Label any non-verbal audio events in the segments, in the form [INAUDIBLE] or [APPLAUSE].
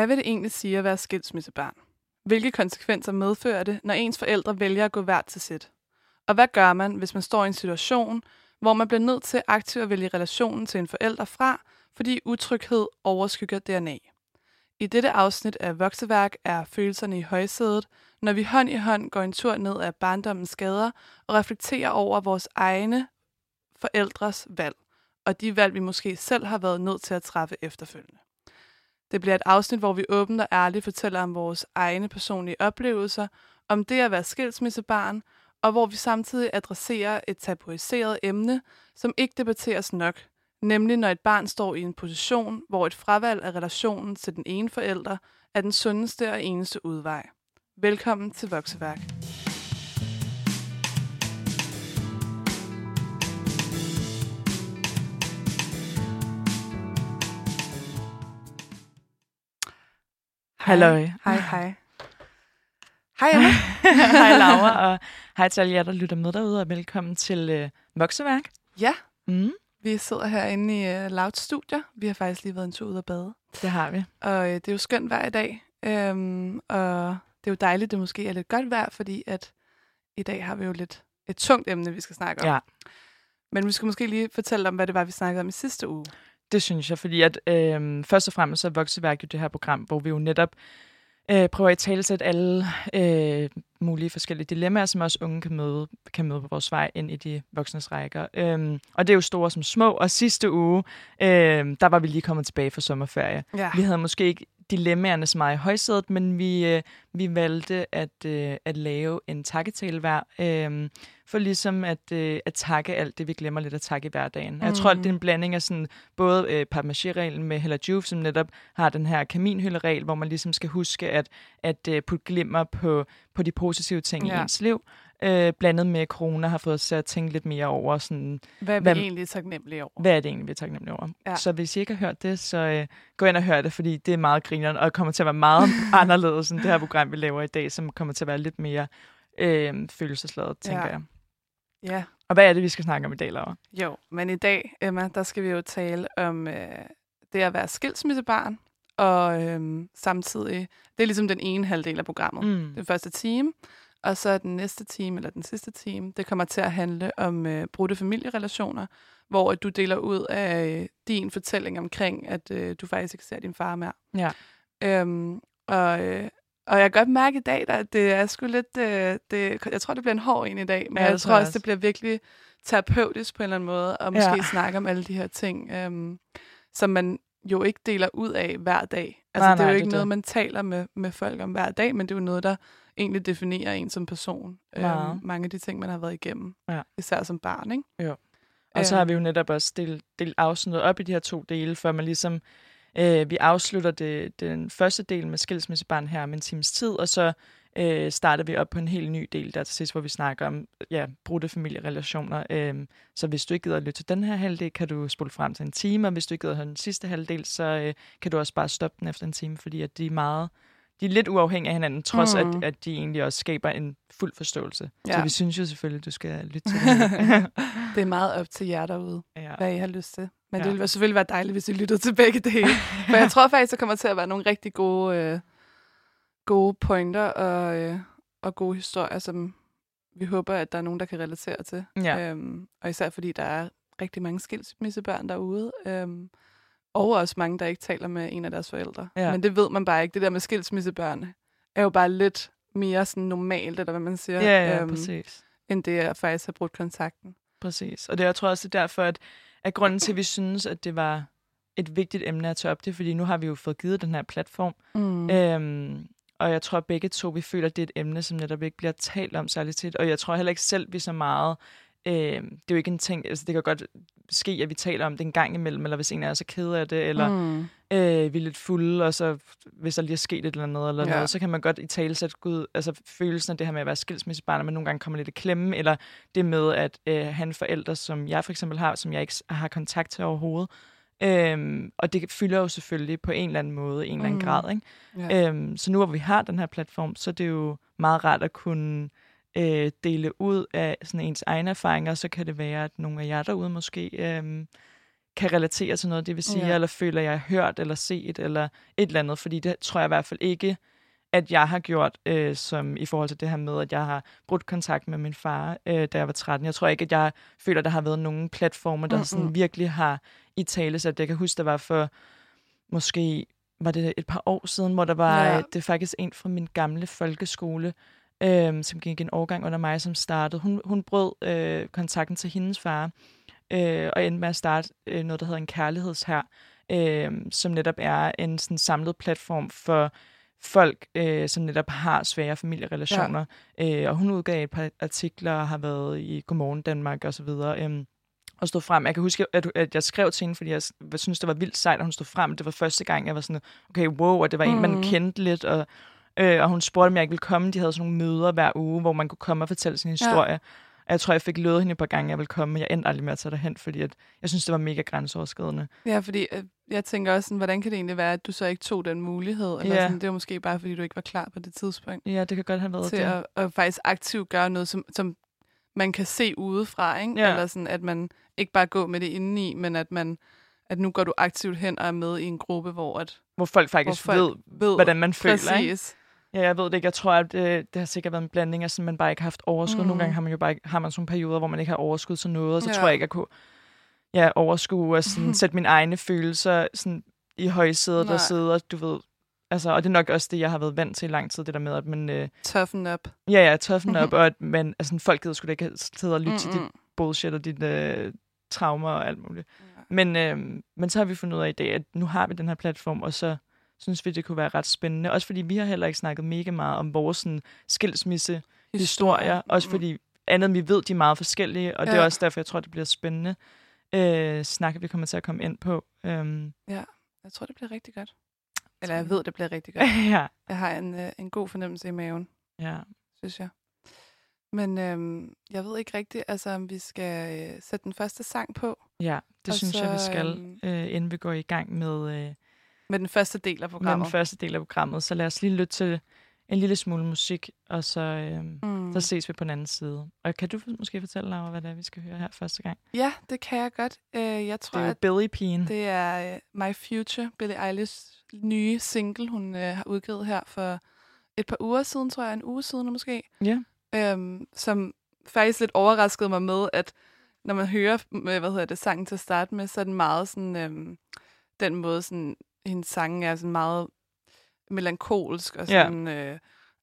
Hvad vil det egentlig sige at være skilsmissebarn? Hvilke konsekvenser medfører det, når ens forældre vælger at gå hvert til sit? Og hvad gør man, hvis man står i en situation, hvor man bliver nødt til aktivt at vælge relationen til en forælder fra, fordi utryghed overskygger DNA? I dette afsnit af Vokseværk er følelserne i højsædet, når vi hånd i hånd går en tur ned ad barndommens gader og reflekterer over vores egne forældres valg, og de valg, vi måske selv har været nødt til at træffe efterfølgende. Det bliver et afsnit, hvor vi åbent og ærligt fortæller om vores egne personlige oplevelser, om det at være skilsmissebarn, og hvor vi samtidig adresserer et tabuiseret emne, som ikke debatteres nok, nemlig når et barn står i en position, hvor et fravalg af relationen til den ene forælder er den sundeste og eneste udvej. Velkommen til Vokseværk. Halløj. Hej, hej. Hej, Emma. [LAUGHS] hej Laura, og hej til alle jer, der lytter med derude, og velkommen til øh, Vokseværk. Ja, Mm, vi sidder herinde i uh, Loud Studio. Vi har faktisk lige været en tur ud at bade. det har vi. Og øh, det er jo skønt vejr i dag. Øhm, og det er jo dejligt, det måske er lidt godt vejr, fordi at i dag har vi jo lidt et tungt emne, vi skal snakke om. Ja. Men vi skal måske lige fortælle om, hvad det var, vi snakkede om i sidste uge. Det synes jeg, fordi at øh, først og fremmest så er Vokseværk jo det her program, hvor vi jo netop øh, prøver at talesætte alle øh, mulige forskellige dilemmaer, som også unge kan møde, kan møde på vores vej ind i de voksnes rækker. Øhm, og det er jo store som små. Og sidste uge, øh, der var vi lige kommet tilbage fra sommerferie. Ja. Vi havde måske ikke dilemmaerne så meget i højsædet, men vi, øh, vi valgte at, øh, at lave en takketale hver, øh, for ligesom at, øh, at takke alt det, vi glemmer lidt at takke i hverdagen. Mm. Jeg tror, at det er en blanding af sådan, både øh, papmaché-reglen med Hella Juve, som netop har den her kaminhylderegel, hvor man ligesom skal huske at, at øh, putte glimmer på, på de positive ting. Ja. i ens liv, øh, blandet med corona har fået os til at tænke lidt mere over sådan, Hvad er vi Hvad- egentlig taknemmelige over? hvad er det egentlig, vi er taknemmelige over? Ja. Så hvis I ikke har hørt det, så øh, gå ind og hør det, fordi det er meget grinerende, og kommer til at være meget [LAUGHS] anderledes end det her program, vi laver i dag, som kommer til at være lidt mere øh, følelsesladet, tænker ja. jeg. Ja, Og hvad er det, vi skal snakke om i dag, Laura? jo. Men i dag, Emma, der skal vi jo tale om øh, det at være skilsmissebarn. Og øh, samtidig, det er ligesom den ene halvdel af programmet. Mm. den første time, og så den næste time, eller den sidste time, det kommer til at handle om øh, brudte familierelationer, hvor du deler ud af øh, din fortælling omkring, at øh, du faktisk ikke ser din far mere. Ja. Øhm, og, øh, og jeg kan godt mærke i dag, at det er sgu lidt, øh, det, jeg tror, det bliver en hård en i dag, men Ja, jeg tror også, også. det bliver virkelig terapeutisk på en eller anden måde, og måske Ja. snakke om alle de her ting, øhm, som man jo ikke deler ud af hver dag. Altså, Nej, det er jo nej, ikke det noget, det. man taler med, med folk om hver dag, men det er jo noget, der egentlig definerer en som person. Meget. Øhm, mange af de ting, man har været igennem. Ja. Især som barn, ikke? Og så Øhm. har vi jo netop også delt, delt afsnittet op i de her to dele, for man ligesom, øh, vi afslutter det, den første del med skilsmissebarn her om en times tid, og så øh, starter vi op på en helt ny del der til sidst, hvor vi snakker om ja, brudte familierelationer. Øh, så hvis du ikke gider at lytte til den her halvdel, kan du spole frem til en time, og hvis du ikke gider at høre den sidste halvdel, så øh, kan du også bare stoppe den efter en time, fordi at de er meget de er lidt uafhængige af hinanden, trods Mm. at, at de egentlig også skaber en fuld forståelse. Ja. Så vi synes jo selvfølgelig, at du skal lytte til [LAUGHS] det. Det er meget op til jer derude, ja. hvad I har lyst til. Men. Ja. det ville selvfølgelig være dejligt, hvis I lyttede til begge dele. For jeg tror faktisk, der kommer til at være nogle rigtig gode, øh, gode pointer og, øh, og gode historier, som vi håber, at der er nogen, der kan relatere til. Ja. Øhm, og især fordi der er rigtig mange skilsmissebørn derude. Øhm, og også mange, der ikke taler med en af deres forældre. Ja. Men det ved man bare ikke. Det der med skilsmissebørn er jo bare lidt mere sådan normalt, eller hvad man siger, Ja, ja, øhm, præcis. end det at faktisk have brudt kontakten. Præcis. Og det jeg tror også, det er derfor, at, at grunden til, at vi synes, at det var et vigtigt emne at tage op, det er, fordi nu har vi jo fået givet den her platform. Mm. Mm. Øhm, og jeg tror at begge to, vi føler, at det er et emne, som netop ikke bliver talt om særligt tit. Og jeg tror heller ikke selv, vi så meget... Øh, det er jo ikke en ting... Altså, det kan godt ske, at vi taler om det en gang imellem, eller hvis en af os er ked af det, eller mm. øh, vi er lidt fulde, og så hvis der lige er sket et eller andet, eller Ja. noget, så kan man godt i tale sætte Gud, altså følelsen af det her med at være skilsmissebarn, at man nogle gange kommer lidt i klemme, eller det med at øh, have en forælder, som jeg for eksempel har, som jeg ikke har kontakt til overhovedet. Øhm, og det fylder jo selvfølgelig på en eller anden måde, i en eller anden Mm. grad. Ikke? Ja. Øhm, så nu hvor vi har den her platform, så er det jo meget rart at kunne øh, dele ud af sådan ens egne erfaringer. Så kan det være, at nogle af jer derude måske øh, kan relatere til noget, det vil sige, Ja. eller føler, jeg har hørt eller set, eller et eller andet, fordi det tror jeg i hvert fald ikke, at jeg har gjort, øh, som i forhold til det her med, at jeg har brudt kontakt med min far, øh, da jeg var 13. Jeg tror ikke, at jeg føler, at der har været nogen platformer, der Mm-mm. sådan virkelig har i tale så Jeg kan huske, der var for måske var det et par år siden, hvor der var Ja. det er faktisk en fra min gamle folkeskole, øh, som gik en årgang under mig, som startede. Hun, hun brød øh, kontakten til hendes far, øh, og endte med at starte øh, noget, der hedder en kærlighedshær, øh, som netop er en sådan samlet platform for folk, øh, som netop har svære familierelationer. Ja. Øh, og hun udgav et par artikler og har været i Godmorgen Danmark og så videre. Øh, og stod frem. Jeg kan huske, at, at jeg skrev til hende, fordi jeg synes, det var vildt sejt, at hun stod frem. Det var første gang, jeg var sådan, okay, wow, og det var en, man Mhm. kendte lidt, og, øh, og hun spurgte, om jeg ikke ville komme. De havde sådan nogle møder hver uge, hvor man kunne komme og fortælle sin historie. Ja. Og jeg tror, jeg fik lovet hende et par gange, at jeg ville komme, men jeg endte aldrig med at tage derhen, fordi at, jeg synes, det var mega grænseoverskridende. Ja, fordi øh, jeg tænker også, sådan, hvordan kan det egentlig være, at du så ikke tog den mulighed? Eller Ja. sådan, det var måske bare, fordi du ikke var klar på det tidspunkt Ja, det kan godt have været til det. at, at faktisk aktivt gøre noget, som, som man kan se udefra, ikke? Ja. Eller sådan, at man ikke bare går med det indeni, men at man at nu går du aktivt hen og er med i en gruppe, hvor, at, Hvor folk faktisk hvor folk ved, ved, hvordan man føler. Ikke? Ja, jeg ved det ikke. Jeg tror, at det, det har sikkert været en blanding af, sådan, man bare ikke har haft overskud. Mm. Mm. Nogle gange har man jo bare ikke, har man sådan perioder, hvor man ikke har overskud til noget, og så Ja. tror jeg ikke, at jeg kunne ja, overskue og sådan, [LAUGHS] sætte mine egne følelser sådan, i højsædet Nej. og sidde og du ved... Altså, og det er nok også det, jeg har været vant til i lang tid, det der med, at man... Øh, Toughen up. ja, ja, toughen up, [LAUGHS] og at man, altså, folk gider sgu da ikke sidde og lytte mm til dit bullshit og dit øh, traumer og alt muligt. Men, øh, men så har vi fundet ud af i dag, at nu har vi den her platform, og så synes vi, det kunne være ret spændende. Også fordi vi har heller ikke snakket mega meget om vores sådan, skilsmisse historier. Også Mm. fordi andet, vi ved, de er meget forskellige, og ja. det er Ja. også derfor, jeg tror, det bliver spændende øh, snak, vi kommer til at komme ind på. Um, Jeg tror, det bliver rigtig godt. Eller jeg ved, det bliver rigtig godt. [LAUGHS] ja, Jeg har en, øh, en god fornemmelse i maven, ja. synes jeg. Men øhm, jeg ved ikke rigtigt, altså, om vi skal øh, sætte den første sang på ja, det Og synes så, jeg, vi skal, øhm, øh, inden vi går i gang med, øh, med den første del af med programmet. den første del af programmet. Så lad os lige lytte til en lille smule musik, og så, øh, Mm. så ses vi på den anden side. Og kan du måske fortælle, Laura, hvad det er, vi skal høre her første gang? Ja, det kan jeg godt. Øh, jeg tror, Det er at Billy Peen. det er øh, My Future, Billie Eilish nye single, hun øh, har udgivet her for et par uger siden, tror jeg, en uge siden måske. Ja. øhm, som faktisk lidt overraskede mig med, at når man hører øh, hvad hedder det, sangen til at starte med, så er den meget sådan, øhm, den måde, sådan, hendes sange er sådan meget melankolsk, og Ja. sådan, øh,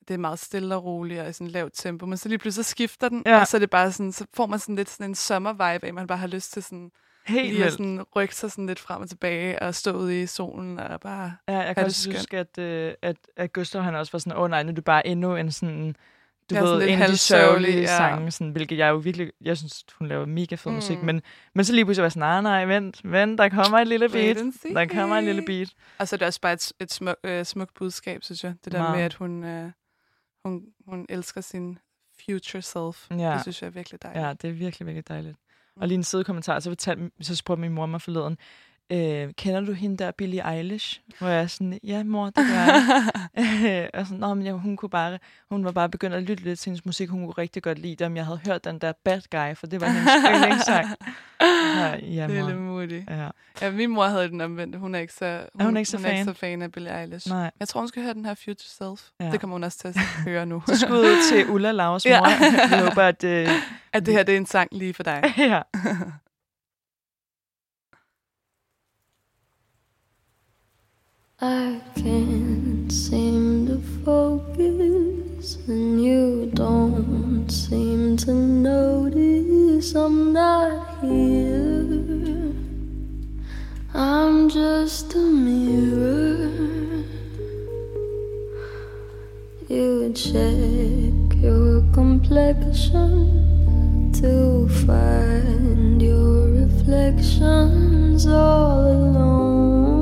det er meget stille og roligt, og i sådan lavt tempo, men så lige pludselig så skifter den, Ja. og så er det bare sådan, så får man sådan lidt sådan en sommervibe af, at man bare har lyst til sådan, Helt lige at sådan rykke sig sådan lidt frem og tilbage, og stå ude i solen, og bare, Ja, jeg kan også huske, at, øh, at, at Gustav han også var sådan, åh oh, nej, nu er det bare endnu en sådan, du Ja, ved, en af de sørgelige ja. sange, sådan, hvilket jeg jo virkelig, jeg synes, hun laver mega fed mm. musik, Mm. men, men så lige pludselig var jeg sådan, nej, nej, vent, vent, der kommer et lille beat, der kommer et lille beat. Og så er det også bare et, et smuk, øh, smukt budskab, synes jeg. Det der Meget. med, at hun, øh, hun, hun elsker sin future self. Ja. Det synes jeg er virkelig dejligt. Ja, det er virkelig, virkelig dejligt. Mm. Og lige en sidekommentar, så, fortalte, så spurgte min mor mig forleden, øh, kender du hende der, Billie Eilish? Hvor jeg er sådan, ja mor, det gør jeg. [LAUGHS] [LAUGHS] og sådan, Nå, men ja, hun, kunne bare, hun var bare begyndt at lytte lidt til hendes musik. Hun kunne rigtig godt lide det, om jeg havde hørt den der Bad Guy, for det var hendes yndlingssang. [LAUGHS] Ja, ja, det er mor. lidt muligt. Ja. Ja, min mor havde den omvendte. Hun er ikke så, hun, hun ikke så hun er ikke fan? så fan af Billie Eilish. Nej. Jeg tror, hun skal høre den her Future Self. Ja. Det kommer hun også til at høre nu. Så skud ud til Ulla Lauers mor. Ja. Jeg håber, at... Øh, at det her det er en sang lige for dig. ja. I can't seem to focus, and you don't seem to notice I'm not here. I'm just a mirror. You check your complexion to find your reflections all alone.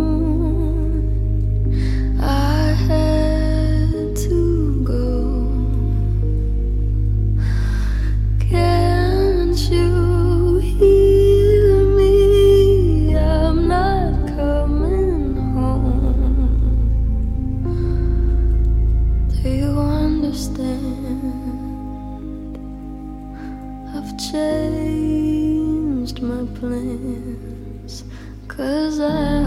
Changed my plans. Cause I,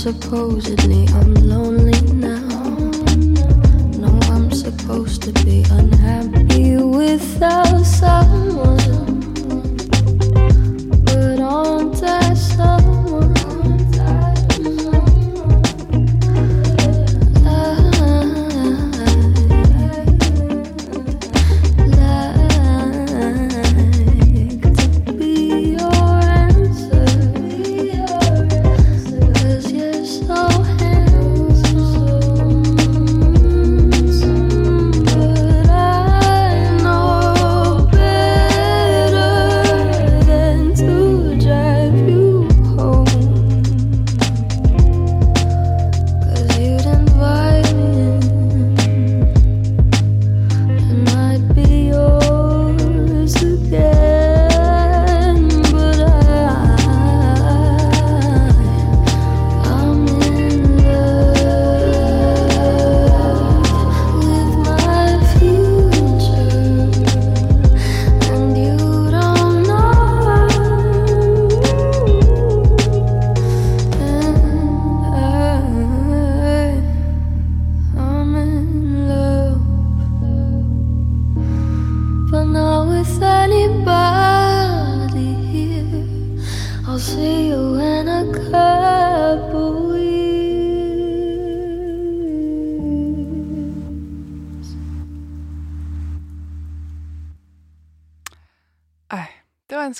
supposedly I'm lonely now. No, I'm supposed to be unhappy without someone.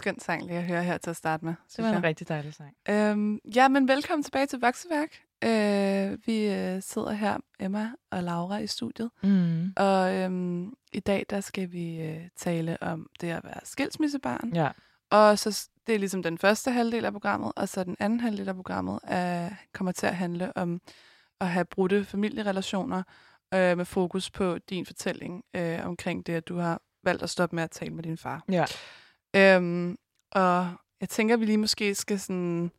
Skøn sang lige at høre her til at starte med. Det var en rigtig dejlig sang. Øhm, ja, men velkommen tilbage til Vokseværk. Øh, vi øh, sidder her, Emma og Laura, i studiet. Mm. Og øhm, i dag, der skal vi øh, tale om det at være skilsmissebarn. Ja. Og så det er ligesom den første halvdel af programmet, og så den anden halvdel af programmet er, kommer til at handle om at have brudte familierelationer øh, med fokus på din fortælling øh, omkring det, at du har valgt at stoppe med at tale med din far. Ja. Øhm, og jeg tænker, at vi lige måske skal sådan...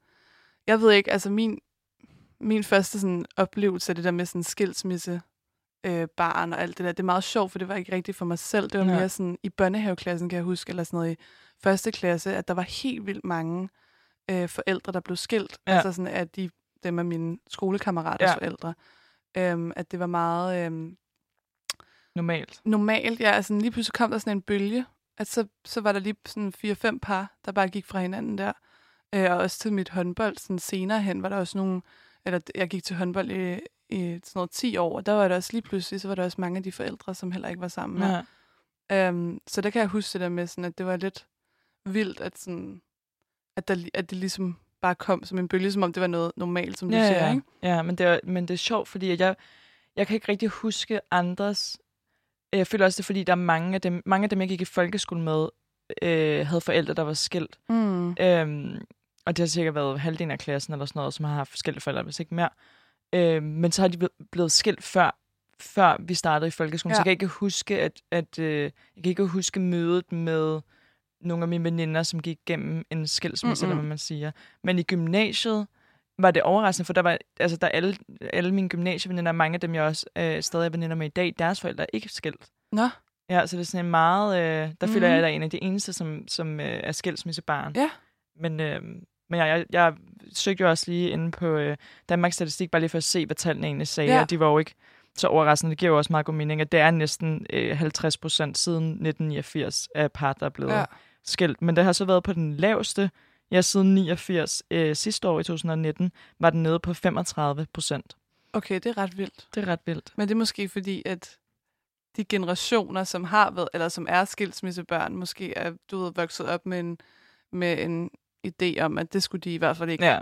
Jeg ved ikke, altså min, min første sådan oplevelse af det der med sådan skilsmisse, øh, barn og alt det der, det er meget sjovt, for det var ikke rigtigt for mig selv. Det var Nej. mere sådan i børnehaveklassen, kan jeg huske, eller sådan noget i første klasse, at der var helt vildt mange øh, forældre, der blev skilt. Ja. Altså sådan, at de, dem af mine skolekammeraters Ja. ja. forældre. Øhm, at det var meget øhm, Normalt. normalt. Ja, altså lige pludselig kom der sådan en bølge, at så, så var der lige sådan fire-fem par, der bare gik fra hinanden der. Øh, og også til mit håndbold, sådan senere hen, var der også nogle, eller jeg gik til håndbold i, i sådan noget 10 år, og der var der også lige pludselig, så var der også mange af de forældre, som heller ikke var sammen med. Ja. Øhm, så der kan jeg huske det der med, sådan, at det var lidt vildt, at, sådan, at, der, at det ligesom bare kom som en bølge, som om det var noget normalt, som du ja, siger, ja. ikke? ja men, det er, men det er sjovt, fordi jeg, jeg kan ikke rigtig huske andres... Jeg føler også, det er, fordi der er mange af dem, mange af dem jeg gik i folkeskole med, øh, havde forældre, der var skilt. Mm. Øhm, og det har sikkert været halvdelen af klassen eller sådan noget, som har haft forskellige forældre, hvis ikke mere. Øhm, men så har de ble- blevet skilt før, før vi startede i folkeskolen. Ja. Så jeg kan ikke huske, at, at øh, jeg kan ikke huske mødet med nogle af mine veninder, som gik igennem en skilsmisse, Mm-mm. eller hvad man siger. Men i gymnasiet var det overraskende, for der var, altså der er alle, alle mine gymnasieveninder, mange af dem jeg også øh, stadig er veninder med i dag, deres forældre er ikke skilt. Nå, Ja, så det er sådan en meget... Øh, der mm. føler jeg, at Mhm. jeg er en af de eneste, som, som øh, er skilsmissebarn. Ja. Men, øh, men jeg, jeg, jeg søgte jo også lige inde på øh, Danmarks Statistik, bare lige for at se, hvad tallene egentlig sagde. Ja. Og de var jo ikke så overraskende. Det giver jo også meget god mening, at det er næsten øh, 50 procent siden 1989 af par, der er blevet ja. skilt. Men det har så været på den laveste. Ja, siden 89 øh, sidste år i 2019 var den nede på 35 procent. Okay, det er ret vildt. Det er ret vildt. Men det er måske fordi, at de generationer, som har været, eller som er skilsmissebørn, måske er, du ved, vokset op med en, med en idé om, at det skulle de i hvert fald ikke Ja,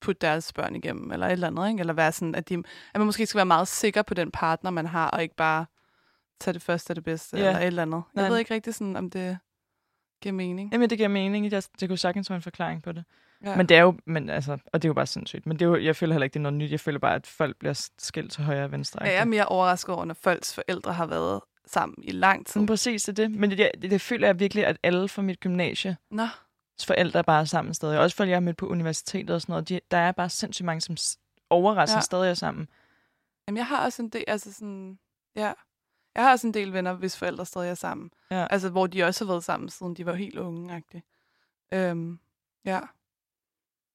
putte deres børn igennem, eller et eller andet, ikke? Eller være sådan, at, de, at man måske skal være meget sikker på den partner, man har, og ikke bare tage det første og det bedste, ja. eller et eller andet. Jeg Nej. ved ikke rigtig sådan, om det giver mening. Jamen, det giver mening. Det, det kunne sagtens være en forklaring på det. Ja. Men det er jo, men altså, og det er jo bare sindssygt. Men det er jo, jeg føler heller ikke, det er noget nyt. Jeg føler bare, at folk bliver skilt til højre og venstre. Ja, jeg er mere overrasket over, når folks forældre har været sammen i lang tid. Men præcis det det. Men det, det, det føler jeg virkelig, at alle fra mit gymnasie Nå, forældre er bare sammen stadig. Også fordi jeg er med på universitetet og sådan noget. De, der er bare sindssygt mange, som ja. Ja. stadig er sammen. Jamen, jeg har også en del, altså sådan, ja. Jeg har også en del venner, hvis forældre stadig er sammen. Ja. Altså, hvor de også har været sammen, siden de var helt unge -agtige. Øhm, ja.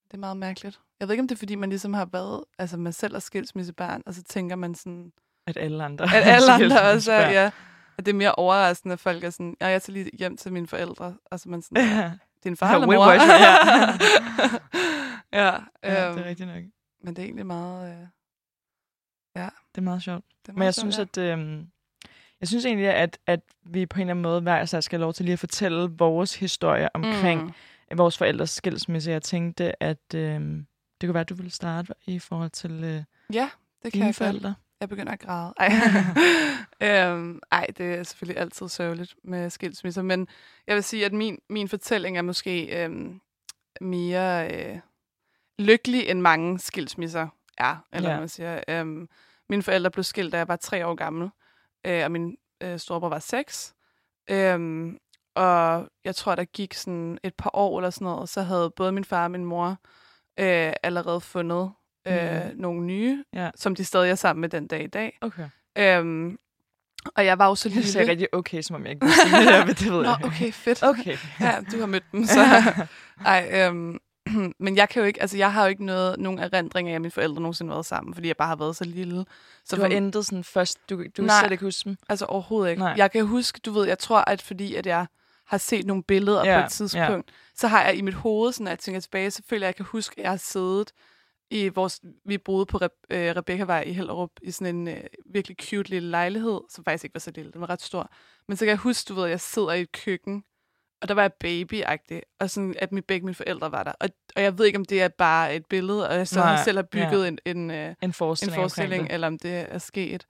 Det er meget mærkeligt. Jeg ved ikke, om det er, fordi man ligesom har været, altså man selv er skilsmissebarn, og så tænker man sådan, At alle andre at alle andre også er, ja. At det er mere overraskende, at folk er sådan, ja, jeg tager lige hjem til mine forældre. Og så er man sådan, ja. Ja, din far Ja, eller [LAUGHS] mor? ja. ja, ja, øhm, det er rigtigt nok. men det er egentlig meget, øh, Det er meget sjovt. det er Men jeg meget synes, sjovt, at, øhm, jeg synes egentlig, at, at vi på en eller anden måde hver især skal have lov til lige at fortælle vores historie omkring Mm. vores forældres skilsmisse. Jeg tænkte, at øhm, det kunne være, at du ville starte i forhold til øh, Ja, det kan jeg godt. forældre. Jeg begynder at græde. Ej. [LAUGHS] øhm, ej, det er selvfølgelig altid sørgeligt med skilsmisser, men jeg vil sige, at min, min fortælling er måske øhm, mere øh, lykkelig, end mange skilsmisser er, eller ja. man siger. Øhm, mine forældre blev skilt, da jeg var tre år gammel, øh, og min øh, storebror var seks. Øhm, og jeg tror, der gik sådan et par år eller sådan noget, så havde både min far og min mor øh, allerede fundet øh, Mhm. nogle nye, Ja. som de stadig er sammen med den dag i dag. Okay. Øhm, og jeg var jo så Det ser lille. rigtig okay, som om jeg ikke vidste det der, men det ved Nå, jeg. okay, fedt. Okay. Ja, du har mødt dem, [LAUGHS] så... Ej, øhm, [CLEARS THROAT] men jeg kan jo ikke, altså jeg har jo ikke noget, nogen erindring af, at mine forældre nogensinde har været sammen, fordi jeg bare har været så lille. Så du har entet sådan først, du, du Nej. slet ikke huske dem. altså overhovedet ikke. Nej. Jeg kan huske, du ved, jeg tror, at fordi at jeg har set nogle billeder Ja, på et tidspunkt, så har jeg i mit hoved, sådan at jeg tænker tilbage, så føler jeg, at jeg kan huske, at jeg har siddet i vores, vi boede på Re- øh, Rebekka-vej i Hellerup, i sådan en øh, virkelig cute lille lejlighed, som faktisk ikke var så lille, den var ret stor. Men så kan jeg huske, du ved, at jeg sidder i et køkken, og der var jeg baby-agtig, og sådan, at mit, begge mine forældre var der. Og, og jeg ved ikke, om det er bare et billede, og jeg så Nej, selv har bygget ja. en, en, øh, En en forestilling, forestilling, omkring det. eller om det er sket.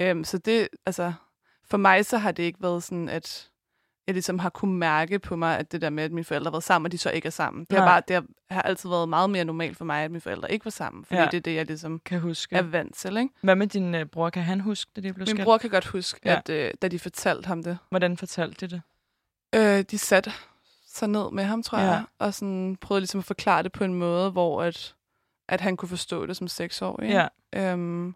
Øhm, så det, altså, for mig så har det ikke været sådan, at jeg ligesom har kunne mærke på mig, at det der med, at mine forældre været sammen, og de så ikke er sammen. Det har, bare, det har, altid været meget mere normalt for mig, at mine forældre ikke var sammen, fordi Ja. det er det, jeg ligesom Kan huske. er vant til. Ikke? Hvad med din øh, bror? Kan han huske det, det blev Min bror kan godt huske, ja. at øh, da de fortalte ham det, Hvordan fortalte de det? Øh, de satte sig ned med ham, tror Ja. jeg, og sådan prøvede ligesom at forklare det på en måde, hvor at, at han kunne forstå det som seksårig. Ja. Øhm,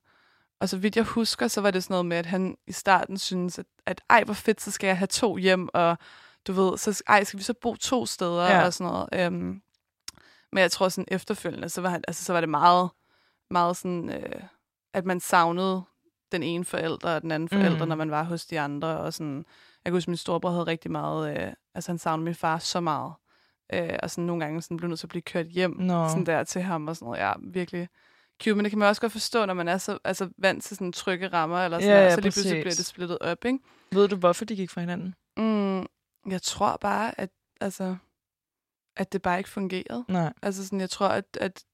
og så vidt jeg husker, så var det sådan noget med, at han i starten syntes, at, at ej, hvor fedt, så skal jeg have to hjem, og du ved, så ej, skal vi så bo to steder, Ja. og sådan noget. Øhm, men jeg tror sådan efterfølgende, så var, han, altså, så var det meget, meget sådan, øh, at man savnede den ene forælder og den anden forælder, mm. når man var hos de andre, og sådan, jeg kan huske, min storebror havde rigtig meget, øh, altså han savnede min far så meget, øh, og sådan nogle gange sådan blev nødt til at blive kørt hjem, Nå. sådan der til ham og sådan noget. Ja, virkelig cute, men det kan man også godt forstå, når man er så altså, vant til sådan trygge rammer, eller sådan Ja, ja, ja, der, så lige pludselig bliver det splittet op, ikke? Ved du, hvorfor de gik fra hinanden? Mm, jeg tror bare, at, altså, at det bare ikke fungerede. Nej. Altså sådan, jeg tror, at, at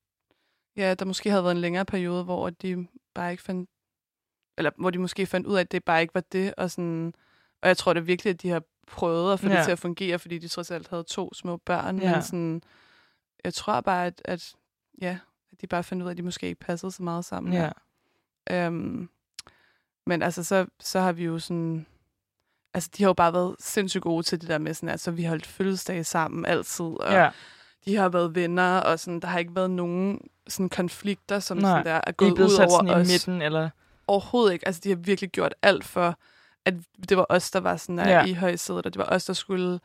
ja, der måske havde været en længere periode, hvor de bare ikke fandt, eller hvor de måske fandt ud af, at det bare ikke var det, og sådan, og jeg tror det virkelig, at de har prøvet at få ja. Det til at fungere, fordi de trods alt havde to små børn, Ja. men sådan, jeg tror bare, at, at ja, at de bare fandt ud af, at de måske ikke passede så meget sammen. Ja. Øhm, men altså, så, så har vi jo sådan... Altså, de har jo bare været sindssygt gode til det der med sådan, altså, vi har holdt fødselsdage sammen altid, og ja. de har været venner, og sådan, der har ikke været nogen sådan konflikter, som Nej, sådan der er I gået er ud over sådan i os. midten, eller? Overhovedet ikke. Altså, de har virkelig gjort alt for, at det var os, der var sådan der Ja. i højsædet, og det var os, der skulle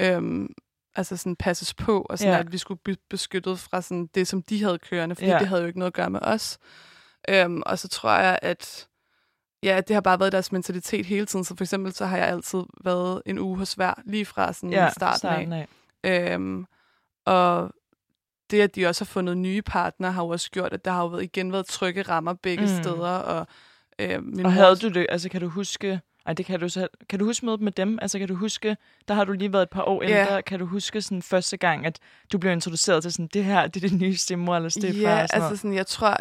øhm, altså sådan passes på, og sådan, Ja. at vi skulle blive beskyttet fra sådan det, som de havde kørende, fordi Ja. det havde jo ikke noget at gøre med os. Øhm, og så tror jeg, at ja, det har bare været deres mentalitet hele tiden. Så for eksempel, så har jeg altid været en uge hos hver, lige fra sådan Ja, starten, starten af. af. Øhm, og det, at de også har fundet nye partnere, har jo også gjort, at der har jo igen været trygge rammer begge Mm. steder. Og, øh, min Og mor- havde du det, altså kan du huske, Ej, det kan du så... Kan du huske mødet med dem? Altså, kan du huske... Der har du lige været et par år Ja. ældre. Kan du huske sådan første gang, at du blev introduceret til sådan, det her, det er det nye stemor eller stefar? Ja, og sådan altså sådan, jeg tror,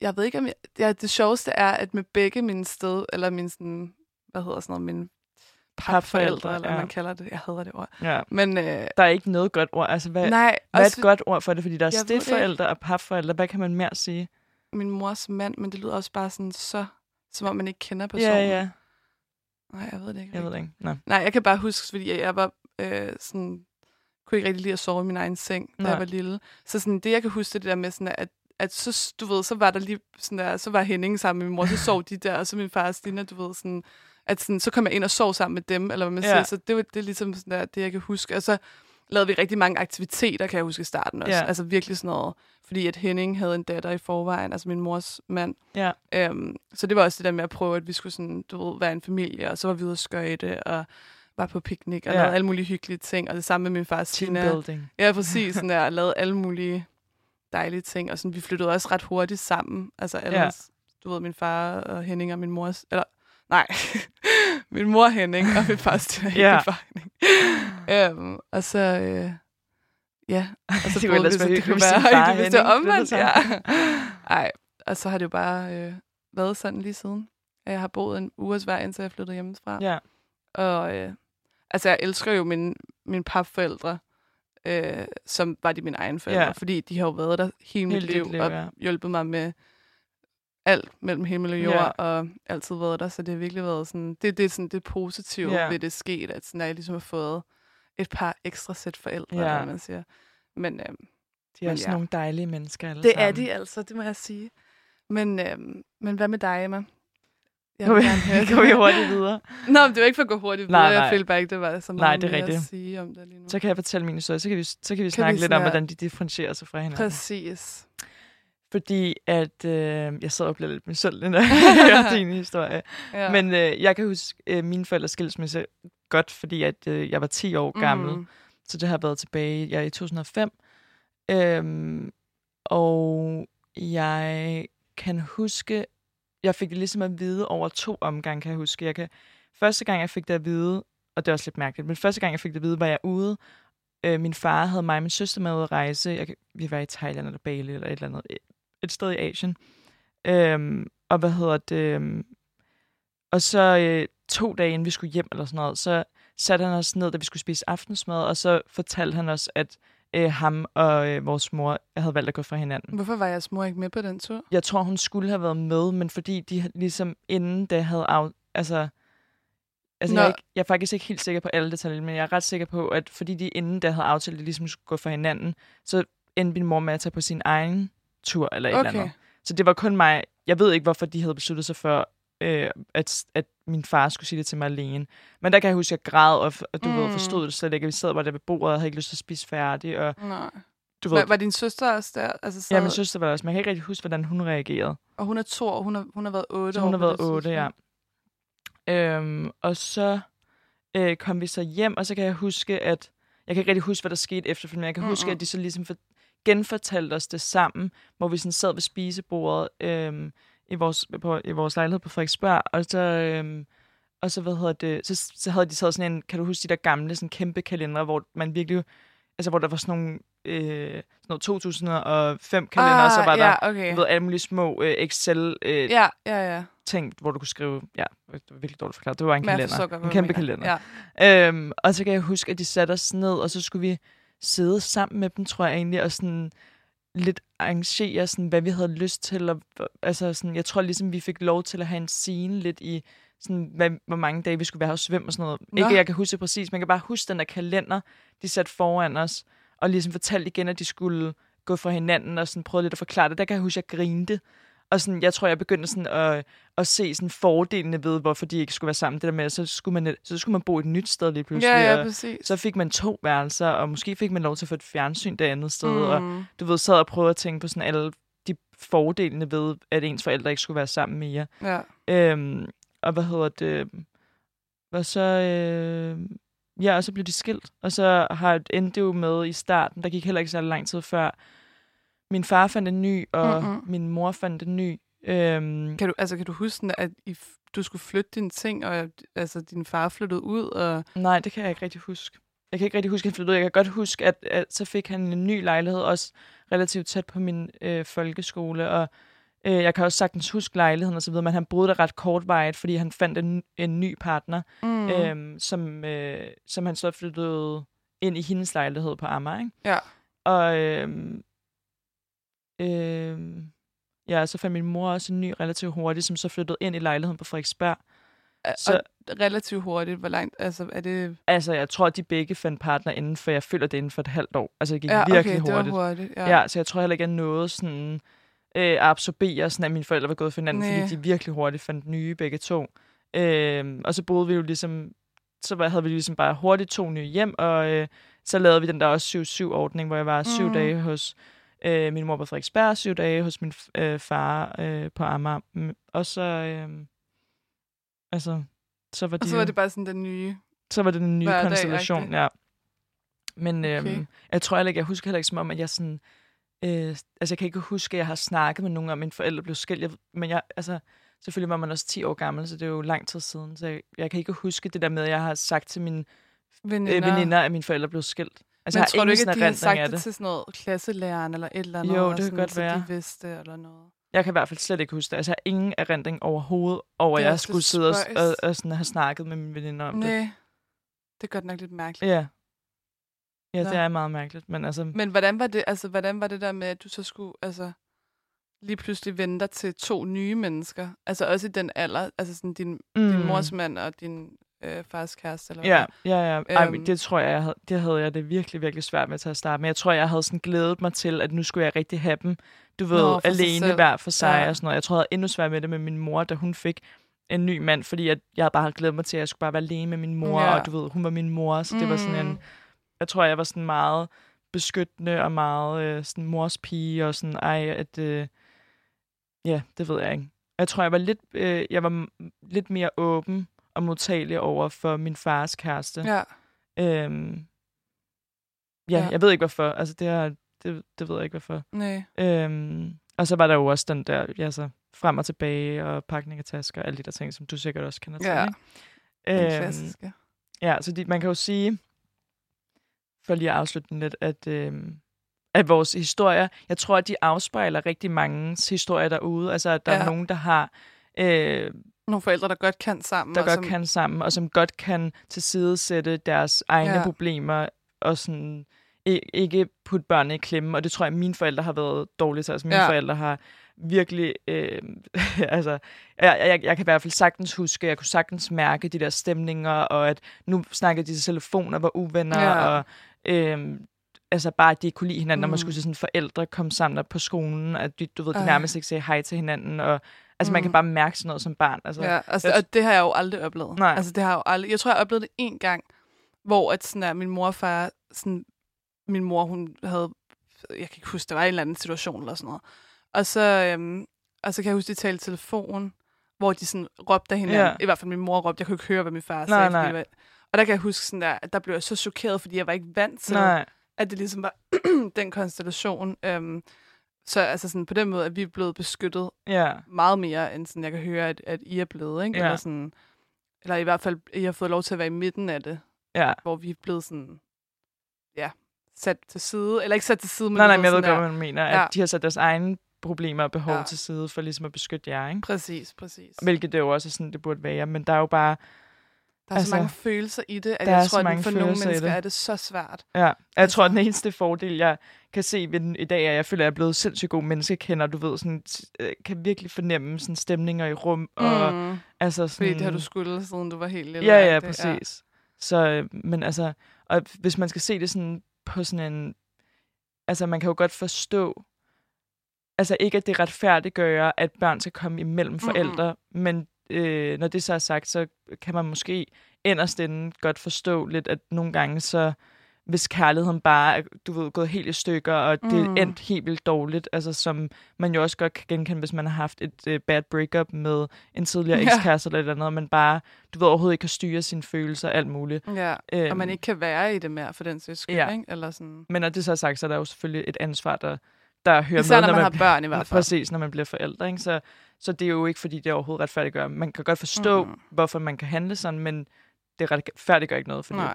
jeg ved ikke om jeg, ja, det sjoveste er, at med begge mine sted, eller min sådan, hvad hedder sådan noget, mine Papforældre, eller ja. hvad man kalder det. Jeg hader det ord. Ja. Men øh, Der er ikke noget godt ord. Altså, hvad, nej, hvad er et godt ord for det? Fordi der er stedforældre og papforældre. Hvad kan man mere sige? min mors mand, men det lyder også bare sådan så, som om man ikke kender personen. Ja, ja. Nej, jeg ved det ikke. Jeg ved det ikke. Nå. Nej, jeg kan bare huske, fordi jeg var øh, sådan, kunne ikke rigtig lide at sove i min egen seng, da Nej. jeg var lille. Så sådan, det, jeg kan huske, det der med sådan, at at så, du ved, så var der lige sådan der, så var Henning sammen med min mor, så [LAUGHS] sov de der, og så min far og Stina, du ved, sådan, at sådan, så kom jeg ind og sov sammen med dem, eller hvad man ja. siger. Så det, var, det er ligesom sådan der, det, jeg kan huske. Og så lavede vi rigtig mange aktiviteter, kan jeg huske i starten også. Ja. Altså virkelig sådan noget, fordi at Henning havde en datter i forvejen, altså min mors mand. Ja. Øhm, så det var også det der med at prøve, at vi skulle sådan, du ved, være en familie, og så var vi ude at skøjte, og var på piknik, og Ja. lavede alle mulige hyggelige ting, og det samme med min far Stina. Teambuilding. Ja, præcis, sådan der, [LAUGHS] og lavede alle mulige dejlige ting, og sådan, vi flyttede også ret hurtigt sammen, altså ellers, ja. du ved, min far og Henning og min mors, eller nej, [LAUGHS] min mor Henning og min far Stina, [LAUGHS] Ja. min Henning. øhm, og så, øh, ja, [LAUGHS] og så Det kunne være så det kunne være hyggeligt, hvis det var Henning omvendt, ja. Ej, og så har det jo bare øh, været sådan lige siden. Jeg har boet en uges vej, indtil jeg flyttede hjemmefra. Ja. Og øh, altså, jeg elsker jo mine, mine papforældre, øh, som var de mine egne forældre, Ja. fordi de har jo været der hele mit liv, liv, og ja. hjulpet mig med alt mellem himmel og jord, ja. og altid været der, så det har virkelig været sådan, det, det er sådan det positive ja. ved det sket, at sådan, at jeg ligesom har fået et par ekstra sæt forældre, ja. hvad man siger. Men øh, De er Men også ja. nogle dejlige mennesker alle det sammen. er de altså, det må jeg sige. Men, øh, men hvad med dig, Emma? Jeg vil gerne høre [LAUGHS] går vi hurtigt videre? [LAUGHS] Nå, men det var ikke for at gå hurtigt Nej, videre. nej. Jeg følte bare ikke, det var så Nej, meget det er rigtigt. at sige om det lige nu. Så kan jeg fortælle min historie. Så kan vi, så kan vi Kan snakke vi lidt om, hvordan de differentierer sig fra hinanden. Præcis. Fordi at øh, jeg sidder og bliver lidt misundelig, når [LAUGHS] jeg hører din historie. Ja. Ja. Men øh, jeg kan huske øh, mine forældres skilsmisse godt, fordi at, øh, jeg var 10 år gammel. Mhm. Så det har været tilbage jeg er i 2005. Øhm, og jeg kan huske, jeg fik det ligesom at vide over to omgange, kan jeg huske. Jeg kan, første gang, jeg fik det at vide, og det er også lidt mærkeligt, men første gang, jeg fik det at vide, var jeg ude. Øh, min far havde mig og min søster med at rejse. Jeg, vi var i Thailand eller Bali eller et eller andet. Et sted i Asien. Øhm, og hvad hedder det? øhm, Og så øh, to dage inden vi skulle hjem eller sådan noget, så satte han os ned, da vi skulle spise aftensmad, og så fortalte han os, at øh, ham og øh, vores mor havde valgt at gå fra hinanden. Hvorfor var jeres mor ikke med på den tur? Jeg tror, hun skulle have været med, men fordi de ligesom inden det havde af... Altså, altså Nå. jeg, er ikke, jeg er faktisk ikke helt sikker på alle detaljer, men jeg er ret sikker på, at fordi de inden det havde aftalt, at de ligesom skulle gå fra hinanden, så endte min mor med at tage på sin egen tur eller et eller Okay. andet. Så det var kun mig. Jeg ved ikke, hvorfor de havde besluttet sig for, øh, at, at min far skulle sige det til mig alene. Men der kan jeg huske, at jeg græd, og, og du mm. ved, Mm. forstod det slet ikke. Vi sad bare der ved bordet og havde ikke lyst til at spise færdig. Og, Nej. du ved, Var, var din søster også der? Altså, så, ja, min søster var også. Man kan ikke rigtig huske, hvordan hun reagerede. Og hun er to, og hun har, hun har været otte Så hun år har på været otte, ja. Øhm, og så øh, kom vi så hjem, og så kan jeg huske, at... Jeg kan ikke rigtig huske, hvad der skete efterfølgende, men jeg kan mm-hmm. huske, Mm-mm. at de så ligesom for, genfortalte os det sammen, hvor vi sådan sad ved spisebordet øhm, i, vores, på, i vores lejlighed på Frederiksberg, og så... Øhm, og så, hvad hedder det, så, så havde de taget sådan en, kan du huske de der gamle, sådan kæmpe kalendere, hvor man virkelig, altså hvor der var sådan nogle, øh, sådan noget 2005 kalender, ah, så var der, ja, okay. du ved, alle mulige små øh, Excel øh, Ja, ja, ja. ting, hvor du kunne skrive, ja, det var virkelig dårligt forklaret, det var en Men kalender, godt, en kæmpe mener. kalender. Ja. Øhm, og så kan jeg huske, at de satte os ned, og så skulle vi sidde sammen med dem, tror jeg egentlig, og sådan lidt arrangere, sådan, hvad vi havde lyst til. Og, altså, sådan, jeg tror ligesom, vi fik lov til at have en scene lidt i, sådan, hvad, hvor mange dage vi skulle være hos svøm og sådan noget. Nå. Ikke, jeg kan huske det præcis, men jeg kan bare huske den der kalender, de satte foran os, og ligesom fortalte igen, at de skulle gå fra hinanden, og sådan prøvede lidt at forklare det. Der kan jeg huske, at jeg grinte. Og sådan, jeg tror, jeg begyndte sådan at, at se sådan fordelene ved, hvorfor de ikke skulle være sammen. Det der med, så skulle man, så skulle man bo et nyt sted lige pludselig. Ja, ja, præcis. så fik man to værelser, og måske fik man lov til at få et fjernsyn det andet sted. Mm. Og du ved, sad og prøvede at tænke på sådan alle de fordelene ved, at ens forældre ikke skulle være sammen mere. Ja. Øhm, og hvad hedder det? Og så, øh, ja, og så blev de skilt. Og så har endte det jo med i starten, der gik heller ikke så lang tid før, min far fandt en ny, og Mhm. mm-hmm. min mor fandt en ny. Øhm, Kan du, altså, kan du huske, at I, du skulle flytte dine ting, og altså, din far flyttede ud, og... Nej, det kan jeg ikke rigtig huske. Jeg kan ikke rigtig huske, at han flyttede ud. Jeg kan godt huske, at, at så fik han en ny lejlighed, også relativt tæt på min øh, folkeskole, og øh, jeg kan også sagtens huske lejligheden og så videre, men han boede der ret kortvarigt, fordi han fandt en, en ny partner, Mm. øhm, som, øh, som han så flyttede ind i hendes lejlighed på Amager, ikke? Ja. Og øhm, øhm, ja, så fandt min mor også en ny relativt hurtigt, som så flyttede ind i lejligheden på Frederiksberg. Så... Og relativt hurtigt, hvor langt, altså er det... Altså, jeg tror, at de begge fandt partner inden for, jeg føler det inden for et halvt år. Altså, det gik Ja, virkelig okay, hurtigt. det var hurtigt. Ja. Ja. så jeg tror heller ikke, at nåede sådan, øh, at absorbere, sådan, at mine forældre var gået for hinanden, fordi de virkelig hurtigt fandt nye begge to. Øh, og så boede vi jo ligesom, så havde vi ligesom bare hurtigt to nye hjem, og øh, så lavede vi den der også 7-7-ordning, hvor jeg var syv Mm. dage hos øh, min mor på Frederiksberg, syv dage hos min øh, far øh, på Amager. Mm, Og så, øh, altså, så var, de Og så var det bare sådan den nye... så var det den nye Hverdag, konstellation, ja. Men Okay. øhm, jeg tror heller ikke, jeg husker heller ikke som om, at jeg sådan... Øh, altså, jeg kan ikke huske, at jeg har snakket med nogen om, at mine forældre blev skilt. Jeg, men jeg, altså, selvfølgelig var man også 10 år gammel, så det er jo lang tid siden. Så jeg, jeg kan ikke huske det der med, at jeg har sagt til mine Veninder. øh, veninder, at mine forældre blev skilt. Altså, Men jeg tror du ikke, at de har sagt det, det. til sådan noget klasselæreren eller et eller andet? Jo, det kan sådan, godt så være. de vidste eller noget. Jeg kan i hvert fald slet ikke huske det. Altså, jeg har ingen erindring overhovedet over, Det at jeg skulle sidde og, og, og sådan have snakket med mine veninder om det. Nej, det er godt nok lidt mærkeligt. Ja. Ja, Nå. det er meget mærkeligt. Men altså, Men hvordan var det, altså, hvordan var det der med, at du så skulle, altså, lige pludselig vende dig til to nye mennesker? Altså også i den alder, altså sådan din, mm. din mors mand og din øh, fars kæreste, eller Ja, ja, ja. Ej, Øhm. det tror jeg, jeg havde, det havde jeg det virkelig, virkelig svært med til at starte. Men jeg tror, jeg havde sådan glædet mig til, at nu skulle jeg rigtig have dem, du ved, Nå, alene hver for sig Ja. og sådan noget. Jeg tror, jeg havde endnu svært med det med min mor, da hun fik en ny mand, fordi at jeg bare havde glædet mig til, at jeg skulle bare være alene med min mor, Ja. og du ved, hun var min mor, så det var sådan Mm. en, jeg tror, jeg var sådan meget beskyttende og meget øh, sådan mors pige, og sådan, ej, at, øh, ja, det ved jeg ikke. Jeg tror, jeg var lidt, øh, jeg var lidt mere åben og modtagelig over for min fars kæreste. Ja. Øhm, ja, Ja. jeg ved ikke hvorfor. Altså, det, er, det, det ved jeg ikke hvorfor. Nej. Øhm, og så var der jo også den der, ja, så frem og tilbage, og pakning af tasker, og alle de der ting, som du sikkert også kender til. Ja. ikke? Klassiske. ja, så de, man kan jo sige, for lige at afslutte den lidt, at, øhm, at vores historier, jeg tror, at de afspejler rigtig mange historier derude. Altså, at der. Ja. er nogen, der har... Øh, Nogle forældre, der godt kan sammen. der og godt som, kan sammen, og som godt kan tilsidesætte deres egne Ja. problemer, og sådan ikke putte børnene i klemme. Og det tror jeg, mine forældre har været dårlige til. Altså mine Ja. forældre har virkelig... Øh, [LAUGHS] altså, jeg, jeg, jeg kan i hvert fald sagtens huske, jeg kunne sagtens mærke de der stemninger, og at nu snakkede de til telefon og var uvenner, Ja. og... Øh, altså bare, at de ikke kunne lide hinanden, mm. når man skulle se sådan forældre komme sammen der på skolen, at de, du ved, de nærmest ikke sagde hej til hinanden, og altså mm. man Mm. kan bare mærke sådan noget som barn. Altså, Ja, altså, jeg- og det har jeg jo aldrig oplevet. Nej. Altså, det har jeg jo aldrig. Jeg tror, jeg har oplevet det én gang, hvor at sådan, at min mor og far, sådan, min mor, hun havde, jeg kan ikke huske, det var en eller anden situation eller sådan noget. Og så, øhm, og så kan jeg huske, de talte i telefon, hvor de sådan råbte af hinanden. Ja. I hvert fald min mor råbte, jeg kunne ikke høre, hvad min far Nej, sagde. nej. Var, og der kan jeg huske sådan der, at der blev jeg så chokeret, fordi jeg var ikke vant til, Nej. at det ligesom var [CLEARS THROAT] den konstellation. Øhm, så altså sådan, på den måde er vi blevet beskyttet Ja. meget mere, end sådan, jeg kan høre, at, at I er blevet. Ikke? Ja. Eller, sådan, eller i hvert fald, I har fået lov til at være i midten af det, Ja. hvor vi er blevet sådan, ja, sat til side. Eller ikke sat til side, men Nej, nej, men jeg ved godt, hvad man mener. Ja. At de har sat deres egne problemer og behov ja. til side for ligesom at beskytte jer, ikke? Præcis, præcis. Hvilket det jo også er sådan, det burde være. Men der er jo bare... Der er altså, så mange følelser i det, at jeg tror, at for nogle mennesker det. er det så svært. Ja, jeg Altså- tror, at den eneste fordel, jeg kan se ved den i dag, er, at jeg føler, at jeg er blevet sindssygt god menneskekender. Du ved, sådan, øh, kan virkelig fornemme sådan, stemninger i rum. Og, mm. altså, sådan, Fordi det har du skulle, siden du var helt lille. Ja, ja, præcis. Så, øh, men altså, og hvis man skal se det sådan på sådan en, altså man kan jo godt forstå, altså ikke at det retfærdiggør, at børn skal komme imellem forældre, mm-hmm. men øh, når det så er sagt, så kan man måske inderst inde godt forstå lidt, at nogle gange så, hvis kærligheden bare er, du ved, gået helt i stykker, og det Mm. er endt helt vildt dårligt, altså som man jo også godt kan genkende, hvis man har haft et øh, bad breakup med en tidligere Ja. ekskæreste eller et eller andet, og man bare, du ved, overhovedet ikke kan styre sine følelser og alt muligt. Ja, Øhm, og man ikke kan være i det mere, for den sags skyld, Ja. ikke? Eller sådan. Men når det så er sagt, så er der jo selvfølgelig et ansvar, der der hører Især med, når man har børn i hvert fald. Præcis, når man bliver forældre. Ikke? Så, så det er jo ikke, fordi det overhovedet retfærdiggør. Man kan godt forstå, mm. hvorfor man kan handle sådan, men det retfærdiggør ikke noget, fordi Nej,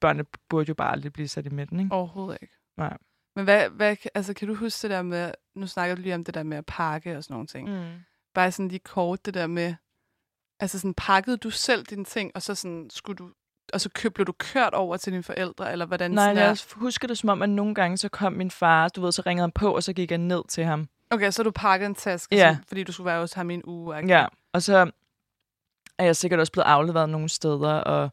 børnene burde jo bare aldrig blive sat i midten. Ikke? overhovedet ikke. Nej. Men hvad, hvad, altså, kan du huske det der med, nu snakker du lige om det der med at pakke og sådan nogle ting. Mm. Bare sådan lige kort det der med, altså sådan pakkede du selv dine ting, og så sådan skulle du, og så køb, blev du kørt over til dine forældre, eller hvordan Nej, jeg er? husker det som om, at nogle gange så kom min far, du ved, så ringede han på, og så gik jeg ned til ham. Okay, så du pakket en taske, Ja. sådan, fordi du skulle være hos ham i en uge. ikke? Ja, og så er jeg sikkert også blevet afleveret nogle steder, og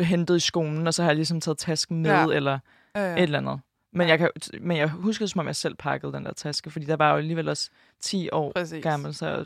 hentet i skolen, og så har jeg ligesom taget tasken med, Ja. ja. eller Ja, et ja. eller andet. Men jeg, kan, men jeg husker det, som om jeg selv pakkede den der taske, fordi der var jo alligevel også 10 år Præcis. gammel, så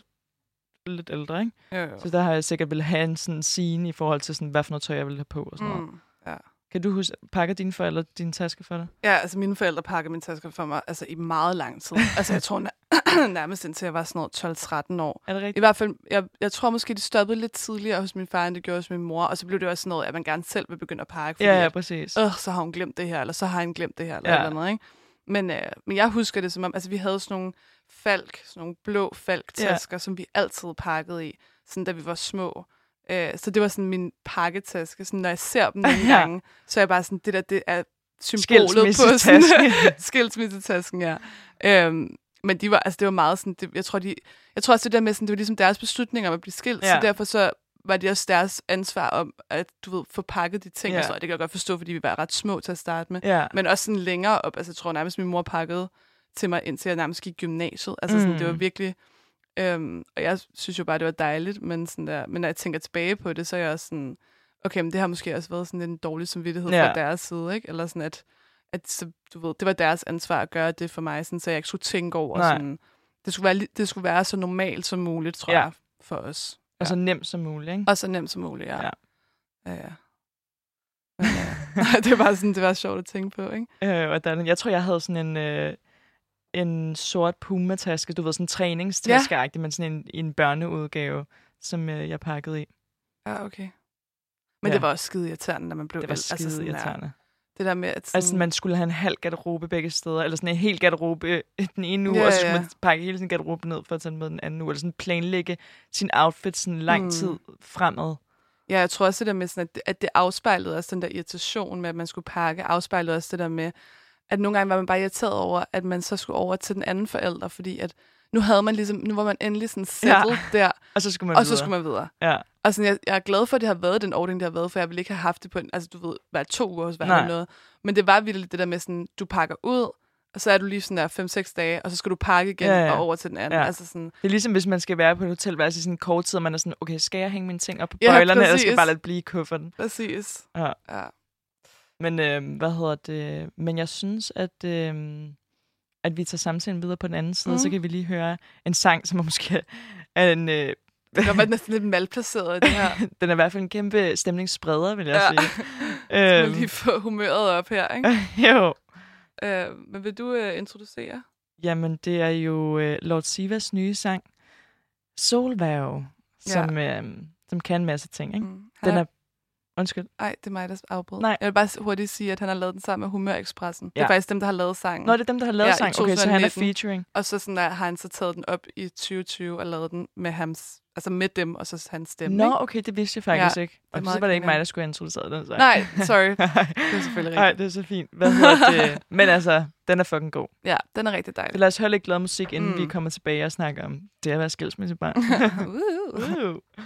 lidt ældre, ikke? Jo, jo. Så der har jeg sikkert vil have en sådan scene i forhold til, sådan, hvad for noget tøj, jeg vil have på og sådan mm. noget. Ja. Kan du huske, pakker dine forældre din taske for dig? ja, altså mine forældre pakkede mine tasker for mig altså, i meget lang tid. [LAUGHS] altså jeg tror nær- [CLEARS THROAT] nærmest indtil jeg var sådan noget 12-13 år. Er det I rigtigt? hvert fald, jeg, jeg tror måske, det stoppede lidt tidligere hos min far, end det gjorde hos min mor. Og så blev det også sådan noget, at man gerne selv vil begynde at pakke. Fordi Ja, ja, at, præcis. øh, så har hun glemt det her, eller så har han glemt det her, eller Ja. ja. eller andet, ikke? Men, øh, men jeg husker det som om, altså vi havde sådan nogle falk, sådan nogle blå falk-tasker, ja. som vi altid pakkede i, sådan da vi var små. Øh, så det var sådan min pakketaske. Sådan, når jeg ser dem [LAUGHS] nogle Ja. gange, så er jeg bare sådan, det der, det er symbolet på sådan, [LAUGHS] Skilsmissetasken. ja. Øhm, men de var, altså, det var meget sådan, det, jeg, tror, de, jeg tror også det der med, sådan, det var ligesom deres beslutning om at blive skilt, ja. så derfor så var det også deres ansvar om, at du ved, få pakket de ting, Ja. og så, det kan jeg godt forstå, fordi vi var ret små til at starte med. ja. Men også sådan længere op, altså jeg tror nærmest, min mor pakkede til mig, indtil jeg nærmest gik gymnasiet. Altså sådan, Mm. det var virkelig, øhm, og jeg synes jo bare, det var dejligt, men, sådan der, men når jeg tænker tilbage på det, så er jeg også sådan, okay, men det har måske også været sådan en dårlig samvittighed Ja. fra deres side, ikke? Eller sådan, at, at så, du ved, det var deres ansvar at gøre det for mig, sådan, så jeg ikke skulle tænke over Nej. sådan, det skulle, være, det skulle være så normalt som muligt, tror Ja. jeg, for os. Og så nemt som muligt, ikke? Og så nemt som muligt, ja. Ja. Ja, ja. Men, ja. [LAUGHS] det var sådan, det var sjovt at tænke på, ikke? Øh, og der, jeg tror, jeg havde sådan en, øh, en sort Puma-taske, du ved, sådan en træningstaske ja. men sådan en, en børneudgave, som øh, jeg pakkede i. Ja, okay. Men Ja. det var også skide irriterende, når man blev Det var ældre. skide der- irriterende. Det der med, at sådan, Altså, man skulle have en halv garderobe begge steder, eller sådan en hel garderobe øh, den ene uge, Ja, og så skulle ja. man pakke hele sin garderobe ned for at tage den med den anden uge, eller sådan planlægge sin outfit sådan lang Mm. tid fremad. Ja, jeg tror også det der med, sådan, at, det, at det afspejlede også den der irritation med, at man skulle pakke, afspejlede også det der med, at nogle gange var man bare irriteret over, at man så skulle over til den anden forælder, fordi at nu havde man ligesom, nu var man endelig sådan settled ja. der, Og så skulle man og videre. så skulle man videre. Ja, Og sådan, jeg, jeg er glad for, at det har været den ordning, det har været, for jeg ville ikke have haft det på en, altså du ved, hver to uger hos hver noget. Men det var vildt det der med sådan, du pakker ud, og så er du lige sådan der 5-6 dage, og så skal du pakke igen Ja, ja, og over til den anden. Ja. Altså sådan, det er ligesom, hvis man skal være på et hotelværelse i sådan en kort tid, og man er sådan, okay, skal jeg hænge mine ting op på Ja, bøjlerne, eller skal præcis. jeg bare lade blive i kufferten? præcis. Ja. Ja. Men øh, hvad hedder det? Men jeg synes, at, øh, at vi tager samtalen videre på den anden side, mm. så kan vi lige høre en sang, som er måske er en... Øh, Det være næsten lidt malplaceret i det her. [LAUGHS] den er i hvert fald en kæmpe stemningsspreder, vil jeg Ja. sige. [LAUGHS] Øhm, lige få humøret op her, ikke? [LAUGHS] jo. Øh, men vil du øh, introducere? Jamen, det er jo øh, Lord Sivas nye sang, Solværv, som, øh, som kan en masse ting, ikke? Mm. Den er... Undskyld. Ej, det er mig, der afbryder. Nej. Jeg vil bare hurtigt sige, at han har lavet den sammen med Humørekspressen. Ja. Det er faktisk dem, der har lavet sangen. Nå, det er dem, der har lavet Ja, ja, i sang. Okay, så han er 2019. featuring. Og så sådan der, har han så taget den op i 2020 og lavet den med hans, altså med dem, og så hans stemme. Nå, ikke? okay, det vidste jeg faktisk Ja, ikke. Og så var det ikke mig, der skulle have introduceret den sang. Nej, sorry. Nej, [LAUGHS] Det er selvfølgelig Nej, rigtigt. det er så fint. Hvad det? [LAUGHS] Men altså, den er fucking god. Ja, den er rigtig Så dejlig. lad os høre lidt glad musik, inden. Mm. vi kommer tilbage og snakker om det at være skilsmissebarn. uh, [LAUGHS] uh. uh.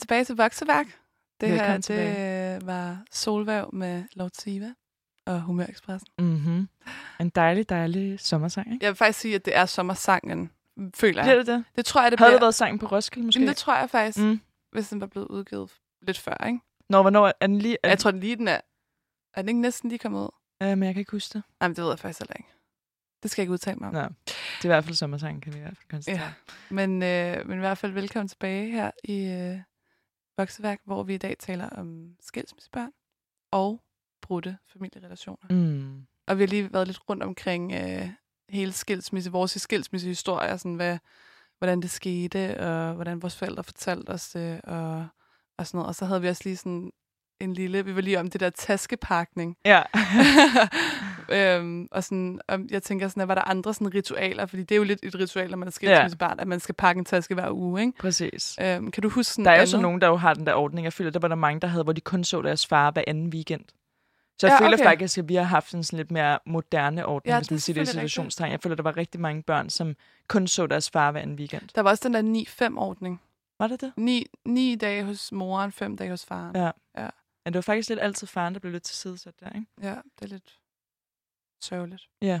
Velkommen tilbage til Vokseværk. Det her, Velkommen det tilbage. var Solvæv med Lord Siva og Humørekspressen. Mm-hmm. En dejlig, dejlig sommersang, ikke? Jeg vil faktisk sige, at det er sommersangen, føler Bliver jeg. det det? Det tror jeg, det Havde bliver. det været sangen på Roskilde, måske? Men det tror jeg faktisk, Mm. hvis den var blevet udgivet lidt før, ikke? Nå, hvornår er den lige... Er, Jeg tror lige, den er... Er den ikke næsten lige kommet ud? øh, men jeg kan ikke huske det. Nej, men det ved jeg faktisk heller ikke. Det skal jeg ikke udtale mig om. Nå, det er i hvert fald sommersang, kan vi i hvert fald konstatere. Ja. Men, øh, men i hvert fald velkommen tilbage her i øh, Vokseværk, hvor vi i dag taler om skilsmissebørn og brudte familierelationer. Mm. Og vi har lige været lidt rundt omkring øh, hele skilsmisse, vores skilsmissehistorie, sådan hvad, hvordan det skete, og hvordan vores forældre fortalte os det, og, og sådan noget. Og så havde vi også lige sådan en lille, vi var lige om det der taskepakning. Ja. [LAUGHS] øhm, og sådan, og jeg tænker sådan, at var der andre sådan ritualer, fordi det er jo lidt et ritual, når man er skilsmissebarn, ja. at man skal pakke en taske hver uge, ikke? Præcis. Øhm, kan du huske sådan Der er jo så nogen, der jo har den der ordning. Jeg føler, der var der mange, der havde, hvor de kun så deres far hver anden weekend. Så jeg Ja, føler okay. faktisk, at vi har haft en sådan lidt mere moderne ordning, Ja, hvis det man siger det i situationstegn. Jeg føler, der var rigtig mange børn, som kun så deres far hver anden weekend. Der var også den der 9-5-ordning. Var det det? 9, 9 dage hos moren, 5 dage hos faren. Ja. Ja. Men det var faktisk lidt altid faren, der blev lidt tilsidesat der, ikke? ja det er lidt sørgeligt. Ja.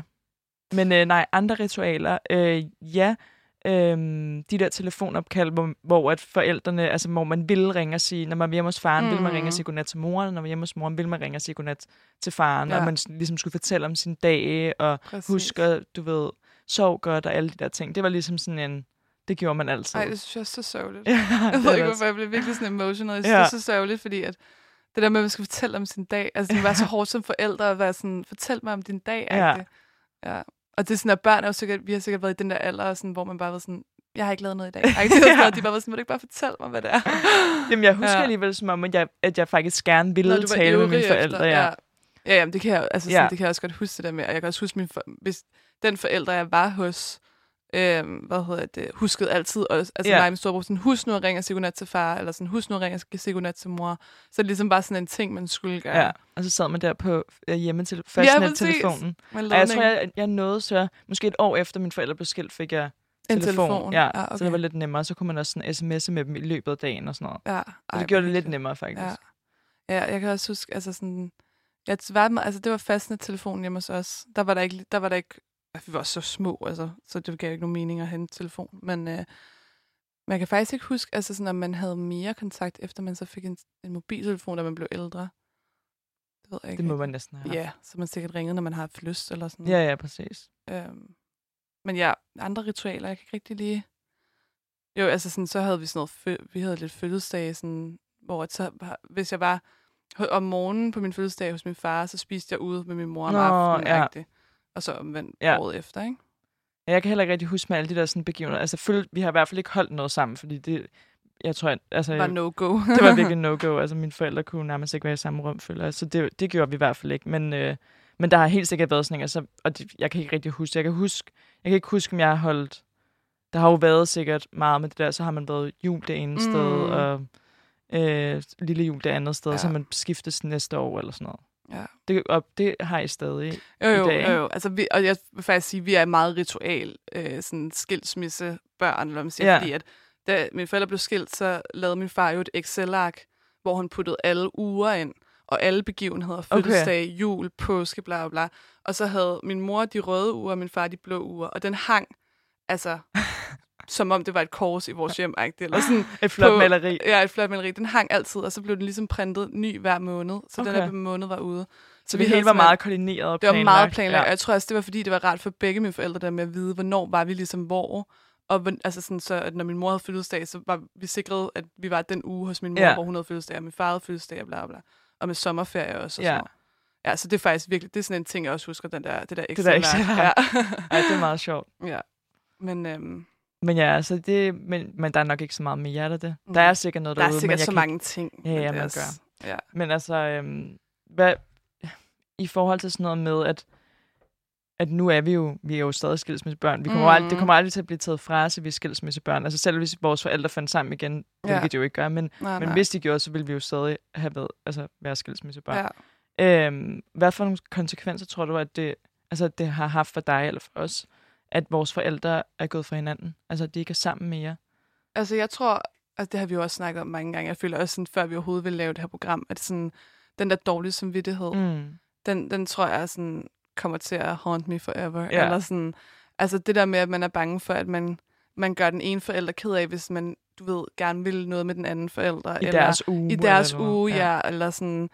Men øh, nej, andre ritualer. Øh, ja, øh, de der telefonopkald, hvor, hvor at forældrene, altså hvor man ville ringe og sige, når man var hjemme hos faren, mm. ville man ringe og Mhm. sige godnat til moren, når man var hjemme hos moren, ville man ringe og sige godnat til faren, Ja. og man ligesom skulle fortælle om sin dag, og Præcis. husk at, du ved, sov godt og alle de der ting. Det var ligesom sådan en, det gjorde man altid. Ej, det synes jeg er så sørgeligt. [LAUGHS] ja, Jeg ved er ikke, hvorfor jeg blev virkelig sådan emotional. Jeg synes, Ja. det er så sørgeligt, fordi at det der med, at man skal fortælle om sin dag, altså det var så [LAUGHS] hårdt som forældre at være sådan, fortæl mig om din dag. Ja. Ja. ja. Og det er sådan, at børn er jo sikkert, vi har sikkert været i den der alder, sådan, hvor man bare var sådan, jeg har ikke lavet noget i dag. [LAUGHS] Ej, det sådan, ja. De bare var sådan, må du ikke bare fortælle mig, hvad det er? [LAUGHS] Jamen, jeg husker Ja. alligevel som om, at jeg, at jeg faktisk gerne ville var tale med mine forældre. efter- ja. Ja, ja jamen, det kan jeg, altså, sådan, Ja. det kan jeg også godt huske det der med. Og jeg kan også huske, min for, hvis den forældre, jeg var hos, øh, hvad hedder det, huskede altid også, altså Ja. ja. mig og min storebror, sådan, husk nu at ringe og sige godnat til far, eller sådan, husk nu at ringe og sige godnat til mor. Så er det ligesom bare sådan en ting, man skulle gøre. Ja, og så sad man der på øh, hjemme til fastnet-telefonen. Med Og jeg tror, jeg, jeg nåede så... Måske et år efter mine forældre blev skilt, fik jeg en telefon. telefon. Ja, ja okay. Så det var lidt nemmere. Så kunne man også sådan sms'e med dem i løbet af dagen og sådan noget. Ja, Så ej, det gjorde det lidt nemmere, faktisk. Ja. ja, jeg kan også huske, altså sådan, jeg var altså det var fastnet-telefonen hjemme hos os. Der var der ikke, der var der ikke, ja, vi var så små, altså, så det gav ikke nogen mening at hente telefon. Men øh, man kan faktisk ikke huske, altså sådan, om man havde mere kontakt, efter man så fik en, en mobiltelefon, da man blev ældre. Det ved jeg ikke. Det må man næsten have. Ja, så man sikkert ringede, når man har haft lyst, eller sådan. Ja, ja, præcis. Øhm, men ja, andre ritualer, jeg kan ikke rigtig lige... Jo, altså sådan, så havde vi sådan noget, vi havde lidt fødselsdage, sådan, hvor at så, hvis jeg var om morgenen på min fødselsdag hos min far, så spiste jeg ude med min mor om Nå, aftenen, ja. ja. Og så omvendt Ja. året efter, ikke? Ja, Jeg kan heller ikke rigtig huske med alle de der sådan, begivenheder. Altså, føl, vi har i hvert fald ikke holdt noget sammen, fordi det... Jeg tror, at, altså, Det var no-go. [LAUGHS] det var virkelig [LAUGHS] no-go. Altså, mine forældre kunne nærmest ikke være i samme rum, føler jeg. Så det, det gjorde vi i hvert fald ikke. Men, øh, men der har helt sikkert været sådan en, altså, og det, jeg kan ikke rigtig huske. Jeg kan, huske. jeg kan ikke huske, om jeg har holdt... Der har jo været sikkert meget med det der. Så har man været jul det ene mm. sted, og øh, lille jul det andet sted. Ja. Så man skiftes næste år eller sådan noget. Ja. Det, og det har I stadig. Jo, jo, i dag, jo, jo. Altså, vi, og jeg vil faktisk sige, at vi er meget ritual, øh, sådan skilsmisse børn, eller man siger, ja. fordi at da mine forældre blev skilt, så lavede min far jo et Excel-ark, hvor han puttede alle uger ind, og alle begivenheder, fødselsdag, okay. jul, påske, bla bla bla. Og så havde min mor de røde uger, og min far de blå uger, og den hang, altså, som om det var et kors i vores hjem, ikke? eller sådan, [LAUGHS] Et flot på- maleri. Ja, et flot maleri. Den hang altid, og så blev den ligesom printet ny hver måned, så okay. den her måned var ude. Så vi hele var meget koordineret og det var planlagt. meget planlagt, ja. og Ja. jeg tror også, det var fordi, det var rart for begge mine forældre der med at vide, hvornår var vi ligesom hvor. Og altså sådan, så at når min mor havde fødselsdag, så var vi sikret, at vi var den uge hos min mor, Ja. ja. hvor hun havde fødselsdag, og min far havde fødselsdag, og bla bla. Og med sommerferie også. Og Ja. ja. ja, så det er faktisk virkelig, det er sådan en ting, jeg også husker, den der, det der Det der. Excel-ark. Ja. Ej, det er meget sjovt. [LAUGHS] ja. Men øhm, Men ja, altså det, men, men der er nok ikke så meget mere af det. Mm. Der er sikkert noget der er derude, sikkert men jeg så kan mange ting. Ja, ja, er man også- Ja. Men altså, øhm, hvad, i forhold til sådan noget med, at, at nu er vi jo, vi er jo stadig skilsmissebørn. Vi kommer mm. aldrig, det kommer aldrig til at blive taget fra os, at vi er skilsmissebørn. Altså selv hvis vores forældre fandt sammen igen, Ja. hvilket de jo ikke gør, men, Nej, men nej. hvis de gjorde, så ville vi jo stadig have været, altså, være skilsmissebørn. Ja. Øhm, hvad for nogle konsekvenser tror du, at det, altså, det har haft for dig eller for os, at vores forældre er gået fra hinanden? Altså, at de ikke er sammen mere? Altså, jeg tror, altså det har vi jo også snakket om mange gange. Jeg føler også, sådan, før vi overhovedet ville lave det her program, at sådan, den der dårlige samvittighed, mm. Den, den tror jeg sådan, kommer til at haunt me forever. Ja. Eller sådan, altså det der med, at man er bange for, at man, man gør den ene forælder ked af, hvis man, du ved, gerne vil noget med den anden forælder. I eller, deres uge. i deres eller- uge, ja. ja. Eller sådan,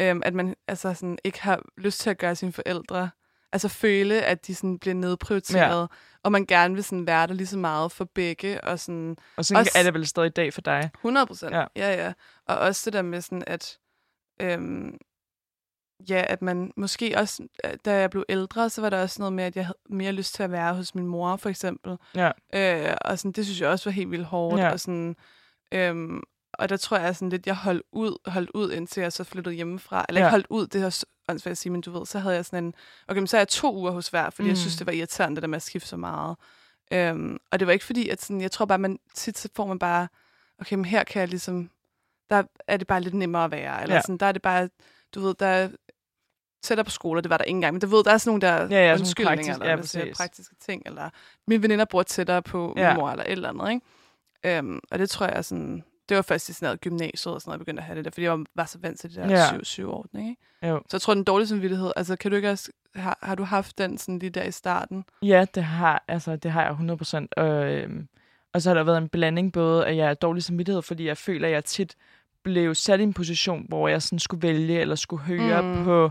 øhm, at man altså sådan, ikke har lyst til at gøre sine forældre, altså føle, at de sådan bliver nedprioriteret, ja. og man gerne vil sådan være der lige så meget for begge, og sådan Og sådan Også- er det vel stadig i dag for dig. 100 procent. Ja. Ja. ja. Og også det der med sådan, at øhm, ja, at man måske også, øh, da jeg blev ældre, så var der også noget med, at jeg havde mere lyst til at være hos min mor, for eksempel. Ja. Øh, og sådan, det synes jeg også var helt vildt hårdt. Ja. Og, sådan, øhm, og der tror jeg sådan lidt, jeg holdt ud, holdt ud, indtil jeg så flyttede hjemmefra. Eller Ja. ikke holdt ud, det er åndssvagt at sige, men du ved, så havde jeg sådan en, okay, men så er jeg to uger hos hver, fordi mm. jeg synes, Mm. det var irriterende, det der med at skifte så meget. Øhm, og det var ikke fordi, at sådan, jeg tror bare, man tit så får man bare, okay, men her kan jeg ligesom, der er det bare lidt nemmere at være. Eller Ja. sådan, der er det bare, du ved, der er tættere på skoler, det var der ikke engang, men du ved, der er sådan nogle der Ja, ja, undskyldninger, praktisk- eller ja, hvad siger, præcis. praktiske ting, eller mine veninder bor tættere på Ja. min mor, eller et eller andet, ikke? Øhm, og det tror jeg er sådan, det var først i sådan noget gymnasiet og sådan noget, jeg begyndte at have det der, fordi jeg var, var så vant til det der Ja. ja. 7-7-ordning, ikke? Jo. Så jeg tror, den dårlige samvittighed, altså kan du ikke også, har, har du haft den sådan lige der i starten? Ja, det har, altså, det har jeg 100%. Og, øhm, og så har der været en blanding både, at jeg er dårlig samvittighed, fordi jeg føler, at jeg tit blev sat i en position, hvor jeg sådan skulle vælge, eller skulle høre. Mm. på,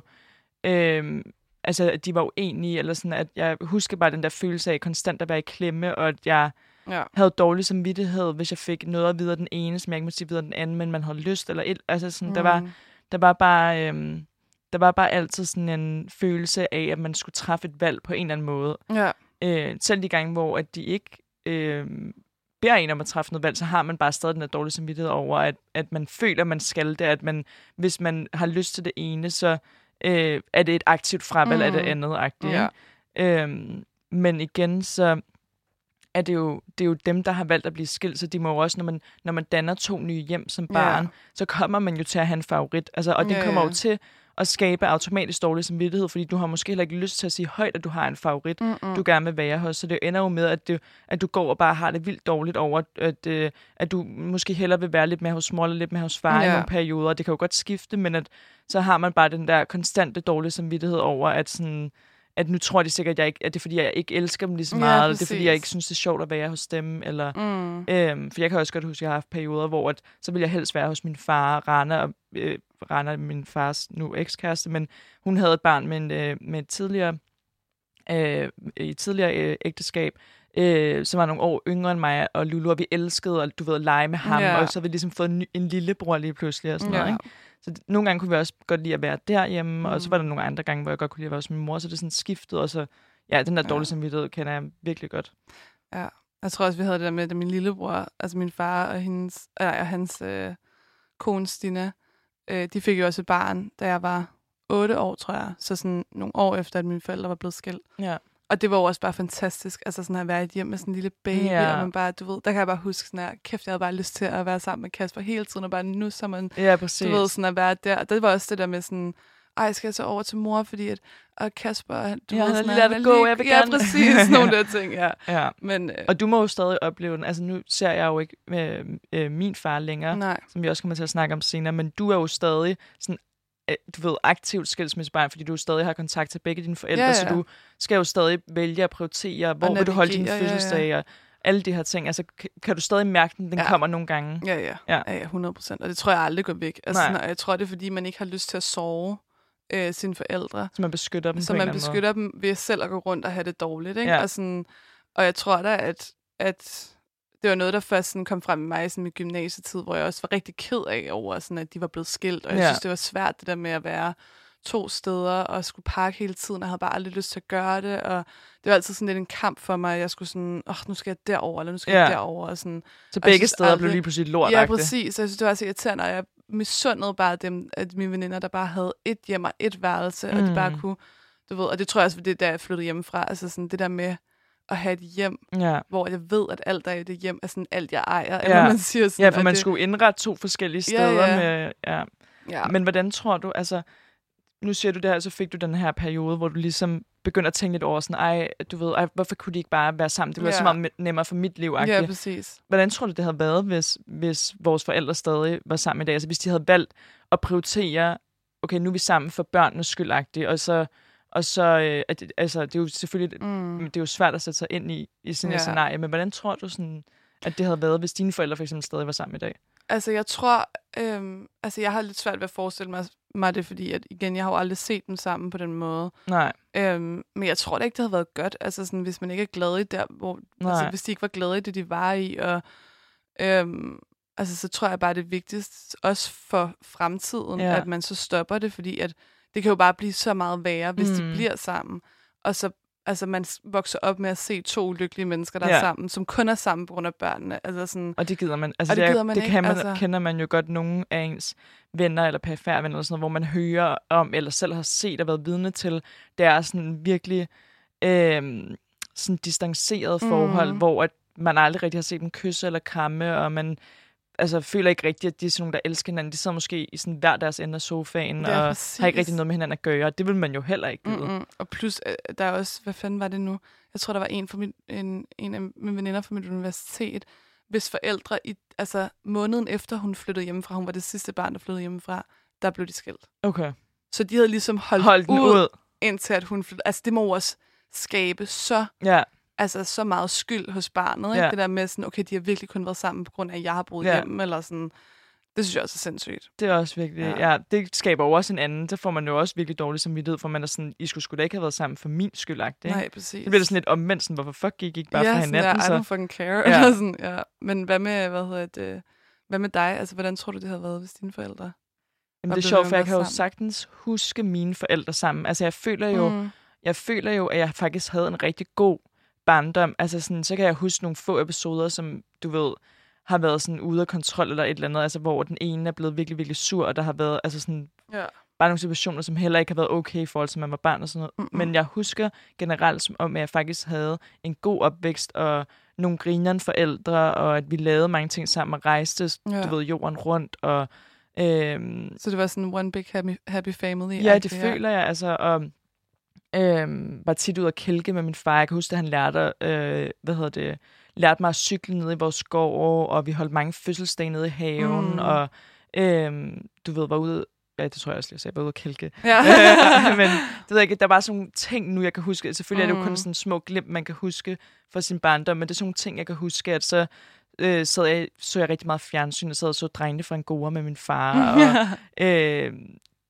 øhm, altså at de var uenige, eller sådan, at jeg husker bare den der følelse af konstant at være i klemme, og at jeg Ja. havde dårlig samvittighed, hvis jeg fik noget at vide af den ene, som jeg ikke må sige videre den anden, men man havde lyst, eller et, altså sådan, mm. der var, der var bare, øhm, der var bare altid sådan en følelse af, at man skulle træffe et valg på en eller anden måde. Ja, Øh, selv de gange, hvor at de ikke øh, beder en om at træffe noget valg, så har man bare stadig den der dårlige samvittighed over, at, at man føler, man skal det, at man, hvis man har lyst til det ene, så øh, er det et aktivt fravalg mm. af det Mm. andet. Agtigt, Ja. Øhm, men igen, så er det, jo, det er jo dem, der har valgt at blive skilt, så de må jo også, når man, når man danner to nye hjem som Ja. barn, så kommer man jo til at have en favorit. Altså, og det Ja, kommer ja. jo til at skabe automatisk dårlig samvittighed, fordi du har måske heller ikke lyst til at sige højt, at du har en favorit, Mm-mm. du gerne vil være hos. Så det ender jo med, at, det, at du går og bare har det vildt dårligt over, at, øh, at du måske hellere vil være lidt mere hos mor eller lidt mere hos far ja. i Ja. nogle perioder. Det kan jo godt skifte, men at, så har man bare den der konstante dårlige samvittighed over, at sådan at nu tror de sikkert, at, jeg ikke, at det er, fordi jeg ikke elsker dem lige så Ja, meget, eller det er, fordi jeg ikke synes, det er sjovt at være hos dem, eller... Mm. Øhm, for jeg kan også godt huske, at jeg har haft perioder, hvor at, så vil jeg helst være hos min far, Rana, og, øh, Rana min fars nu ekskæreste, men hun havde et barn med, en, øh, med et tidligere, øh, i et tidligere øh, ægteskab, øh, som var nogle år yngre end mig, og Lulu, og vi elskede at, du ved, at lege med ham, Ja. og så har vi ligesom fået en, ny- en lillebror lige pludselig, og sådan Ja. noget, ikke? Så det, nogle gange kunne vi også godt lide at være derhjemme, mm. og så Mm. var der nogle andre gange, hvor jeg godt kunne lide at være hos min mor, så det sådan skiftet, og så, ja, den der Ja. dårlige samvittighed kender jeg virkelig godt. Jeg tror også, vi havde det der med, at min lillebror, altså min far og, hendes, øh, og hans øh, kone Stina, øh, de fik jo også et barn, da jeg var otte år, tror jeg. Så sådan nogle år efter, at mine forældre var blevet skilt. Ja. Og det var jo også bare fantastisk, altså sådan at være i et hjem med sådan en lille baby, Ja. ja. og man bare, du ved, der kan jeg bare huske sådan her, kæft, jeg havde bare lyst til at være sammen med Kasper hele tiden, og bare nu så man, Ja, præcis. du ved, sådan at være der. Det var også det der med sådan, ej, skal jeg så over til mor, fordi at, og Kasper, du Ja, ved, sådan, lige er at gå, jeg vil ja, gerne- præcis, sådan nogle der [LAUGHS] ting, ja. Ja. Men, øh, Og du må jo stadig opleve den. Altså nu ser jeg jo ikke øh, øh, min far længere, nej, som vi også kommer til at snakke om senere, men du er jo stadig sådan, du ved, aktivt skilsmissebarn, fordi du stadig har kontakt til begge dine forældre, Ja, så ja. du skal jo stadig vælge at prioritere, hvor vil du holde din navigere, ja, ja. og alle de her ting. Altså, kan, du stadig mærke den? Den Ja. kommer nogle gange. Ja, ja. Ja. ja. ja 100 procent. Og det tror jeg aldrig går væk. Altså, Nej. jeg tror, det er, fordi man ikke har lyst til at sove øh, sine forældre. Så man beskytter dem Så man beskytter dem ved selv at gå rundt og have det dårligt. Ikke? Ja. Og, sådan, og jeg tror da, at, at det var noget, der først sådan kom frem i mig sådan i gymnasietid, hvor jeg også var rigtig ked af over, sådan, at de var blevet skilt. Og jeg Ja. synes, det var svært det der med at være to steder og skulle pakke hele tiden. Jeg havde bare aldrig lyst til at gøre det. Og det var altid sådan lidt en kamp for mig. Jeg skulle sådan, åh, oh, nu skal jeg derover eller nu skal Ja. jeg derover. Og sådan. Så og begge synes steder blev aldrig- lige pludselig lort Ja, præcis. Så jeg synes, det var så irriterende, og jeg misundede bare dem, at mine veninder, der bare havde et hjem og et værelse, og de bare Mm. kunne, du ved, og det tror jeg også, det er der, jeg flyttede hjemmefra, altså sådan det der med at have et hjem, Ja. hvor jeg ved, at alt der er i det hjem er sådan alt, jeg ejer, Ja. eller man siger sådan. ja, for man det, skulle indrette to forskellige Ja, steder. ja. Med, ja. Ja. Men hvordan tror du, altså, nu siger du det her, så fik du den her periode, hvor du ligesom begynder at tænke lidt over sådan, ej, du ved, ej, hvorfor kunne de ikke bare være sammen? Det var Ja. så meget nemmere for mit liv. Ja, Ja, præcis. Hvordan tror du, det havde været, hvis, hvis vores forældre stadig var sammen i dag? Altså hvis de havde valgt at prioritere, okay, nu er vi sammen for børnenes skyldagtigt, og så, og så øh, at, altså, det er jo selvfølgelig, Mm. det er jo svært at sætte sig ind i, i sådan et Ja. scenarie, men hvordan tror du sådan, at det havde været, hvis dine forældre for eksempel stadig var sammen i dag? Altså, jeg tror... Øhm, altså, jeg har lidt svært ved at forestille mig, mig det, fordi at, igen, jeg har jo aldrig set dem sammen på den måde. Nej, Øhm, men jeg tror da ikke, det havde været godt, altså sådan, hvis man ikke er glad i der, hvor, Nej. altså, hvis de ikke var glade i det, de var i, og øhm, altså, så tror jeg bare, det er vigtigst, også for fremtiden, ja. at man så stopper det, fordi at det kan jo bare blive så meget værre, hvis mm. Mm. de bliver sammen. Og så, altså, man vokser op med at se to lykkelige mennesker, der Ja. er sammen, som kun er sammen på grund af børnene. Altså sådan, og det gider man. Altså, Og det er- gider man det ikke, kan man, altså. kender man jo godt nogle af ens venner eller perifære venner, eller sådan noget, hvor man hører om, eller selv har set og været vidne til, det er sådan virkelig øh, sådan distanceret forhold, Mhm. hvor at man aldrig rigtig har set dem kysse eller kramme, og man altså, føler ikke rigtigt, at de er sådan nogle, der elsker hinanden. De sidder måske i sådan hver deres ende af sofaen, Ja, og præcis. har ikke rigtig noget med hinanden at gøre. Det vil man jo heller ikke vide. Mm-mm. Og plus, øh, der er også, hvad fanden var det nu? Jeg tror, der var en, fra min, en, en af mine veninder fra mit universitet, hvis forældre, i, altså måneden efter hun flyttede hjemmefra, hun var det sidste barn, der flyttede hjemmefra, der blev de skilt. Okay. Så de havde ligesom holdt, Hold den ud, ud. indtil at hun flyttede. Altså det må også skabe så, Ja, altså, så meget skyld hos barnet. Ikke? Ja. Det der med sådan, okay, de har virkelig kun været sammen på grund af, at jeg har boet Ja. hjemme, eller sådan. Det synes jeg også er sindssygt. det er også virkelig... Ja. Ja. ja, det skaber jo også en anden. Så får man jo også virkelig dårlig samvittighed, for man er sådan, I skulle sgu da ikke have været sammen for min skyld, ikke? Nej, præcis. Så bliver det sådan lidt omvendt, sådan, hvorfor fuck gik I ikke bare ja, for sådan hinanden? der, I så? don't fucking care. Ja. Ja. Sådan, ja. Men hvad med, hvad hedder det, hvad med dig? Altså, hvordan tror du, det havde været, hvis dine forældre... Jamen, det er sjovt, for jeg kan jo sammen. sagtens huske mine forældre sammen. Altså, jeg føler jo, Mm. jeg føler jo, at jeg faktisk havde en rigtig god barndom. Altså, sådan, så kan jeg huske nogle få episoder, som du ved, har været sådan ude af kontrol eller et eller andet, altså hvor den ene er blevet virkelig, virkelig sur, og der har været altså sådan, Ja. bare nogle situationer, som heller ikke har været okay i forhold til, man var barn og sådan noget. Mm-mm. Men jeg husker generelt som om, at jeg faktisk havde en god opvækst, og nogle grineren forældre, og at vi lavede mange ting sammen og rejste, Ja. ja. du ved, jorden rundt, og øhm, Så det var sådan one big happy, happy family. Ja, det føler jeg, altså, og øhm, var tit ude at kælke med min far. Jeg kan huske, at han lærte, øh, hvad hedder det, lærte mig at cykle ned i vores skov, og vi holdt mange fødselsdage nede i haven, Mm. mm. og øhm, du ved, var ude, ja, det tror jeg også, jeg sagde, var ude at kælke. Ja. [LAUGHS] Men det ved jeg ikke, der er bare sådan nogle ting nu, jeg kan huske. Selvfølgelig er det jo kun Mm. sådan små glimt, man kan huske fra sin barndom, men det er sådan nogle ting, jeg kan huske, at så øh, sad jeg, så jeg rigtig meget fjernsyn, og sad og så drengene fra Angora med min far, og [LAUGHS] øh,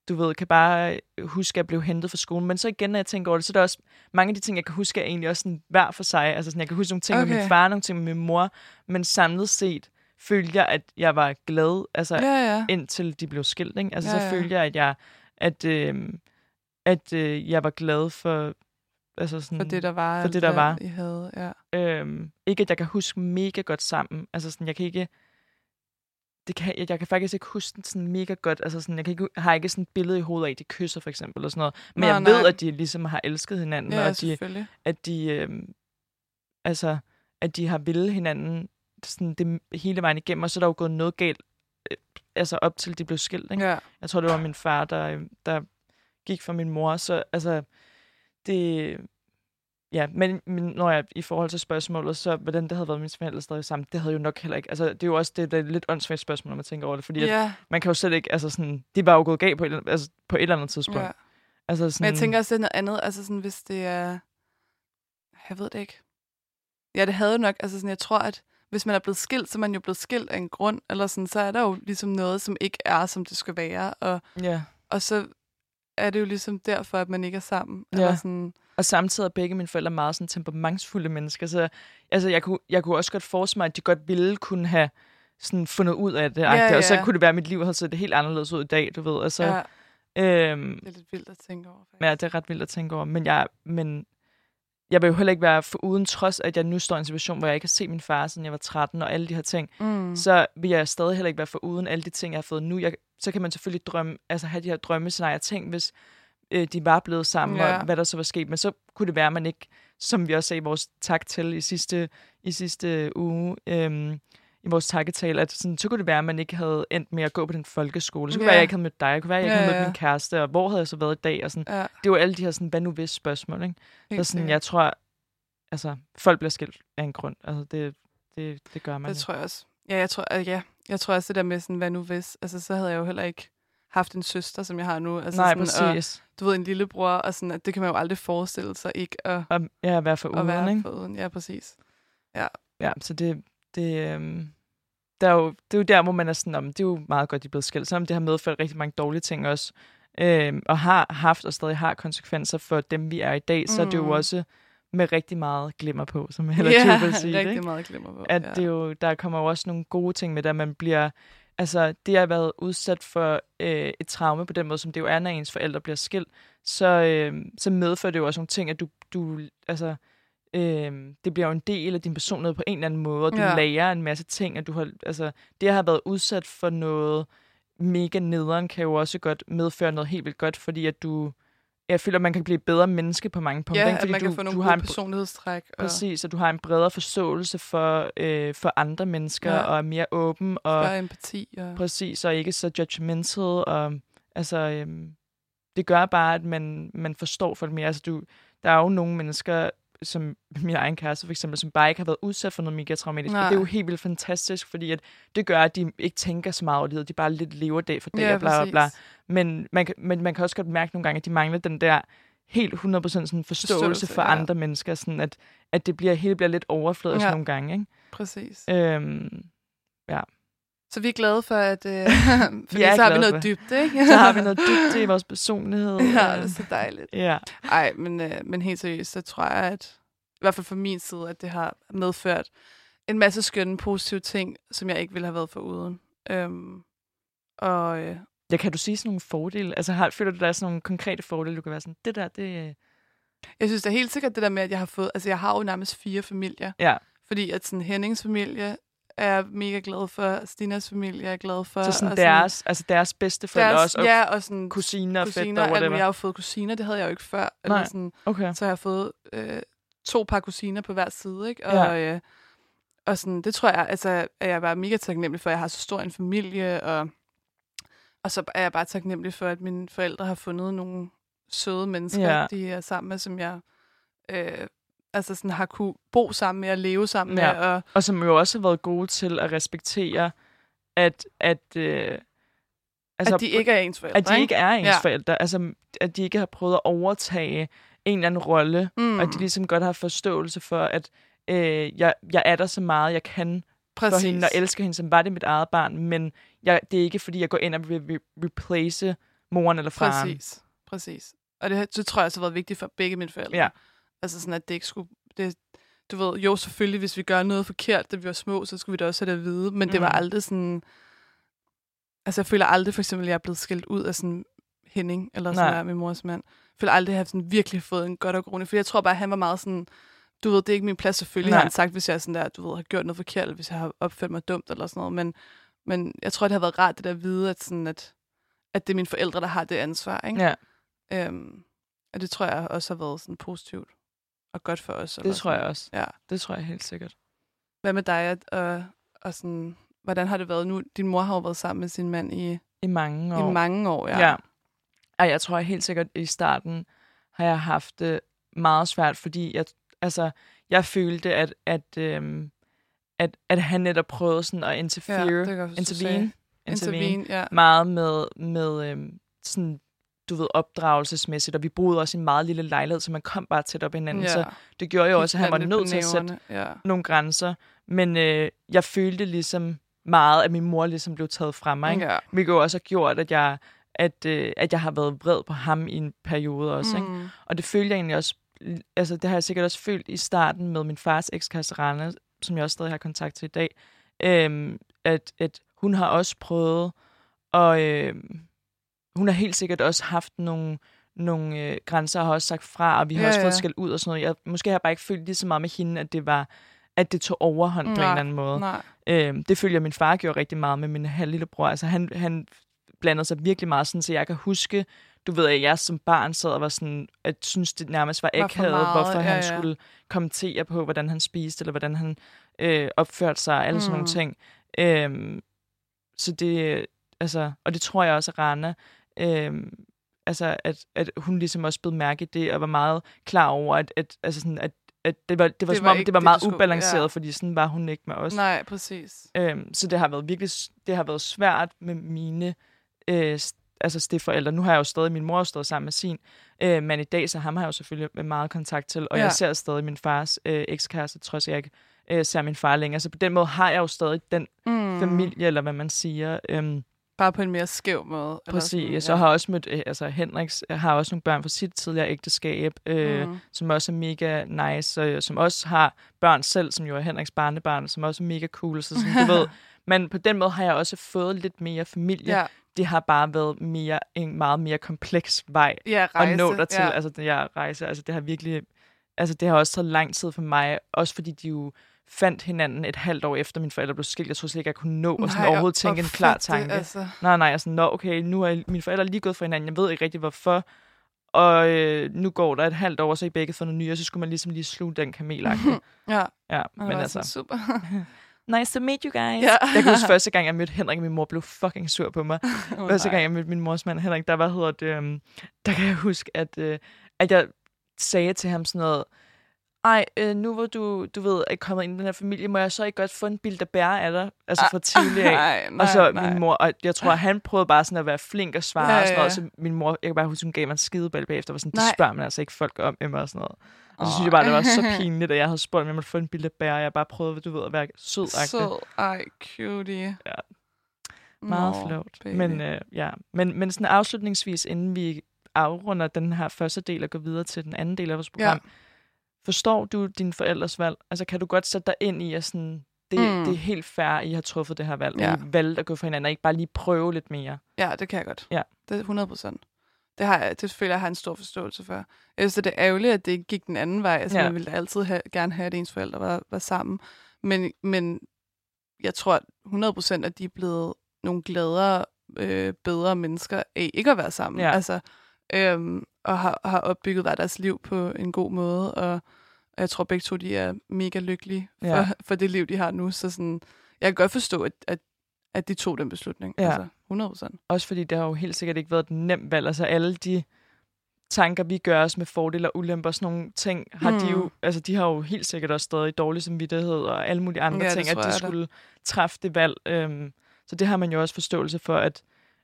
du ved, kan bare huske, at blev hentet fra skolen. Men så igen, når jeg tænker over det, så er der også mange af de ting, jeg kan huske, er egentlig også sådan hver for sig. Altså sådan, jeg kan huske nogle ting okay. med min far, nogle ting med min mor, men samlet set følte jeg, at jeg var glad, altså ja. ja, indtil de blev skilt. Ikke? Altså Ja, så ja. følte jeg, at jeg, at, øh, at øh, jeg var glad for, altså sådan, For det, der var. for det, der var. I havde, ja. Øhm, ikke, at jeg kan huske mega godt sammen. Altså sådan, jeg kan ikke... Det kan, jeg, jeg kan faktisk ikke huske den sådan mega godt. Altså sådan, jeg kan ikke, har ikke sådan et billede i hovedet af, at de kysser for eksempel. Eller sådan noget. Men Nå, jeg nej. ved, at de ligesom har elsket hinanden. Ja, og at de, at de, øhm, altså, at de har ville hinanden sådan det hele vejen igennem. Og så er der jo gået noget galt øh, altså op til de blev skilt. Ikke? Ja. Jeg tror, det var min far, der, øh, der gik for min mor. Så altså, det... Ja, men, men når jeg i forhold til spørgsmålet, så hvordan det havde været min forældre stadig sammen, det havde jo nok heller ikke. Altså, det er jo også det, det er lidt åndssvagt spørgsmål, når man tænker over det, fordi at Ja, man kan jo slet ikke, altså sådan, det var jo gået galt på et, altså, på et eller andet tidspunkt. ja. Altså sådan, Men jeg tænker også, det er noget andet, altså sådan, hvis det er... Jeg ved det ikke. Ja, det havde jo nok, altså sådan, jeg tror, at hvis man er blevet skilt, så er man jo blevet skilt af en grund, eller sådan, så er der jo ligesom noget, som ikke er, som det skal være, og, Ja. og så er det jo ligesom derfor, at man ikke er sammen. Ja. Eller sådan, Og samtidig er begge mine forældre meget sådan temperamentsfulde mennesker, så altså, jeg, kunne, jeg kunne også godt forestille mig, at de godt ville kunne have sådan fundet ud af det, Ja, ja, og så kunne det være, at mit liv havde set helt anderledes ud i dag, du ved. Altså, ja, øhm, det er lidt vildt at tænke over. Faktisk. Ja, det er ret vildt at tænke over. Men jeg, men jeg vil jo heller ikke være for uden trods, at jeg nu står i en situation, hvor jeg ikke har set min far, siden jeg var 13, og alle de her ting. Mm. Så vil jeg stadig heller ikke være for uden alle de ting, jeg har fået nu. Jeg, så kan man selvfølgelig drømme, altså have de her drømmescenarier. Tænk, hvis øh, de var blevet sammen, Ja. og hvad der så var sket. Men så kunne det være, at man ikke, som vi også sagde i vores tak til i sidste, i sidste uge, øhm, i vores takketale, at sådan, så kunne det være, at man ikke havde endt med at gå på den folkeskole. Så kunne det være, at jeg ikke havde mødt dig. Det kunne være, at jeg ikke Ja, havde mødt ja. min kæreste. Og hvor havde jeg så været i dag? Og sådan. Ja, Det var alle de her sådan, hvad nu hvis spørgsmål. Ikke? helt Så sådan, jeg tror, altså, folk bliver skilt af en grund. Altså, det, det, det gør man. Det jo. tror jeg også. Ja, jeg tror, at ja, jeg tror også det der med sådan, hvad nu hvis, altså så havde jeg jo heller ikke haft en søster, som jeg har nu. Altså Nej, sådan, præcis. Og, du ved, en lillebror, og sådan, at det kan man jo aldrig forestille sig ikke at, Og, ja, at være for at uden, være ikke? foruden. Ja, præcis. Ja, så det, det, øhm, der er jo, det er jo der, hvor man er sådan, om det er jo meget godt, de er blevet skilt, selvom det har medført rigtig mange dårlige ting også, øhm, og har haft og stadig har konsekvenser for dem, vi er i dag, så er det jo Mm. også med rigtig meget glimmer på, som [LAUGHS] heller ja, ja, vil sige det, rigtig ikke? meget glemmer på. At ja. det jo, der kommer jo også nogle gode ting med at man bliver, altså det at have været udsat for øh, et traume på den måde, som det jo er, når ens forældre bliver skilt, så, øh, så medfører det jo også nogle ting, at du, du altså, øh, det bliver jo en del af din personlighed på en eller anden måde, og du Ja. lærer en masse ting, at du har, altså, det at have været udsat for noget mega nederen, kan jo også godt medføre noget helt vildt godt, fordi at du, jeg føler, at man kan blive bedre menneske på mange punkter, ja, ikke? at fordi man du, kan få nogle du har en, personlighedstræk. Og Præcis, og du har en bredere forståelse for, øh, for andre mennesker, Ja. og er mere åben, og større empati. Og, præcis, og ikke så judgmental, og altså, øhm, det gør bare, at man, man forstår folk mere. Altså, du, der er jo nogle mennesker, som [LAUGHS] min egen kæreste for eksempel, som bare ikke har været udsat for noget mega traumatisk. Og Nej. det er jo helt vildt fantastisk, fordi at det gør, at de ikke tænker så meget over livet. De bare lidt lever dag for dag, ja, og bla bla bla. Men man, kan- men man kan også godt mærke nogle gange, at de mangler den der helt 100% sådan forståelse, Forståelse, for ja. andre mennesker. Sådan at, at det bliver, hele bliver lidt overfladisk Ja. nogle gange. Ikke? Præcis. Øhm, Så vi er glade for, at øh, [LAUGHS] fordi så har vi noget for- dybde, ikke? [LAUGHS] så har vi noget dybde i vores personlighed. [LAUGHS] ja, det er så dejligt. ja. Ej, men, øh, men helt seriøst, så tror jeg, at i hvert fald fra min side, at det har medført en masse skønne, positive ting, som jeg ikke ville have været for uden. Øhm, og øh, ja, kan du sige sådan nogle fordele? Altså, har, føler du, der er sådan nogle konkrete fordele, du kan være sådan, det der, det... øh, jeg synes da helt sikkert det der med, at jeg har fået, altså jeg har jo nærmest fire familier, Ja, fordi at sådan Hennings familie er mega glad for, Stinas familie er glad for. så sådan og deres, altså deres bedsteforældre deres, også, og ja, og sådan kusiner, kusiner, fætter og whatever. jeg har jo fået kusiner, det havde jeg jo ikke før. Eller Nej. sådan, Okay. Så har jeg fået øh, to par kusiner på hver side, ikke? Og, Ja. øh, og sådan, det tror jeg, altså, er jeg bare mega taknemmelig for, at jeg har så stor en familie, og, og så er jeg bare taknemmelig for, at mine forældre har fundet nogle søde mennesker, Ja. de er sammen med, som jeg øh, altså sådan har kunne bo sammen med og leve sammen Ja. med. Og, Og som jo også har været gode til at respektere, at, at, øh, altså, at de ikke er ens forældre. at de ikke er ens Ja. forældre. Altså, at de ikke har prøvet at overtage en eller anden rolle, mm. og at de ligesom godt har forståelse for, at øh, jeg, jeg er der så meget, jeg kan Præcis. for hende, og elsker hende, som var det mit eget barn, men jeg, det er ikke, fordi jeg går ind og vil re- replace moren eller faren. Præcis, præcis. Og det, det tror jeg også har været vigtigt for begge mine forældre. Ja. Altså sådan, at det ikke skulle... Det, du ved, jo selvfølgelig, hvis vi gør noget forkert, da vi var små, så skulle vi da også have det at vide. Men det var Mhm. aldrig sådan... Altså, jeg føler aldrig, for eksempel, at jeg er blevet skilt ud af sådan Henning, eller sådan Nej. der, min mors mand. Jeg føler aldrig, at jeg har sådan virkelig fået en godt og grunde. For jeg tror bare, at han var meget sådan... Du ved, det er ikke min plads. Selvfølgelig Nej. har han sagt, hvis jeg sådan der, du ved, har gjort noget forkert, eller hvis jeg har opført mig dumt, eller sådan noget. Men, men jeg tror, det har været rart, det der at vide, at, sådan, at, at det er mine forældre, der har det ansvar. Ikke? Ja, Øhm, og det tror jeg også har været sådan positivt og godt for os. eller det tror jeg sådan. også. Ja. Det tror jeg helt sikkert. Hvad med dig? Og, og sådan, hvordan har det været nu? Din mor har jo været sammen med sin mand i, I mange år. i mange år. Ja. Ja. Ej, jeg tror helt sikkert, i starten har jeg haft det meget svært, fordi jeg, altså, jeg følte, at, at, øhm, at, at han netop prøvede sådan at ja interfere, det jeg forstå, du intervene, intervene, Intervene, ja. meget med, med øhm, sådan, du ved, opdragelsesmæssigt, og vi boede også i en meget lille lejlighed, så man kom bare tæt op hinanden, ja. så det gjorde jo også, at han var nødt til at sætte Ja. nogle grænser, men øh, jeg følte ligesom meget, at min mor ligesom blev taget fra mig, ikke? Ja. hvilket jo også har gjort, at jeg, at, øh, at jeg har været vred på ham i en periode også. Ikke? Mm. Og det følte jeg egentlig også, altså det har jeg sikkert også følt i starten med min fars ekskæreste Rane, som jeg også stadig har kontakt til i dag, øhm, at, at hun har også prøvet, og øhm, hun har helt sikkert også haft nogle, nogle øh, grænser, og har også sagt fra, og vi har Ja, også fået ja. skæld ud og sådan noget. Jeg, måske har jeg bare ikke følt lige så meget med hende, at det var at det tog overhånd på en Nej, eller anden måde. Nej. Øhm, det følger min far gjorde rigtig meget med min halv lillebror. Altså han, han blandet sig virkelig meget, sådan, så jeg kan huske, du ved, at jeg som barn sad og var sådan, at synes det nærmest var akavet, hvorfor ja, han ja. skulle kommentere på, hvordan han spiste, eller hvordan han øh, opførte sig, alle sådan nogle Mm. ting. Øhm, så det, altså, og det tror jeg også, at Rana, øhm, altså, at, at hun ligesom også blev mærke det, og var meget klar over, at, at, altså sådan, at, at det var, det var, Det som var om, ikke det var det, meget skulle- ubalanceret, ja. fordi sådan var hun ikke med os. Nej, præcis. Øhm, så det har været virkelig det har været svært med mine øh, altså stedforældre. Nu har jeg jo stadig, min mor har stået sammen med sin, øh, men i dag, så ham har jeg jo selvfølgelig meget kontakt til, og ja. Jeg ser stadig min fars øh, ekskæreste, trods jeg ikke øh, ser min far længere. Så på den måde har jeg jo stadig den Mm. familie, eller hvad man siger. Øhm, Bare på en mere skæv måde. eller præcis. sådan, Så har også mødt, øh, altså Henriks har også nogle børn fra sit tidligere ægteskab, øh, Mm. som også er mega nice, og som også har børn selv, som jo er Henriks barnebarn, som også er mega cool. Så sådan, du [LAUGHS] ved, men på den måde har jeg også fået lidt mere familie. Ja, Det har bare været mere, en meget mere kompleks vej ja rejse. at nå dertil. Ja. Altså, den her rejse. Altså, det har virkelig... Altså, det har også taget lang tid for mig. Også fordi de jo fandt hinanden et halvt år efter mine forældre blev skilt. Jeg tror slet ikke, jeg kunne nå at sådan Nej, overhovedet og- tænke en klar fuck det, tanke. altså. Nej, nej, altså, nå, okay, nu er mine forældre lige gået fra hinanden. Jeg ved ikke rigtig, hvorfor. Og øh, nu går der et halvt år, så I begge fundet nye, og så skulle man ligesom lige sluge den kamel [LAUGHS] Ja, Ja, men men altså. altså, super. [LAUGHS] nice to meet you guys. Ja. Jeg kan huske første gang, jeg mødte Henrik, min mor blev fucking sur på mig. [LAUGHS] oh, Første gang, jeg mødte min mors mand Henrik, der, hvad hedder det, um, der kan jeg huske, at, uh, at jeg sagde til ham sådan noget, ej, øh, nu hvor du, du ved, er kommet ind i den her familie, må jeg så ikke godt få en bil, der bærer af dig? Altså fra tidligere af. Nej, [LAUGHS] nej, og så nej. min mor, og jeg tror, han prøvede bare sådan at være flink og svare Ja, ja, og sådan noget. Så min mor, jeg kan bare huske, hun gav mig en skideball bagefter, var sådan, det Nej. spørger man altså ikke folk om mig og sådan noget. Og så synes jeg bare, det var så [LAUGHS] pinligt, at jeg havde spurgt, om jeg måtte få en bil, der bærer. Jeg bare prøvede, du ved, at være sød Sød. Ej, cutie. Ja. Meget Nå, flot. baby. Men, øh, ja. men, men sådan afslutningsvis, inden vi afrunder den her første del og går videre til den anden del af vores program, ja. Forstår du dine forældres valg? Altså kan du godt sætte dig ind i, at sådan, det, Mm. det er helt fair, at I har truffet det her valg, Ja. og I valgte at gå for hinanden, og ikke bare lige prøve lidt mere? Ja, det kan jeg godt. Ja. Det er 100 procent. Det, har jeg, det føler jeg, har en stor forståelse for. Jeg synes, det er ærgerligt, at det ikke gik den anden vej. Altså, Ja. Man ville altid have, gerne have, at ens forældre var, var sammen. Men, men jeg tror at 100 procent, at de er blevet nogle gladere, øh, bedre mennesker af ikke at være sammen. Ja. Altså, øhm, og har, har opbygget hver deres liv på en god måde. Og, og jeg tror begge to, de er mega lykkelige for, Ja. for det liv, de har nu. Så sådan, jeg kan godt forstå, at, at, at de tog den beslutning. Ja. Altså, 100 procent. Også fordi det har jo helt sikkert ikke været et nemt valg. Altså alle de tanker, vi gør os med fordele og ulemper, sådan nogle ting, har mm. de jo, altså de har jo helt sikkert også stadig dårlig samvittighed og alle mulige andre Ja, det ting, at de skulle træffe det valg. Øhm, så det har man jo også forståelse for, at,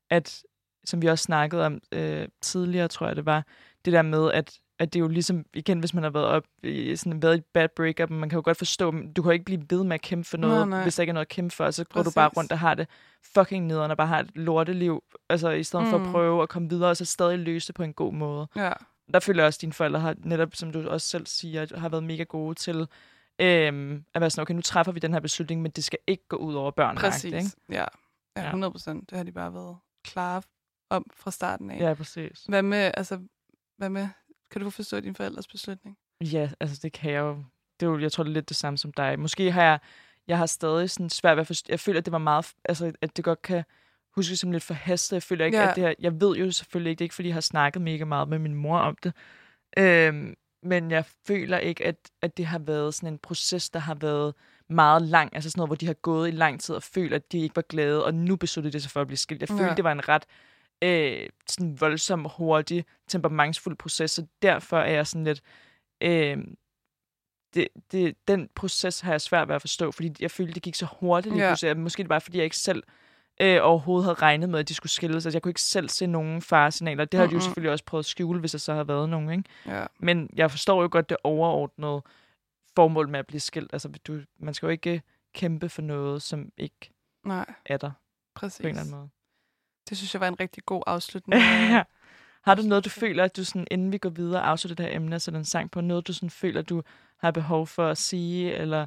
at som vi også snakkede om øh, tidligere, tror jeg det var, det der med, at, at det er jo ligesom, igen, hvis man har været op i sådan været i bad breakup, man kan jo godt forstå, du kan jo ikke blive ved med at kæmpe for noget, Nej, nej. hvis der ikke er noget at kæmpe for, så går du bare Præcis. rundt og har det fucking nederen og bare har et lorteliv, altså i stedet mm. for Mm. at prøve at komme videre, og så stadig løse det på en god måde. Ja. Der føler jeg også, at dine forældre har, netop som du også selv siger, har været mega gode til øhm, at være sådan, okay, nu træffer vi den her beslutning, men det skal ikke gå ud over børnene. Præcis. Ikke? Ja. ja, Ja. 100 procent. Det har de bare været klare om fra starten af. Ja, præcis. Hvad med, altså, hvad med, kan du forstå din forældres beslutning? Ja, altså det kan jeg jo. Det er jo, jeg tror, det er lidt det samme som dig. Måske har jeg, jeg har stadig sådan svært ved at forstå. Jeg føler, at det var meget, altså at det godt kan huske som lidt for hastet. Jeg føler ikke, Ja. at det her, jeg ved jo selvfølgelig ikke, det er ikke, fordi jeg har snakket mega meget med min mor om det. Øhm, men jeg føler ikke, at, at det har været sådan en proces, der har været meget lang. Altså sådan noget, hvor de har gået i lang tid og følt, at de ikke var glade, og nu besluttede de sig for at blive skilt. Jeg følte, Ja. det var en ret øh, sådan voldsom, hurtig, temperamentsfuld proces, så derfor er jeg sådan lidt... Øh, det, det, den proces har jeg svært ved at forstå, fordi jeg følte, det gik så hurtigt lige Ja. pludselig. Måske det bare, fordi jeg ikke selv øh, overhovedet havde regnet med, at de skulle skilles. Altså, jeg kunne ikke selv se nogen faresignaler. Det har de jo selvfølgelig også prøvet at skjule, hvis der så har været nogen. Ikke? Ja. Men jeg forstår jo godt det overordnede formål med at blive skilt. Altså, du, man skal jo ikke kæmpe for noget, som ikke Nej, er der præcis. på en eller anden måde. Det synes jeg var en rigtig god afslutning. [LAUGHS] har du noget, du føler, at du sådan, inden vi går videre og afslutter det her emne, så den sang på, noget, du sådan føler, du har behov for at sige, eller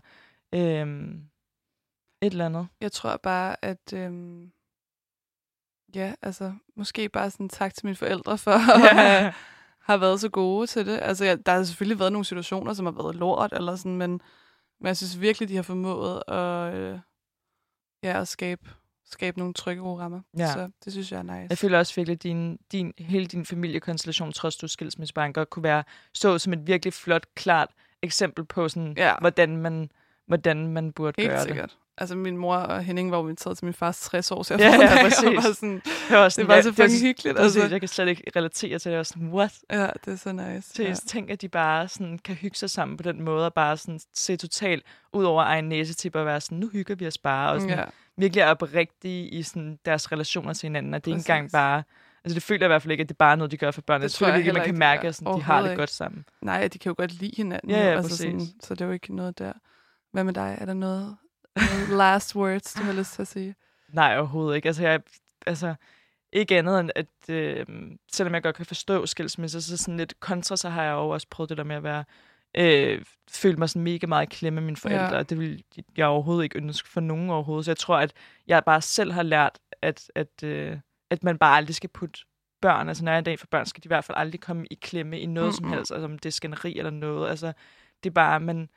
øhm, et eller andet? Jeg tror bare, at øhm, ja, altså måske bare sådan tak til mine forældre for [LAUGHS] at have, har været så gode til det. Altså, jeg, der har selvfølgelig været nogle situationer, som har været lort, eller sådan, men, men jeg synes virkelig, de har formået at, øh, ja, at skabe, skabe nogle trygge rammer. Ja. Så det synes jeg er nice. Jeg føler også virkelig, at din, din, hele din familiekonstellation, trods du skilsmissebarn, godt kunne være så som et virkelig flot, klart eksempel på, sådan, Ja. hvordan, man, hvordan man burde Helt gøre sikkert. Altså, min mor og Henning var jo inviteret til min fars 60 år, så jeg Ja, ja, ja, ja, præcis. var sådan, det. Det var, sådan, det var jeg- så det fucking hyggeligt. Præcis, Altså. jeg kan slet ikke relatere til det. Jeg var sådan, what? Ja, det er så nice. Ja. ja. tænk, at de bare sådan, kan hygge sig sammen på den måde, og bare sådan, se totalt ud over egen næsetip og være sådan, nu hygger vi os bare, og sådan, Ja. Virkelig er oprigtige i sådan, deres relationer til hinanden, og det er ikke engang bare... Altså, det føler jeg i hvert fald ikke, at det er bare noget, de gør for børnene. Det tror jeg virkelig, man kan ikke, mærke, at sådan, de har det ikke. godt sammen. Nej, de kan jo godt lide hinanden. Ja, ja, altså sådan, så det er jo ikke noget der. Hvad med dig? Er der noget, noget [LAUGHS] last words, du har lyst til at sige? Nej, overhovedet ikke. Altså, jeg, altså, ikke andet end, at øh, selvom jeg godt kan forstå skilsmisse, så sådan lidt kontra, så har jeg jo også prøvet det der med at være, øh, føle mig sådan mega meget i klemme med mine forældre, Ja. det vil jeg overhovedet ikke ønske for nogen overhovedet. Så jeg tror, at jeg bare selv har lært, at, at, øh, at man bare aldrig skal putte børn, altså når jeg er en dag for børn, skal de i hvert fald aldrig komme i klemme i noget mm som helst, altså om det er skænderi eller noget. Altså, det er bare, man,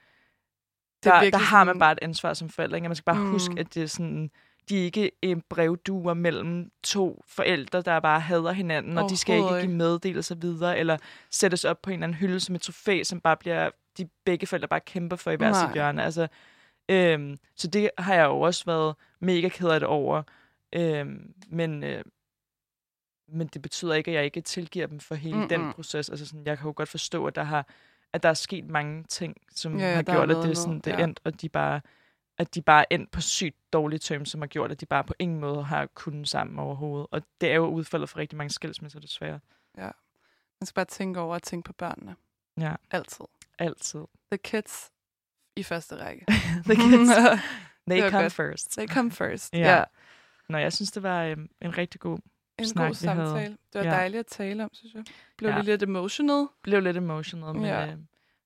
Det er der, der har man bare et ansvar som forældre. Ikke? Og Man skal bare mm. huske, at det er sådan, de ikke en brevduer mellem to forældre, der bare hader hinanden, og de skal ikke give meddelelser videre, eller sættes op på en eller anden hylde som et trofæ, som bare bliver, de begge forældre bare kæmper for i hver sit hjørne. Altså, øhm, så det har jeg jo også været mega ked af det over. Øhm, men, øh, men det betyder ikke, at jeg ikke tilgiver dem for hele mm den proces. Altså sådan, jeg kan jo godt forstå, at der har at der er sket mange ting, som Ja, ja, har gjort, at det, sådan, det ja. endt, og de bare at de bare er endt på sygt dårlige terms, som har gjort, at de bare på ingen måde har kunnet sammen overhovedet. Og det er jo udfaldet for rigtig mange skilsmisser, desværre. Man skal bare tænke over at tænke på børnene. Ja, Altid. altid. The kids i første række. [LAUGHS] The kids, [LAUGHS] they come godt. first. They come first. [LAUGHS] Ja. ja. Nå, jeg synes, det var øhm, en rigtig god En snak, god vi havde. samtale. Det var Ja. dejligt at tale om, synes jeg. Blev Ja. ja. lidt emotional. blev lidt emotional, men Ja. ja. øh,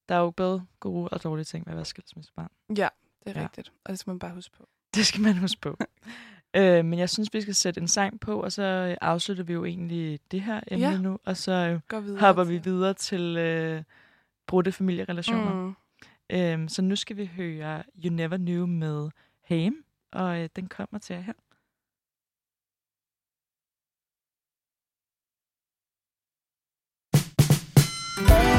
der er jo både gode og dårlige ting ved at være skilsmissebarn. Ja, det er Ja. rigtigt. Og det skal man bare huske på. [LAUGHS] Det skal man huske på. [LAUGHS] øh, men jeg synes, vi skal sætte en sang på, og så øh, afslutter vi jo egentlig det her emne Ja. nu, og så øh, videre hopper til- vi videre til øh, brudte familierelationer. Mm. Øhm, så nu skal vi høre You Never Knew med Ham, og øh, den kommer til jer her. It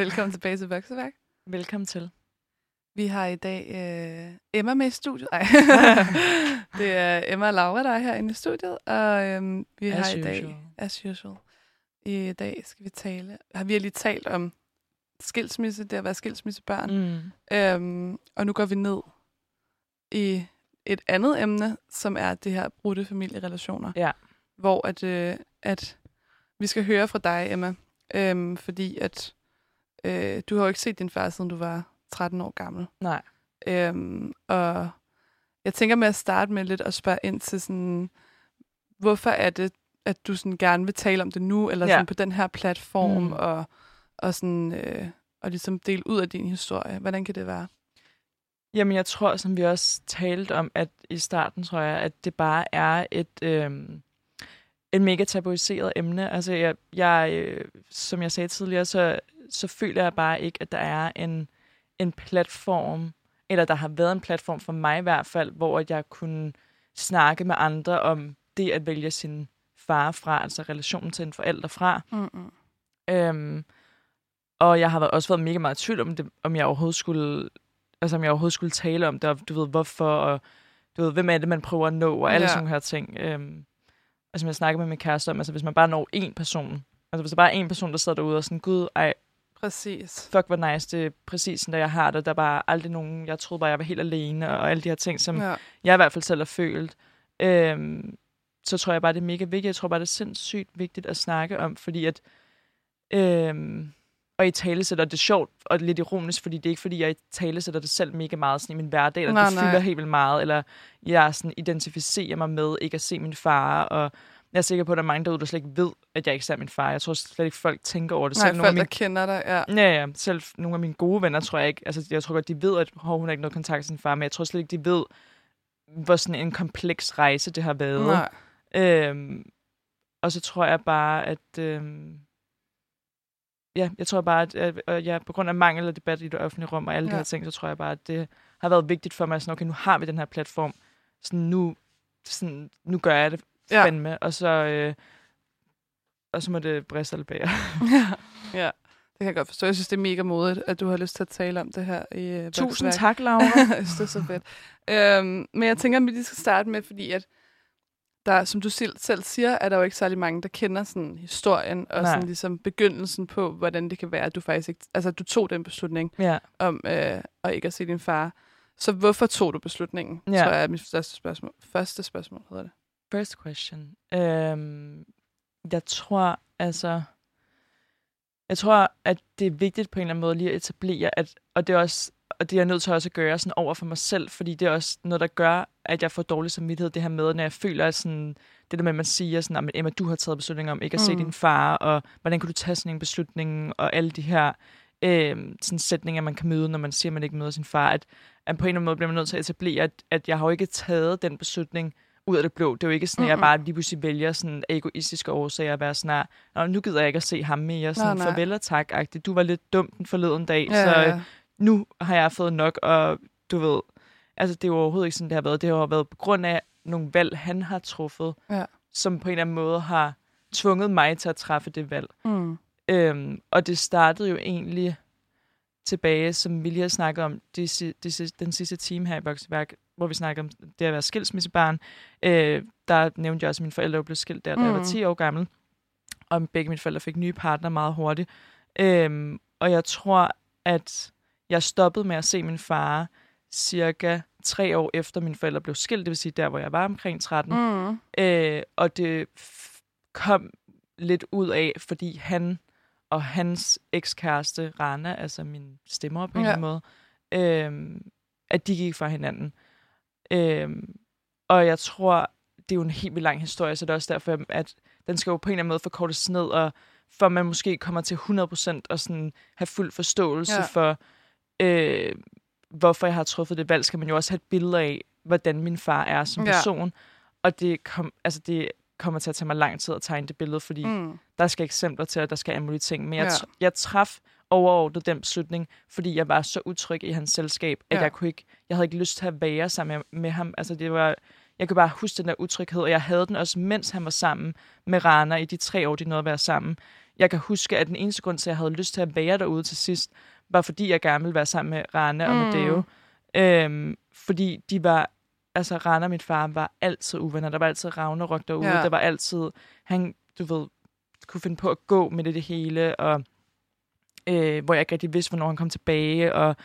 velkommen tilbage til Vokseværk. velkommen til. Vi har i dag øh, Emma med i studiet. Ej. [LAUGHS] det er Emma og Laura, der er herinde i studiet. Og øhm, vi As har i dag, usual. as usual, i dag skal vi tale, har vi lige talt om skilsmisse, det at være skilsmissebørn. Mm. Øhm, og nu går vi ned i et andet emne, som er det her brudte familierelationer. Ja. Hvor at, øh, at vi skal høre fra dig, Emma. Øhm, fordi at øh, du har jo ikke set din far, siden du var 13 år gammel. Nej. Øhm, og jeg tænker med at starte med lidt at spørge ind til sådan, hvorfor er det, at du sådan gerne vil tale om det nu, eller Ja. sådan på den her platform, Mm. og, og sådan, øh, og ligesom dele ud af din historie. Hvordan kan det være? Jamen, jeg tror, som vi også talte om, at i starten tror jeg, at det bare er et, øhm, et mega tabuiseret emne. Altså, jeg, jeg, øh, som jeg sagde tidligere, så, så føler jeg bare ikke, at der er en, en platform, eller der har været en platform for mig i hvert fald, hvor jeg kunne snakke med andre om det at vælge sin far fra, altså relationen til en forælder fra. Mm-mm. Øhm, og jeg har også været mega meget i tvivl om, det, om jeg overhovedet skulle, altså om jeg overhovedet skulle tale om det, og du ved, hvorfor, og du ved, hvem er det, man prøver at nå, og alle Ja. sådan her ting. Øhm, altså, jeg snakker med min kæreste om, altså hvis man bare når én person, altså hvis der bare er én person, der sidder derude og sådan, gud, ej, Præcis. fuck, hvor nice, det er præcis sådan, der jeg har det, der er bare aldrig nogen, jeg troede bare, jeg var helt alene, og alle de her ting, som Ja. jeg i hvert fald selv har følt, øhm, så tror jeg bare, det er mega vigtigt. Jeg tror bare, det er sindssygt vigtigt at snakke om, fordi at, øhm, og i tale sætter det sjovt og lidt ironisk, fordi det er ikke fordi, jeg i tale sætter det selv mega meget sådan i min hverdag, eller Nej, det nej. fylder helt vildt meget, eller jeg sådan identificerer mig med ikke at se min far, og jeg er sikker på, at der er mange derude, der slet ikke ved, at jeg ikke ser min far. Jeg tror slet ikke, folk tænker over det. Nej, Selv folk, der mine kender dig, ja. Ja, ja. Selv nogle af mine gode venner, tror jeg ikke. Altså, jeg tror godt, de ved, at hun har ikke noget kontakt til sin far, men jeg tror slet ikke, de ved, hvor sådan en kompleks rejse det har været. Nej. Øhm, og så tror jeg bare, at... Øhm, ja, jeg tror bare, at, at, at ja, på grund af mangel af debat i det offentlige rum og alle ja. de her ting, så tror jeg bare, at det har været vigtigt for mig, sådan, okay, nu har vi den her platform, sådan nu, sådan, nu gør jeg det Ja. fandme, og så, øh, og så må det briste eller bære. [LAUGHS] [LAUGHS] ja. Det kan jeg godt forstå. Jeg synes, det er mega modigt, at du har lyst til at tale om det her i uh, Tusind tak, Laura. jeg [LAUGHS] synes, det er så fedt. Øhm, men jeg tænker, at vi lige skal starte med, fordi at der, som du selv, selv siger, er der jo ikke særlig mange, der kender sådan historien og Nej. sådan ligesom begyndelsen på, hvordan det kan være, at du faktisk ikke, altså du tog den beslutning ja. om øh, at ikke at se din far. Så hvorfor tog du beslutningen? Ja. Tror jeg er mit første spørgsmål. Første spørgsmål hedder det. First question. Øhm, Jeg tror, altså... Jeg tror, at det er vigtigt på en eller anden måde lige at etablere, at, og det er også og det er jeg nødt til også at gøre sådan over for mig selv, fordi det er også noget, der gør, at jeg får dårlig samvittighed, det her med, når jeg føler, at sådan, det der med, at man siger sådan, at Emma, du har taget beslutning om ikke at mm. se din far, og hvordan kan du tage sådan en beslutning, og alle de her øh, sådan sætninger, man kan møde, når man siger, at man ikke møder sin far, at, at på en eller anden måde bliver man nødt til at etablere, at, at jeg har jo ikke taget den beslutning ud af det blå. Det er jo ikke sådan, at jeg bare lige pludselig vælger sådan egoistiske årsager at være sådan her, nu gider jeg ikke at se ham mere, sådan Nej, nej. farvel og tak -agtigt. Du var lidt dum den forleden dag, Ja, så ja. nu har jeg fået nok, og du ved, altså det er jo overhovedet ikke sådan, det har været. Det har været på grund af nogle valg, han har truffet, Ja. som på en eller anden måde har tvunget mig til at træffe det valg. Mm. Øhm, og det startede jo egentlig tilbage, som vi lige har snakket om de, de, si- den sidste time her i Vokseværk, hvor vi snakker om det at være skilsmissebarn. Øh, der nævnte jeg også, at mine forældre blev skilt der, da jeg var Mm. 10 år gammel. Og begge mine forældre fik nye partner meget hurtigt. Øhm, og jeg tror, at jeg stoppede med at se min far cirka tre år efter mine forældre blev skilt, det vil sige der, hvor jeg var omkring 13. Mm. Øh, og det kom lidt ud af, fordi han og hans ekskæreste, Rana, altså min stemmer på en Ja. måde, øh, at de gik fra hinanden. Øh, og jeg tror, det er jo en helt vildt lang historie, så det er også derfor, at den skal jo på en eller anden måde forkortes ned, og for man måske kommer til 100% og sådan have fuld forståelse ja. for, øh, hvorfor jeg har truffet det valg, skal man jo også have et billede af, hvordan min far er som Ja. person. Og det, kom, altså det kommer til at tage mig lang tid at tegne det billede, fordi mm. Der skal eksempler til, at der skal alle mulige ting. Men jeg, Ja. jeg traf overordnet den beslutning, fordi jeg var så utryg i hans selskab, at Ja. jeg kunne ikke, jeg havde ikke lyst til at være sammen med, med ham. Altså det var, jeg kan bare huske den der utryghed, og jeg havde den også, mens han var sammen med Rana i de tre år, de nåede at være sammen. Jeg kan huske, at den eneste grund til, at jeg havde lyst til at være derude til sidst, var fordi jeg gerne ville være sammen med Rana og Mm. med Deo. Øhm, fordi de var, altså Rana og min far var altid uvenner. Der var altid Ragnarok derude. Ja. Der var altid, han, du ved, kunne finde på at gå med det, det hele, og øh, hvor jeg ikke rigtig vidste, hvornår han kom tilbage, og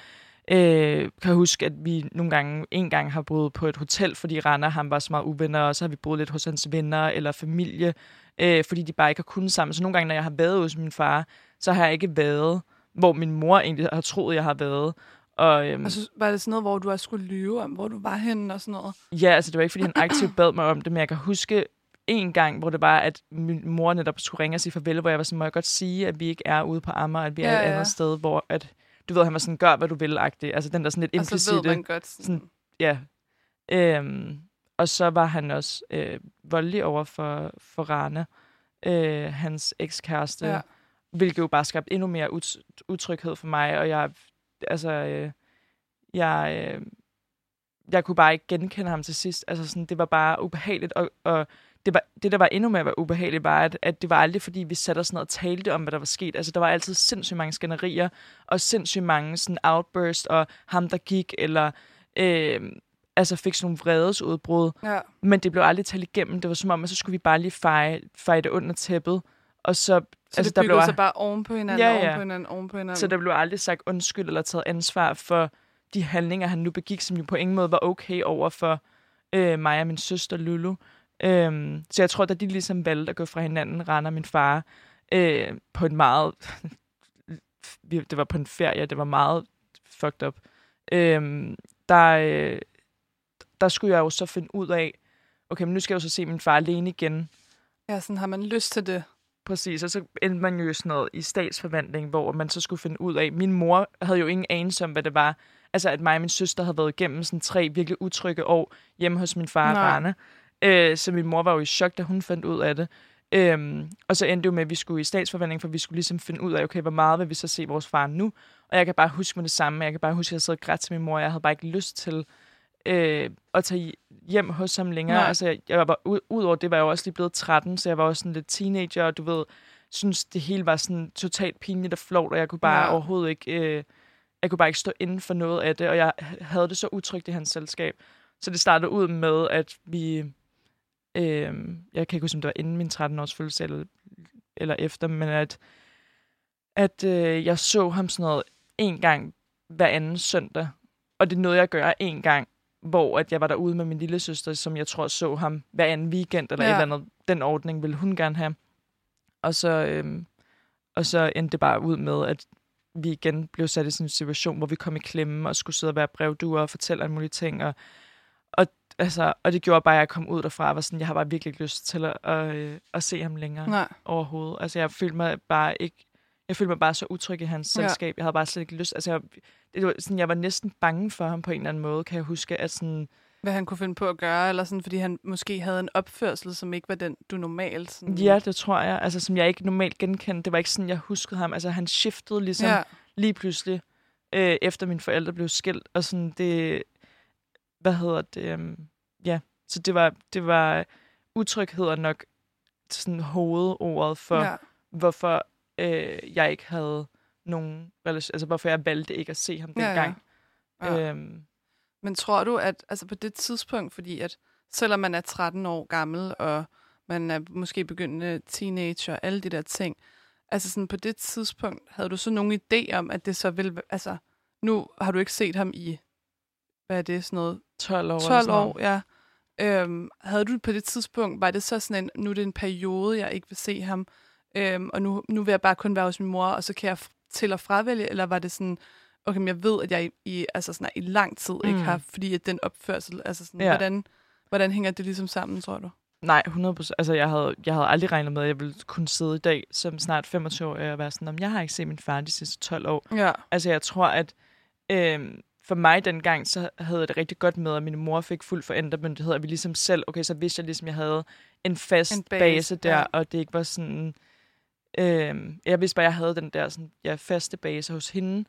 øh, kan huske, at vi nogle gange, en gang har boet på et hotel, fordi Rana han var så meget uvenner, og så har vi boet lidt hos hans venner eller familie, øh, fordi de bare ikke har kunnet sammen. Så nogle gange, når jeg har været hos min far, så har jeg ikke været, hvor min mor egentlig har troet, jeg har været. Og, øhm, Og så var det sådan noget, hvor du også skulle lyve om, hvor du var henne og sådan noget. Ja, altså det var ikke, fordi han aktivt bad mig om det, men jeg kan huske en gang, hvor det var, at min mor netop skulle ringe og sige farvel, hvor jeg var sådan, må jeg godt sige, at vi ikke er ude på Amager, at vi er Ja, et ja. andet sted, hvor at, du ved, han var sådan, gør hvad du vil-agtig. Altså den der sådan lidt Og så ved implicite, man godt sådan, sådan- ja. Øhm, og så var han også øh, voldelig over for, for Rane, øh, hans ekskæreste, ja. hvilket jo bare skabte endnu mere ut- utryghed for mig, og jeg, altså, øh, jeg, øh, jeg kunne bare ikke genkende ham til sidst. Altså sådan, det var bare ubehageligt, og, og det, var, det, der var endnu mere ubehageligt, var, at, at det var aldrig, fordi vi satte os ned og talte om, hvad der var sket. Altså, der var altid sindssygt mange skænderier, og sindssygt mange sådan outburst, og ham, der gik, eller øh, altså fik sådan nogle vredesudbrud. ja. Men det blev aldrig talt igennem. Det var som om, at så skulle vi bare lige feje, feje det under tæppet. Og så, Så altså, det der blev, sig bare oven på hinanden, Ja, oven ja. på hinanden, oven på hinanden. så der blev aldrig sagt undskyld eller taget ansvar for de handlinger, han nu begik, som jo på ingen måde var okay over for øh, mig og min søster Lulu. Øhm, så jeg tror, da de ligesom valgte at gå fra hinanden, og min far, øh, på en meget... [LAUGHS] det var på en ferie, det var meget fucked up. Øhm, der, øh, der skulle jeg jo så finde ud af, okay, men nu skal jeg jo så se min far alene igen. Ja, sådan har man lyst til det. Præcis, og så endte man jo sådan noget i statsforvandling, hvor man så skulle finde ud af, min mor havde jo ingen anelse om, hvad det var. Altså, at mig og min søster havde været igennem sådan tre virkelig utrygge år hjemme hos min far, Nej. Rane. Øh, så min mor var jo i chok, da hun fandt ud af det. Øhm, og så endte det jo med, at vi skulle i statsforvandling, for vi skulle ligesom finde ud af, okay, hvor meget vil vi så se vores far nu? Og jeg kan bare huske med det samme. Jeg kan bare huske, at jeg sad og græd til min mor. Jeg havde bare ikke lyst til øh, at tage hjem hos ham længere. Nej. Altså, jeg, jeg var, ud, udover det var jeg jo også lige blevet 13, så jeg var også sådan lidt teenager, og du ved, synes det hele var sådan totalt pinligt og flot, og jeg kunne bare ja. overhovedet ikke, øh, jeg kunne bare ikke stå inden for noget af det, og jeg havde det så utrygt i hans selskab. Så det startede ud med, at vi, øh, jeg kan ikke huske, om det var inden min 13-års fødselsdag, eller, eller efter, men at, at øh, jeg så ham sådan noget en gang hver anden søndag, og det nåede jeg at gøre en gang, hvor at jeg var derude med min lille søster, som jeg tror så ham hver anden weekend, eller Ja. et eller andet. Den ordning ville hun gerne have. Og så, øhm, og så endte det bare ud med, at vi igen blev sat i sådan en situation, hvor vi kom i klemme og skulle sidde og være brevduer og fortælle alle mulige ting. Og, altså, og det gjorde bare, at jeg kom ud derfra og var sådan, jeg har bare virkelig ikke lyst til at, at, øh, at se ham længere Nej. overhovedet. Altså, jeg følte mig bare ikke... Jeg følte mig bare så utryg i hans Ja. selskab. Jeg havde bare slet ikke lyst... Altså, jeg, det var sådan, jeg var næsten bange for ham på en eller anden måde, kan jeg huske. At sådan, Hvad han kunne finde på at gøre, eller sådan, fordi han måske havde en opførsel, som ikke var den, du normalt sådan... ja, det tror jeg. Altså, som jeg ikke normalt genkendte. Det var ikke sådan, jeg huskede ham. Altså, han skiftede ligesom ja. lige pludselig, øh, efter mine forældre blev skilt. Og sådan det... Hvad hedder det? Um, ja, så det var, det var utryghed er nok sådan hovedordet for, ja. hvorfor øh, jeg ikke havde nogen relation, altså hvorfor jeg valgte ikke at se ham Ja, ja. dengang. Ja. Øhm, Men tror du, at altså på det tidspunkt, fordi at selvom man er 13 år gammel, og man er måske begyndende teenager og alle de der ting, altså sådan på det tidspunkt, havde du så nogen idé om, at det så ville, altså nu har du ikke set ham i, hvad er det, sådan noget, 12 år. eller 12 sådan noget. år, ja. Øhm, havde du på det tidspunkt, var det så sådan en, nu er det en periode, jeg ikke vil se ham, øhm, og nu, nu vil jeg bare kun være hos min mor, og så kan jeg til at fravælge, eller var det sådan, okay, men jeg ved, at jeg i, i, altså sådan, i lang tid ikke Mm. har, fordi at den opførsel, altså sådan, Ja. hvordan, hvordan hænger det ligesom sammen, tror du? Nej, 100 Altså, jeg havde, jeg havde aldrig regnet med, at jeg ville kunne sidde i dag som snart 25 år og være sådan, om jeg har ikke set min far de sidste 12 år. Ja. Altså, jeg tror, at øhm, for mig dengang, så havde jeg det rigtig godt med, at min mor fik fuld forældremyndighed, og vi ligesom selv, okay, så vidste jeg ligesom, jeg havde en fast En base, base, der, ja. og det ikke var sådan... Øhm, jeg vidste bare, jeg havde den der sådan, ja, faste base hos hende.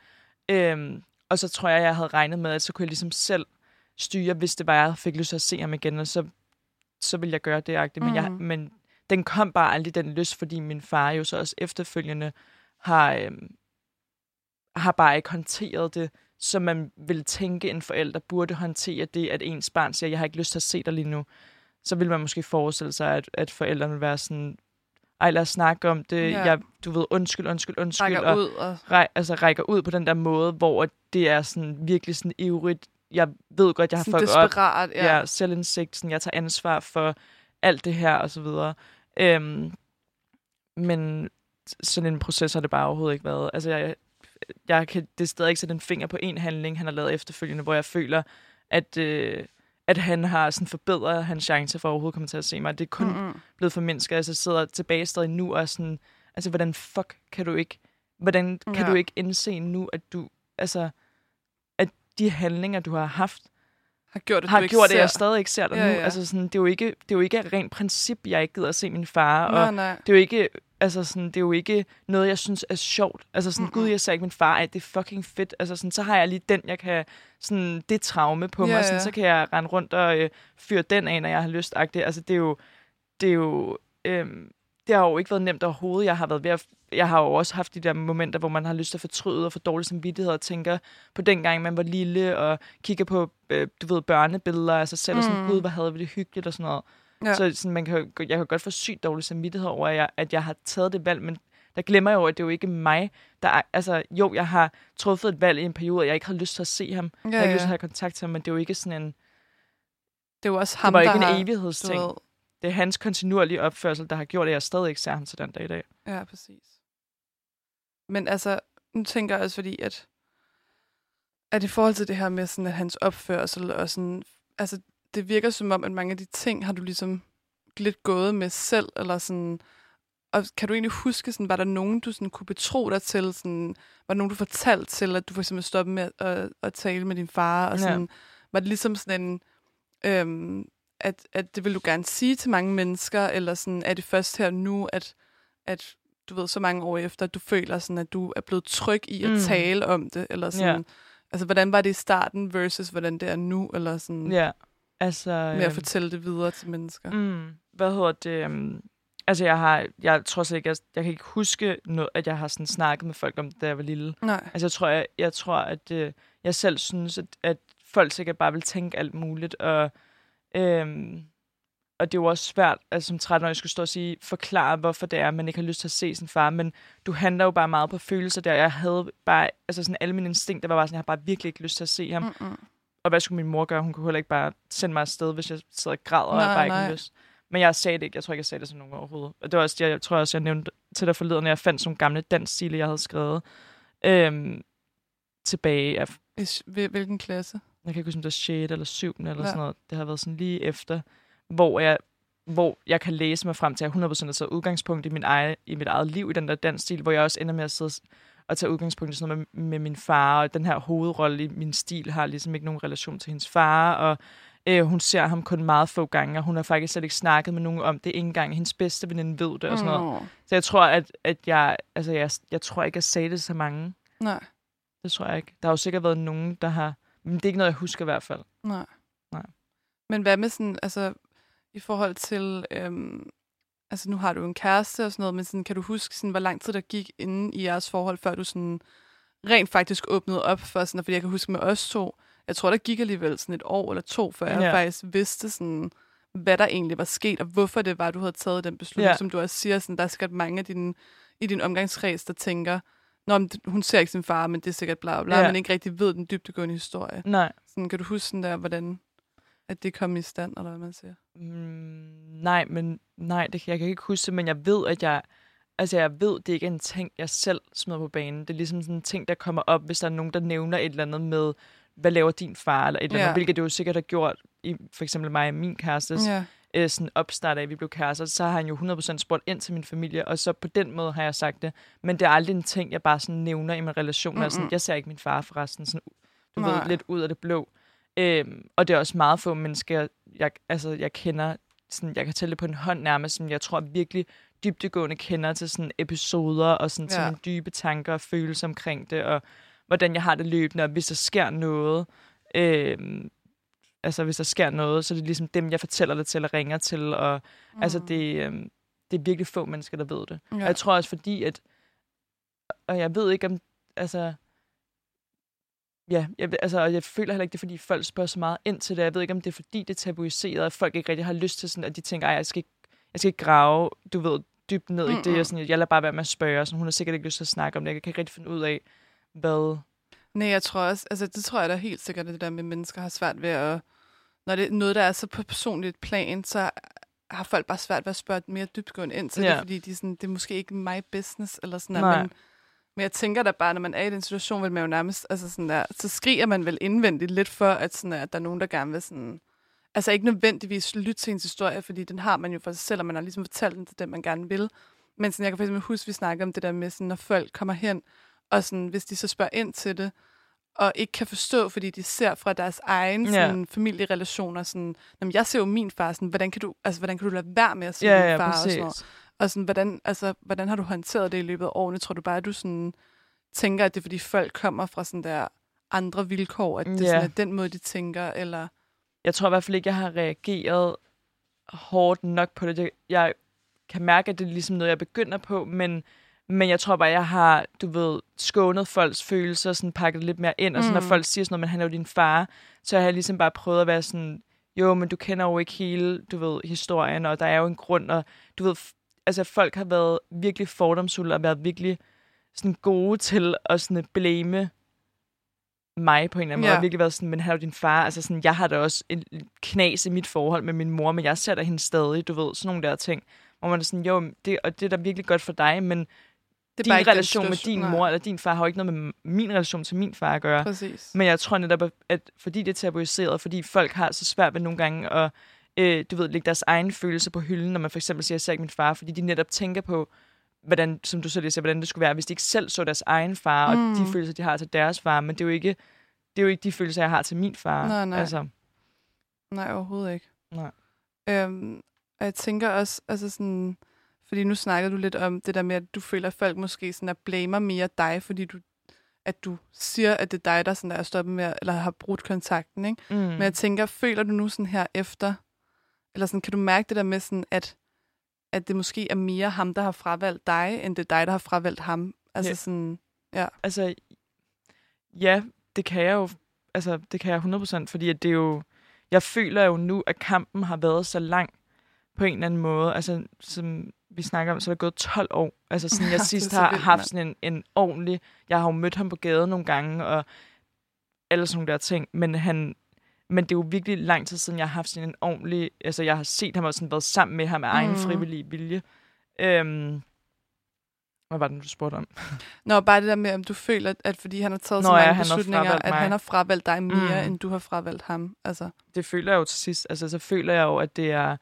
Øhm, og så tror jeg, jeg havde regnet med, at så kunne jeg ligesom selv styre, hvis det var, jeg fik lyst til at se ham igen, og så, så ville jeg gøre det. agtigt. Men, jeg, Mhm. men den kom bare aldrig, den lyst, fordi min far jo så også efterfølgende har, øhm, har bare ikke håndteret det, som man ville tænke, en forælder burde håndtere det, at ens barn siger, jeg har ikke lyst til at se dig lige nu. Så vil man måske forestille sig, at, at forældrene vil være sådan, ej, lad os snakke om det. Ja. Jeg, du ved, undskyld, undskyld, undskyld. Rækker og ud og... rej, altså, rækker ud på den der måde, hvor det er sådan virkelig sådan ivrigt. Jeg ved godt, jeg har fucket op desperat, ja. ja. ja, selvindsigt, sådan, jeg tager ansvar for alt det her, og så videre. Øhm, men sådan en proces har det bare overhovedet ikke været. Altså, jeg, jeg kan det stadig ikke sætte en finger på en handling, han har lavet efterfølgende, hvor jeg føler, at, øh, at han har sådan forbedret hans chance for at overhovedet komme til at se mig. Det er kun mm. Mm-mm. blevet formindsket. Altså, jeg sidder tilbage stadig nu og sådan, altså, hvordan fuck kan du ikke, hvordan kan Ja. du ikke indse nu, at du, altså, at de handlinger, du har haft, Har gjort, at har du ikke gjort, at ser... jeg stadig ikke ser dig Ja, nu. ja. Altså sådan, det, er jo ikke, det er jo ikke af rent princip, jeg ikke gider at se min far. Nej, og nej. det er jo ikke, altså sådan, det er jo ikke noget, jeg synes er sjovt. Altså sådan, Mm-mm. gud, jeg ser ikke min far. Ej, det er fucking fedt. Altså sådan, så har jeg lige den, jeg kan, sådan, det traume på Ja, mig. Sådan, ja. Så kan jeg rende rundt og øh, fyre den af, når jeg har lyst. Altså, det er jo, det er jo, øhm, det har jo ikke været nemt overhovedet. Jeg har været ved at, jeg har jo også haft de der momenter, hvor man har lyst til at fortryde og få dårlig samvittighed og tænker på dengang, man var lille og kigger på, øh, du ved, børnebilleder af sig selv, mm. og sådan, Mm. gud, hvor havde vi det hyggeligt og sådan noget. Ja. Så sådan, man kan, jeg kan godt få sygt dårlig samvittighed over, at jeg, at jeg har taget det valg, men der glemmer jeg jo, at det er jo ikke mig, der er, altså jo, jeg har truffet et valg i en periode, og jeg ikke havde lyst til at se ham. Ja, jeg har ikke ja. lyst til at have kontakt til ham, men det er jo ikke sådan en, Det er jo også ham, det var der ikke har, en evighedsting. du ved- Det er hans kontinuerlige opførsel, der har gjort, at jeg stadig ikke ser ham til den dag i dag. Ja, præcis. Men altså, nu tænker jeg også, fordi at, at i forhold til det her med sådan, at hans opførsel og sådan, altså, det virker som om, at mange af de ting har du ligesom lidt gået med selv, eller sådan, og kan du egentlig huske, sådan, var der nogen, du sådan kunne betro dig til, sådan, var der nogen, du fortalte til, at du for eksempel stoppede med at, at, tale med din far, og Ja. sådan, var det ligesom sådan en, øhm, at, at det vil du gerne sige til mange mennesker, eller sådan, er det først her nu, at, at du ved, så mange år efter, at du føler sådan, at du er blevet tryg i at Mm. tale om det, eller sådan, Ja. altså, hvordan var det i starten versus hvordan det er nu, eller sådan, Ja, altså... med at øhm, fortælle det videre til mennesker. Mm, hvad hedder det? Um, altså, jeg har, jeg tror slet ikke, jeg, jeg kan ikke huske, noget, at jeg har sådan snakket med folk om det, da jeg var lille. Nej. Altså, jeg tror, jeg, jeg tror at øh, jeg selv synes, at, at folk sikkert bare vil tænke alt muligt, og, øhm, og det er jo også svært, altså som 13-årig skulle stå og sige, forklare, hvorfor det er, at man ikke har lyst til at se sin far, men du handler jo bare meget på følelser der. Jeg havde bare, altså sådan alle mine instinkter var bare sådan, jeg har bare virkelig ikke lyst til at se ham. Mm-mm. Og hvad skulle min mor gøre? Hun kunne heller ikke bare sende mig afsted, hvis jeg sidder og græder, og Nej, jeg bare ikke nej. lyst. Men jeg sagde det ikke. Jeg tror ikke, jeg sagde det til nogen overhovedet. Og det var også, jeg, jeg tror også, jeg nævnte til dig forleden, at jeg fandt nogle gamle dansstile, jeg havde skrevet øhm, tilbage af Hvilken klasse? jeg kan ikke huske, om det var 6. eller 7. eller Ja. sådan noget. Det har været sådan lige efter, hvor jeg, hvor jeg kan læse mig frem til, at jeg 100% har taget udgangspunkt i, min eget, i mit eget liv i den der dansstil, hvor jeg også ender med at sidde og tage udgangspunkt i sådan noget med, med min far, og den her hovedrolle i min stil har ligesom ikke nogen relation til hendes far, og øh, hun ser ham kun meget få gange, og hun har faktisk slet ikke snakket med nogen om det. Ikke engang hendes bedste veninde ved det, og sådan noget. Nå. Så jeg tror, at, at jeg, altså jeg, jeg tror ikke, jeg sagde det så mange. Nej, Det tror jeg ikke. Der har jo sikkert været nogen, der har... Men det er ikke noget, jeg husker i hvert fald. nej. Nej. Men hvad med sådan, altså, i forhold til, øhm, altså nu har du en kæreste og sådan noget, men sådan, kan du huske, sådan, hvor lang tid der gik inden i jeres forhold, før du sådan rent faktisk åbnede op for sådan, fordi jeg kan huske med os to, jeg tror, der gik alligevel sådan et år eller to, før jeg Ja. faktisk vidste sådan, hvad der egentlig var sket, og hvorfor det var, du havde taget den beslutning, Ja. som du også siger, sådan, der er sikkert mange af dine, i din omgangskreds, der tænker, Nå, men hun ser ikke sin far, men det er sikkert bla bla, Ja. men ikke rigtig ved den dybdegående historie. Nej. Sådan, kan du huske sådan der, hvordan at det kom i stand, eller hvad man siger? Mm, nej, men nej, det, jeg kan ikke huske det, men jeg ved, at jeg... Altså, jeg ved, det ikke er en ting, jeg selv smider på banen. Det er ligesom sådan en ting, der kommer op, hvis der er nogen, der nævner et eller andet med, hvad laver din far, eller et eller andet, Ja. hvilket det jo sikkert har gjort i for eksempel mig og min kærestes Ja. øh, sådan opstart af, vi blev kærester, så har han jo 100% spurgt ind til min familie, og så på den måde har jeg sagt det. Men det er aldrig en ting, jeg bare sådan nævner i min relation. Mm-hmm. Sådan, Mm-mm. jeg ser ikke min far forresten, sådan, du Nej. ved, lidt ud af det blå. Øhm, og det er også meget få mennesker, jeg, altså, jeg kender, sådan, jeg kan tælle det på en hånd nærmest, som jeg tror virkelig dybdegående kender til sådan episoder, og sådan, til Ja. mine dybe tanker og følelser omkring det, og hvordan jeg har det løbende, og hvis der sker noget, øhm, altså hvis der sker noget, så er det ligesom dem, jeg fortæller det til, eller ringer til, og mm. altså det, øhm, det er virkelig få mennesker, der ved det. Ja. Og jeg tror også fordi, at, og jeg ved ikke om, altså, ja, jeg, altså, jeg føler heller ikke, det er fordi, folk spørger så meget ind til det. Jeg ved ikke, om det er fordi, det er tabuiseret, at folk ikke rigtig har lyst til sådan, at de tænker, ej, jeg skal ikke, jeg skal ikke grave, du ved, dybt ned mm-hmm. i det, og sådan, jeg lader bare være med at spørge, sådan, hun har sikkert ikke lyst til at snakke om det. Jeg kan ikke rigtig finde ud af, hvad... Nej, jeg tror også, altså det tror jeg da helt sikkert, at det der med mennesker har svært ved at, når det er noget, der er så på personligt plan, så har folk bare svært ved at spørge mere dybtgående ind til ja. Det, fordi de sådan, det er måske ikke my business, eller sådan Nej. der, men, jeg tænker da bare, når man er i den situation, vil man jo nærmest, altså sådan der, så skriger man vel indvendigt lidt for, at, sådan der, at der er nogen, der gerne vil sådan, altså ikke nødvendigvis lytte til ens historie, fordi den har man jo for sig selv, og man har ligesom fortalt den til den, man gerne vil. Men sådan, jeg kan eksempel huske, at vi snakker om det der med, sådan, når folk kommer hen, og sådan, hvis de så spørger ind til det, og ikke kan forstå, fordi de ser fra deres egen Ja. sådan, familierelationer, sådan, Jamen, jeg ser jo min far, sådan, hvordan kan du, altså, hvordan kan du lade være med at se Ja, din ja, far? Og, sådan noget. Og sådan, hvordan, altså, hvordan har du håndteret det i løbet af årene? Tror du bare, at du sådan, tænker, at det er, fordi folk kommer fra sådan der andre vilkår, at det Ja. sådan, er den måde, de tænker, eller... Jeg tror i hvert fald ikke, jeg har reageret hårdt nok på det. Jeg, jeg kan mærke, at det er ligesom noget, jeg begynder på, men, men jeg tror bare, jeg har, du ved, skånet folks følelser, sådan pakket det lidt mere ind, og sådan, Mm. når folk siger sådan noget, men han er jo din far, så har jeg ligesom bare prøvet at være sådan, jo, men du kender jo ikke hele, du ved, historien, og der er jo en grund, og du ved, altså folk har været virkelig fordomsfulde, og været virkelig sådan gode til at sådan blame mig på en eller anden måde. Ja. Ja. virkelig været sådan, men han er jo din far. Altså sådan, jeg har da også en knas i mit forhold med min mor, men jeg ser da hende stadig, du ved, sådan nogle der ting. Hvor man er sådan, jo, det, og det er da virkelig godt for dig, men Det er din relation med situation, din nej. mor eller din far har jo ikke noget med min relation til min far at gøre. Præcis. Men jeg tror netop, at fordi det er tabuiseret, fordi folk har så svært ved nogle gange at, øh, du ved, lægge deres egen følelse på hylden, når man for eksempel siger, jeg ser ikke min far, fordi de netop tænker på, hvordan, som du så lige siger, hvordan det skulle være, hvis de ikke selv så deres egen far, mm. og de Mm. følelser, de har til deres far, men det er jo ikke, det er jo ikke de følelser, jeg har til min far. Nej, nej. Altså, Nej, overhovedet ikke. Nej. Øhm, og jeg tænker også, altså sådan, fordi nu snakkede du lidt om det der med, at du føler, at folk måske sådan er blamer mere dig, fordi du, at du siger, at det er dig, der sådan er stoppet med, eller har brudt kontakten, ikke? mm. Men jeg tænker, føler du nu sådan her efter, eller sådan, kan du mærke det der med sådan, at, at det måske er mere ham, der har fravalgt dig, end det er dig, der har fravalgt ham? Altså Ja. sådan, altså, ja, det kan jeg jo, altså, det kan jeg 100%, fordi at det er jo, jeg føler jo nu, at kampen har været så lang på en eller anden måde, altså, som vi snakker om, så er der gået 12 år, altså sådan, Ja, [LAUGHS] jeg det sidst har vildt, haft sådan en, en ordentlig, jeg har jo mødt ham på gaden nogle gange, og alle sådan nogle der ting, men han, men det er jo virkelig lang tid siden, jeg har haft sådan en ordentlig... Altså, jeg har set ham og sådan været sammen med ham af egen Mm. frivillige vilje. Øhm, hvad var det, du spurgte om? Nå, bare det der med, om du føler, at, fordi han har taget Nå så ja, mange har beslutninger, at mig. han har fravalgt dig mere, Mm. end du har fravalgt ham. Altså, det føler jeg jo til sidst. Altså, så føler jeg jo, at det er,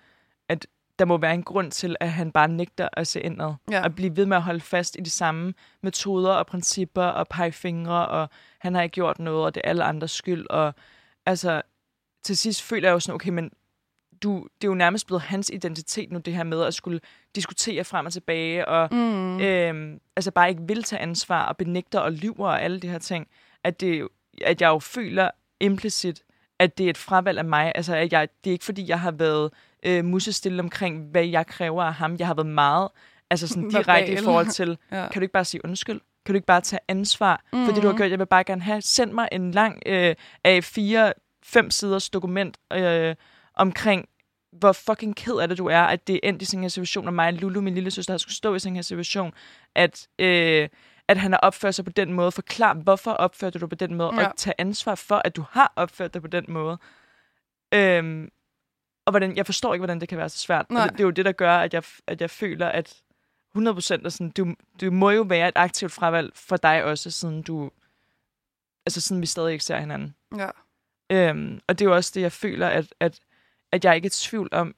at der må være en grund til, at han bare nægter at se indad. ja. Og blive ved med at holde fast i de samme metoder og principper og pege fingre, og han har ikke gjort noget, og det er alle andres skyld. Og altså, til sidst føler jeg jo sådan, okay, men du, det er jo nærmest blevet hans identitet nu, det her med at skulle diskutere frem og tilbage, og Mm. øhm, altså bare ikke vil tage ansvar og benægter og lyver og alle de her ting, at, det, at jeg jo føler implicit, at det er et fravalg af mig. Altså, at jeg, det er ikke fordi, jeg har været øh, musestille omkring, hvad jeg kræver af ham. Jeg har været meget altså sådan [LAUGHS] direkte i forhold til, [LAUGHS] ja. kan du ikke bare sige undskyld? Kan du ikke bare tage ansvar for det, du har Mhm. gjort? Jeg vil bare gerne have, send mig en lang øh, A4, fem siders dokument øh, omkring, hvor fucking ked af det du er, at det er endt i sådan en her situation, og mig og Lulu, min lille søster, har skulle stå i sådan en her situation, at, øh, at han har opført sig på den måde. Forklar, hvorfor opførte du på den måde, ja. Og tage ansvar for, at du har opført dig på den måde. Øhm, og hvordan, jeg forstår ikke, hvordan det kan være så svært. Det, det er jo det, der gør, at jeg, at jeg føler, at 100% er sådan, du, du må jo være et aktivt fravalg for dig også, siden du, altså siden vi stadig ikke ser hinanden. ja. Øhm, og det er jo også det, jeg føler, at, at, at jeg er ikke er i tvivl om,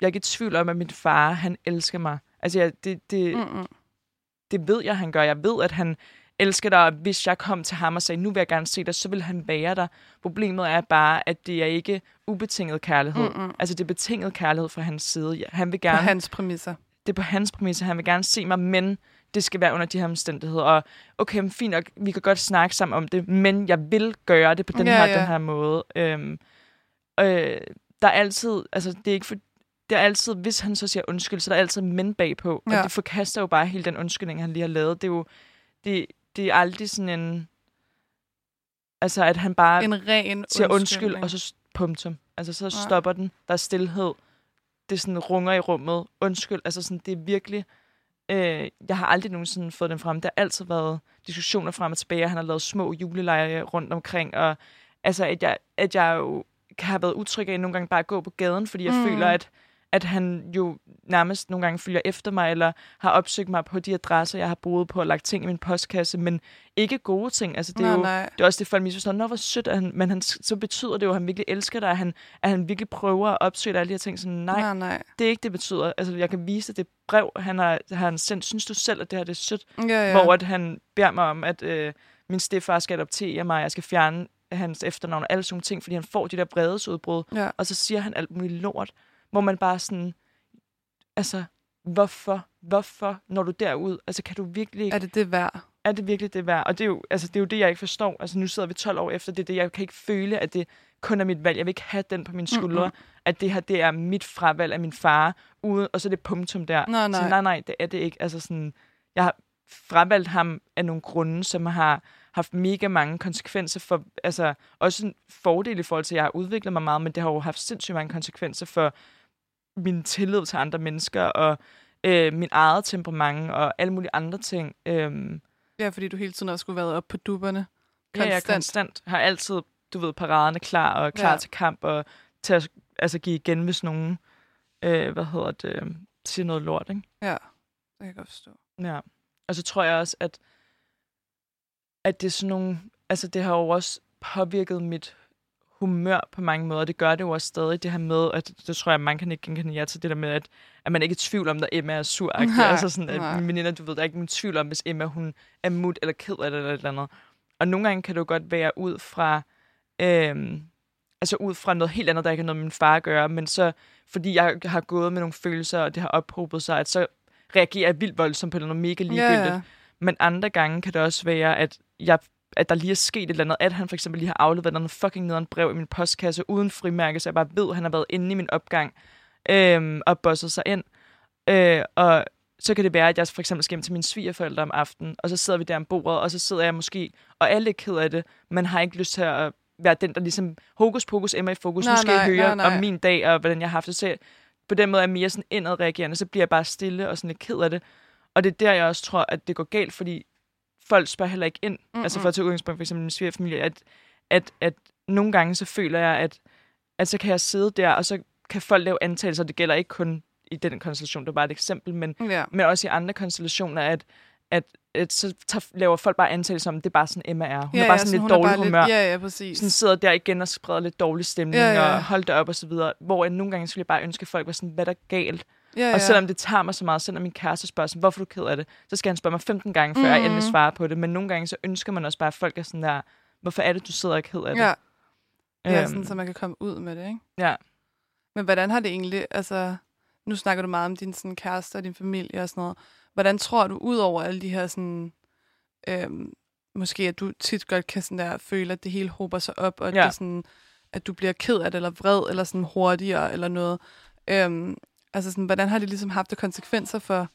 jeg er ikke i tvivl om, at min far, han elsker mig. Altså, jeg, det, det, Mm-mm. det ved jeg, han gør. Jeg ved, at han elsker dig, og hvis jeg kom til ham og sagde, nu vil jeg gerne se dig, så vil han være der. Problemet er bare, at det er ikke ubetinget kærlighed. Mm-mm. Altså, det er betinget kærlighed fra hans side. Han vil På gerne, hans præmisser. det er på hans præmisser. Han vil gerne se mig, men det skal være under de her omstændigheder. Og okay, men fint nok, vi kan godt snakke sammen om det, men jeg vil gøre det på den Ja, her, ja. den her måde. Øhm, øh, der er altid, altså det er ikke for, det er altid, hvis han så siger undskyld, så er der altid men bagpå. Og Ja. det forkaster jo bare hele den undskyldning, han lige har lavet. Det er jo, det, det er aldrig sådan en, altså at han bare En ren siger undskyld, og så punktum. Altså, så Nej. stopper den. Der er stillhed. Det sådan runger i rummet. Undskyld. Altså, sådan, det er virkelig... Øh, jeg har aldrig nogensinde fået den frem. Der har altid været diskussioner frem og tilbage. Han har lavet små julelege rundt omkring. Og altså, at jeg, at jeg jo kan have været utryg af nogle gange bare at gå på gaden, fordi jeg mm. føler, at, at han jo nærmest nogle gange følger efter mig, eller har opsøgt mig på de adresser, jeg har boet på, og lagt ting i min postkasse, men ikke gode ting. Altså, det er nej, jo, nej. det er også det, folk misforstår. Nå, hvor sødt er han, men han, så betyder det jo, at han virkelig elsker dig, at han, at han virkelig prøver at opsøge dig alle de her ting. Sådan, nej, nej, nej. det er ikke det, betyder. Altså, jeg kan vise dig det brev, han har, han sendt. Synes du selv, at det her det er sødt? Ja, Ja. Hvor at han beder mig om, at øh, min stefar skal adoptere mig, jeg skal fjerne hans efternavn og alle sådan nogle ting, fordi han får de der vredesudbrud. Ja. Og så siger han alt muligt lort, hvor man bare sådan, altså, hvorfor? Hvorfor når du derud? Altså, kan du virkelig ikke Er det det værd? er det virkelig det værd? Og det er, jo, altså, det er jo det, jeg ikke forstår. Altså, nu sidder vi 12 år efter det, er det. Jeg kan ikke føle, at det kun er mit valg. Jeg vil ikke have den på mine skuldre. Mm-mm. At det her, det er mit fravalg af min far, ude, og så er det punktum der. Nej, nej. Så nej, nej, det er det ikke. Altså, sådan, jeg har fravalgt ham af nogle grunde, som har haft mega mange konsekvenser for, altså også en fordel i forhold til, at jeg har udviklet mig meget, men det har jo haft sindssygt mange konsekvenser for min tillid til andre mennesker, og øh, min eget temperament, og alle mulige andre ting. Øhm, Ja, fordi du hele tiden også skulle være op på dupperne. Ja, jeg Konstant. konstant har altid, du ved, paraderne klar og klar Ja. ja. til kamp og til at altså, give igen, hvis nogen, øh, hvad hedder det, øh, siger noget lort, ikke? Ja, det kan jeg godt forstå. Ja. Og så tror jeg også, at, at det er sådan nogle, altså det har jo også påvirket mit humør på mange måder. Det gør det jo også stadig, det her med, at det tror jeg, man kan ikke genkende jer til det der med, at, at man ikke er i tvivl om, at Emma er sur. Nej, altså sådan, at nej. mine veninder, du ved, der er ikke nogen tvivl om, hvis Emma, hun er mut eller ked af det eller et eller andet. Og nogle gange kan det jo godt være ud fra, øhm, altså ud fra noget helt andet, der ikke har noget med min far at gøre, men så, fordi jeg har gået med nogle følelser, og det har ophobet sig, at så reagerer jeg vildt voldsomt på noget mega ligegyldigt. Ja, ja. Men andre gange kan det også være, at, jeg, at der lige er sket et eller andet, at han for eksempel lige har afleveret noget fucking nederen brev i min postkasse uden frimærke, så jeg bare ved, at han har været inde i min opgang øhm, og bosset sig ind. Øh, og så kan det være, at jeg for eksempel skal hjem til mine svigerforældre om aftenen, og så sidder vi der om bordet, og så sidder jeg måske, og alle er ked af det, men har ikke lyst til at være den, der ligesom hokus pokus Emma i fokus. Nej, nu skal nej, jeg høre nej, nej. om min dag, og hvordan jeg har haft det. Så på den måde er jeg mere sådan indadreagerende, så bliver jeg bare stille og sådan lidt ked af det. Og det er der, jeg også tror, at det går galt, fordi folk spørger heller ikke ind. Mm-hmm. Altså for at tage udgangspunkt for eksempel min svigerfamilie, at, at, at nogle gange så føler jeg, at, at så kan jeg sidde der, og så kan folk lave antagelser. Det gælder ikke kun i den konstellation, det var bare et eksempel, men, Ja. men også i andre konstellationer, at, at, at så tager, laver folk bare antagelser om, det er bare sådan Emma er. Hun ja, er bare ja, sådan så lidt er dårlig humør. Lidt, ja, ja, præcis. Sådan sidder der igen og spreder lidt dårlig stemning, Ja, ja. og hold det op og så videre. Hvor jeg nogle gange skulle jeg bare ønske, at folk var sådan, hvad der er galt? Ja, ja. Og selvom det tager mig så meget, selvom min kæreste spørger sådan, hvorfor er du ked af det, så skal han spørge mig 15 gange, før mm. jeg Mhm. endelig svarer på det. Men nogle gange så ønsker man også bare, at folk er sådan der, hvorfor er det, du sidder og ked af det? Ja, ja Øhm, sådan, så man kan komme ud med det, ikke? ja. Men hvordan har det egentlig, altså, nu snakker du meget om din sådan, kæreste og din familie og sådan noget. Hvordan tror du, ud over alle de her sådan, øhm, måske at du tit godt kan sådan der, føle, at det hele hober sig op, og Ja. det sådan, at du bliver ked af det, eller vred, eller sådan hurtigere, eller noget. Øhm, altså sådan, hvordan har det ligesom haft af konsekvenser for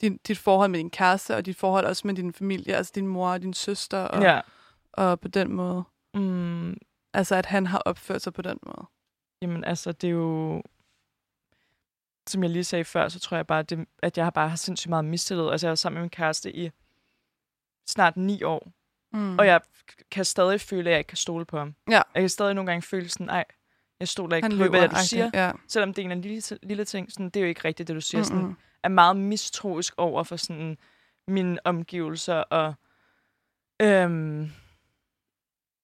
din, dit forhold med din kæreste, og dit forhold også med din familie, altså din mor og din søster, og, ja. og på den måde? Mm, Altså, at han har opført sig på den måde. jamen altså, det er jo... Som jeg lige sagde før, så tror jeg bare, det, at jeg har bare har sindssygt meget mistillid. Altså, jeg var sammen med min kæreste i snart ni år, Mm. og jeg kan stadig føle, at jeg ikke kan stole på ham. Ja. Jeg kan stadig nogle gange føle sådan, nej, jeg stoler ikke han på, hvad du siger. Ja. Selvom det er en lille, lille ting, sådan, det er jo ikke rigtigt, det du siger. Sådan, Mm-mm. er meget mistroisk over for sådan mine omgivelser, og øhm,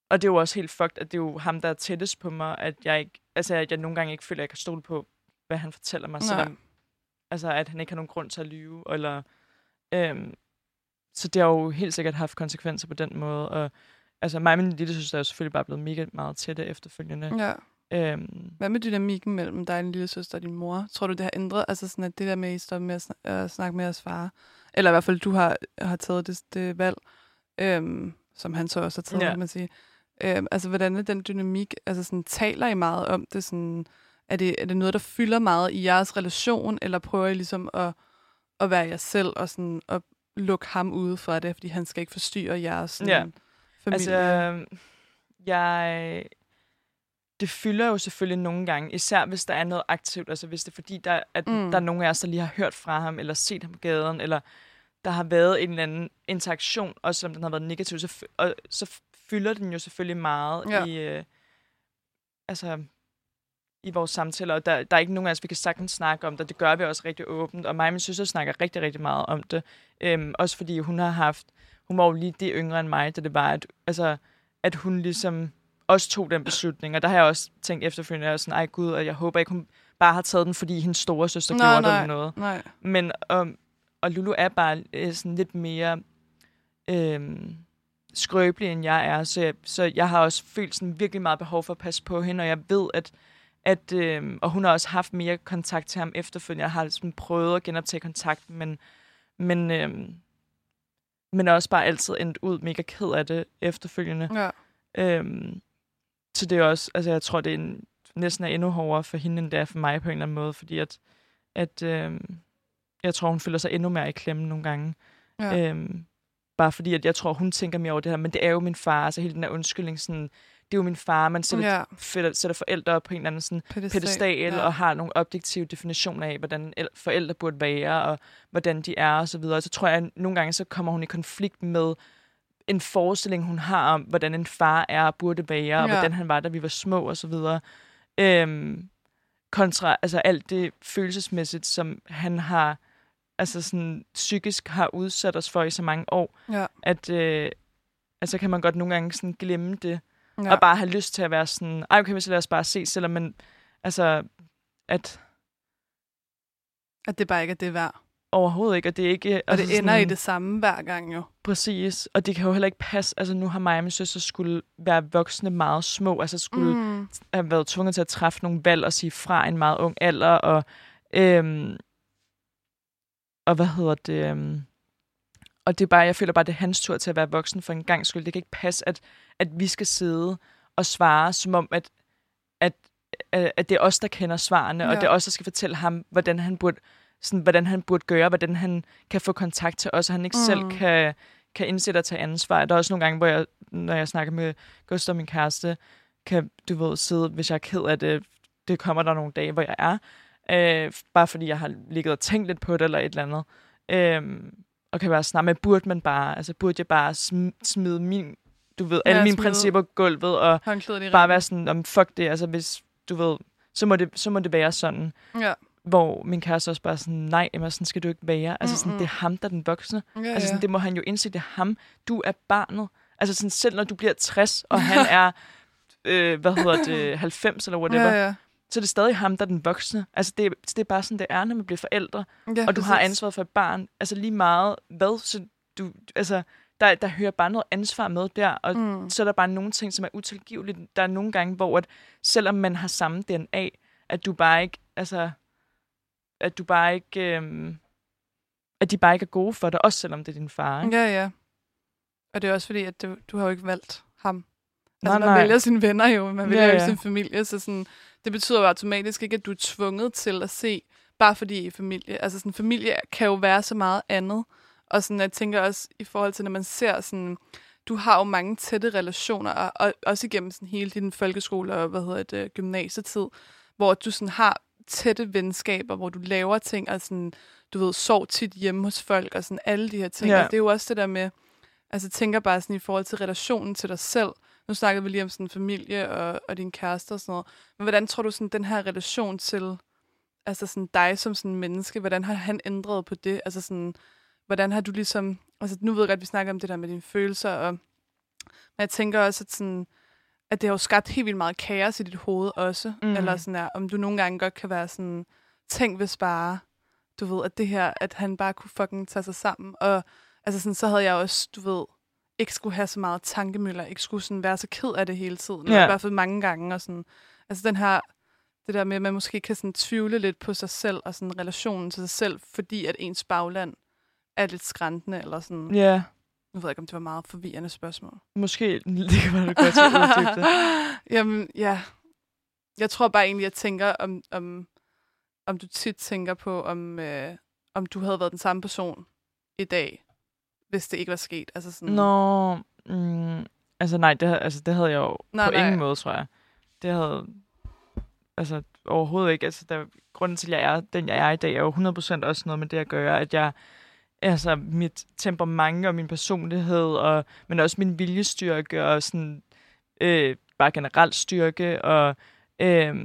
og det er jo også helt fucked, at det er jo ham, der er tættest på mig, at jeg ikke, altså at jeg nogle gange ikke føler, at jeg kan stole på, hvad han fortæller mig, Nej. selvom, altså at han ikke har nogen grund til at lyve, eller øhm, så det har jo helt sikkert haft konsekvenser på den måde, og altså mig og min lille søster er jo selvfølgelig bare blevet mega meget tætte efterfølgende. Ja. Øhm, Hvad med dynamikken mellem dig din lille søster og din mor? Tror du, det har ændret? Altså sådan, at det der med, at I stopper med at, snak- at snakke med jeres far, eller i hvert fald, du har, har taget det, det valg, øhm, som han så også har taget, Ja. ja. kan man sige. Øhm, altså, hvordan er den dynamik? Altså, sådan, taler I meget om det? Sådan, er, det er det noget, der fylder meget i jeres relation, eller prøver I ligesom at, at være jer selv og sådan, at lukke ham ude fra det, fordi han skal ikke forstyrre jeres sådan, Ja. familie? Altså, jeg... Det fylder jo selvfølgelig nogle gange, især hvis der er noget aktivt. Altså hvis det er fordi, der, at Mm. der er nogen af os, der lige har hørt fra ham, eller set ham på gaden, eller der har været en eller anden interaktion, også selvom den har været negativ, så, og, så fylder den jo selvfølgelig meget Ja. i, øh, altså, i vores samtaler. Og der, der er ikke nogen af os, vi kan sagtens snakke om det. Det gør vi også rigtig åbent. Og mig og min søster snakker rigtig, rigtig meget om det. Øhm, også fordi hun har haft, hun var jo lige det yngre end mig, da det var, at, altså, at hun ligesom også tog den beslutning. Og der har jeg også tænkt efterfølgende, at jeg er sådan, ej gud, og jeg håber ikke, hun bare har taget den, fordi hendes store søster Nej, gjorde nej. noget. Nej. Men, um, og Lulu er bare øh, sådan lidt mere øhm, skrøbelig, end jeg er. Så jeg, så jeg har også følt sådan virkelig meget behov for at passe på hende, og jeg ved, at at, øhm, og hun har også haft mere kontakt til ham efterfølgende. Jeg har sådan prøvet at genoptage kontakten, men, men, øhm, men også bare altid endt ud mega ked af det efterfølgende. Ja. Øhm, så det er også, altså jeg tror, det er en, næsten er endnu hårdere for hende, end det er for mig på en eller anden måde, fordi at, at øhm, jeg tror, hun føler sig endnu mere i klemme nogle gange. Ja. Øhm, bare fordi, at jeg tror, hun tænker mere over det her, men det er jo min far, altså hele den her undskyldning, sådan, det er jo min far, man sætter, Ja. ja. sætter, forældre op på en eller anden sådan, Pedestal. pedestal Ja. og har nogle objektive definitioner af, hvordan forældre burde være, og hvordan de er, og så videre. Så tror jeg, at nogle gange så kommer hun i konflikt med en forestilling, hun har om, hvordan en far er og burde være, og Ja. hvordan han var, da vi var små, og så videre. Øhm, kontra altså alt det følelsesmæssigt, som han har altså sådan psykisk har udsat os for i så mange år, Ja. at øh, altså kan man godt nogle gange sådan glemme det, ja. og bare have lyst til at være sådan, ej okay, så lad os bare se, selvom man, altså, at At det bare ikke er det værd. Overhovedet ikke, og det er ikke... Og altså det ender sådan, i det samme hver gang jo. Præcis, og det kan jo heller ikke passe, altså nu har mig og min søster skulle være voksne meget små, altså skulle mm. Have været tvunget til at træffe nogle valg og sige fra en meget ung alder, og, øhm, og hvad hedder det, øhm, og det er bare, jeg føler bare, det er hans tur til at være voksen for en gang skyld. Det kan ikke passe, at, at vi skal sidde og svare, som om, at, at, at det er os, der kender svarene, ja. og det er os, der skal fortælle ham, hvordan han burde, sådan, hvordan han burde gøre, hvordan han kan få kontakt til os, og han ikke mm. selv kan, kan indsætte og tage ansvar. Der er også nogle gange, hvor jeg, når jeg snakker med Gustav, min kæreste, kan, du ved, sidde, hvis jeg er ked af det, det kommer der nogle dage, hvor jeg er, øh, bare fordi jeg har ligget og tænkt lidt på det, eller et eller andet. Øh, og kan være sådan, men burde man bare, altså burde jeg bare sm- smide min du ved, Ja, alle mine principper på gulvet, og bare ringen. være sådan, om fuck det, altså hvis, du ved, så må det, så må det være sådan. Ja. Hvor min kæreste også bare sådan, nej, Emma, sådan skal du ikke være. Altså sådan, det er ham, der er den voksne. Ja, Altså sådan, det må han jo indse, det er ham. Du er barnet. Altså sådan, selv når du bliver 60, og han [LAUGHS] er, øh, hvad hedder det, 90 eller whatever, Ja, ja. så er det stadig ham, der er den voksne. Altså det, det er bare sådan, det er, når man bliver forældre. ja og du har præcis. ansvaret for et barn. Altså lige meget hvad, så du, altså, der, der hører bare noget ansvar med der, og Mm. så er der bare nogle ting, som er utilgiveligt. Der er nogle gange, hvor at, selvom man har samme DNA, at du bare ikke, altså, at du bare ikke, øhm, at de bare ikke er gode for dig, også selvom det er din far. Ikke? Ja, ja. Og det er også fordi, at du, du har jo ikke valgt ham. Nej, Altså, man nej. vælger sine venner jo, man vælger Ja, ja, jo sin familie, så sådan, det betyder jo automatisk ikke, at du er tvunget til at se, bare fordi I er familie. Altså sådan, familie kan jo være så meget andet. Og sådan, jeg tænker også i forhold til, når man ser sådan, du har jo mange tætte relationer, og, og også igennem sådan hele din folkeskole og, hvad hedder det, gymnasietid, hvor du sådan har tætte venskaber, hvor du laver ting, og sådan, du ved, sov tit hjemme hos folk, og sådan alle de her ting. Ja. Og det er jo også det der med, altså tænker bare sådan i forhold til relationen til dig selv. Nu snakkede vi lige om sådan familie og, og din kæreste og sådan noget. Men hvordan tror du sådan, den her relation til altså sådan dig som sådan menneske, hvordan har han ændret på det? Altså sådan, hvordan har du ligesom, altså nu ved jeg godt, at vi snakker om det der med dine følelser, og, men jeg tænker også, at sådan, at det har jo skabt helt vildt meget kaos i dit hoved også. Mm. Eller sådan er, om du nogle gange godt kan være sådan, tænk hvis bare, du ved, at det her, at han bare kunne fucking tage sig sammen. Og altså sådan, så havde jeg også, du ved, ikke skulle have så meget tankemøller, ikke skulle sådan være så ked af det hele tiden. Ja. I hvert fald mange gange. Og sådan, altså den her, det der med, at man måske kan sådan tvivle lidt på sig selv, og sådan relationen til sig selv, fordi at ens bagland er lidt skræntende, eller sådan. Ja, Nu ved jeg ikke, om det var meget forvirrende spørgsmål. måske. Det kan være, godt til at det. [LAUGHS] Jamen, ja. Jeg tror bare egentlig, jeg tænker, om, om, om du tit tænker på, om, øh, om du havde været den samme person i dag, hvis det ikke var sket. Altså sådan, Nå, mm, altså nej, det, altså, det havde jeg jo Nej, på nej. ingen måde, tror jeg. Det havde, altså overhovedet ikke. Altså, der, grunden til, at jeg er den, jeg er i dag, er jo 100% også noget med det at gøre, at jeg, altså mit temperament og min personlighed, og, men også min viljestyrke og sådan, øh, bare generelt styrke, og øh,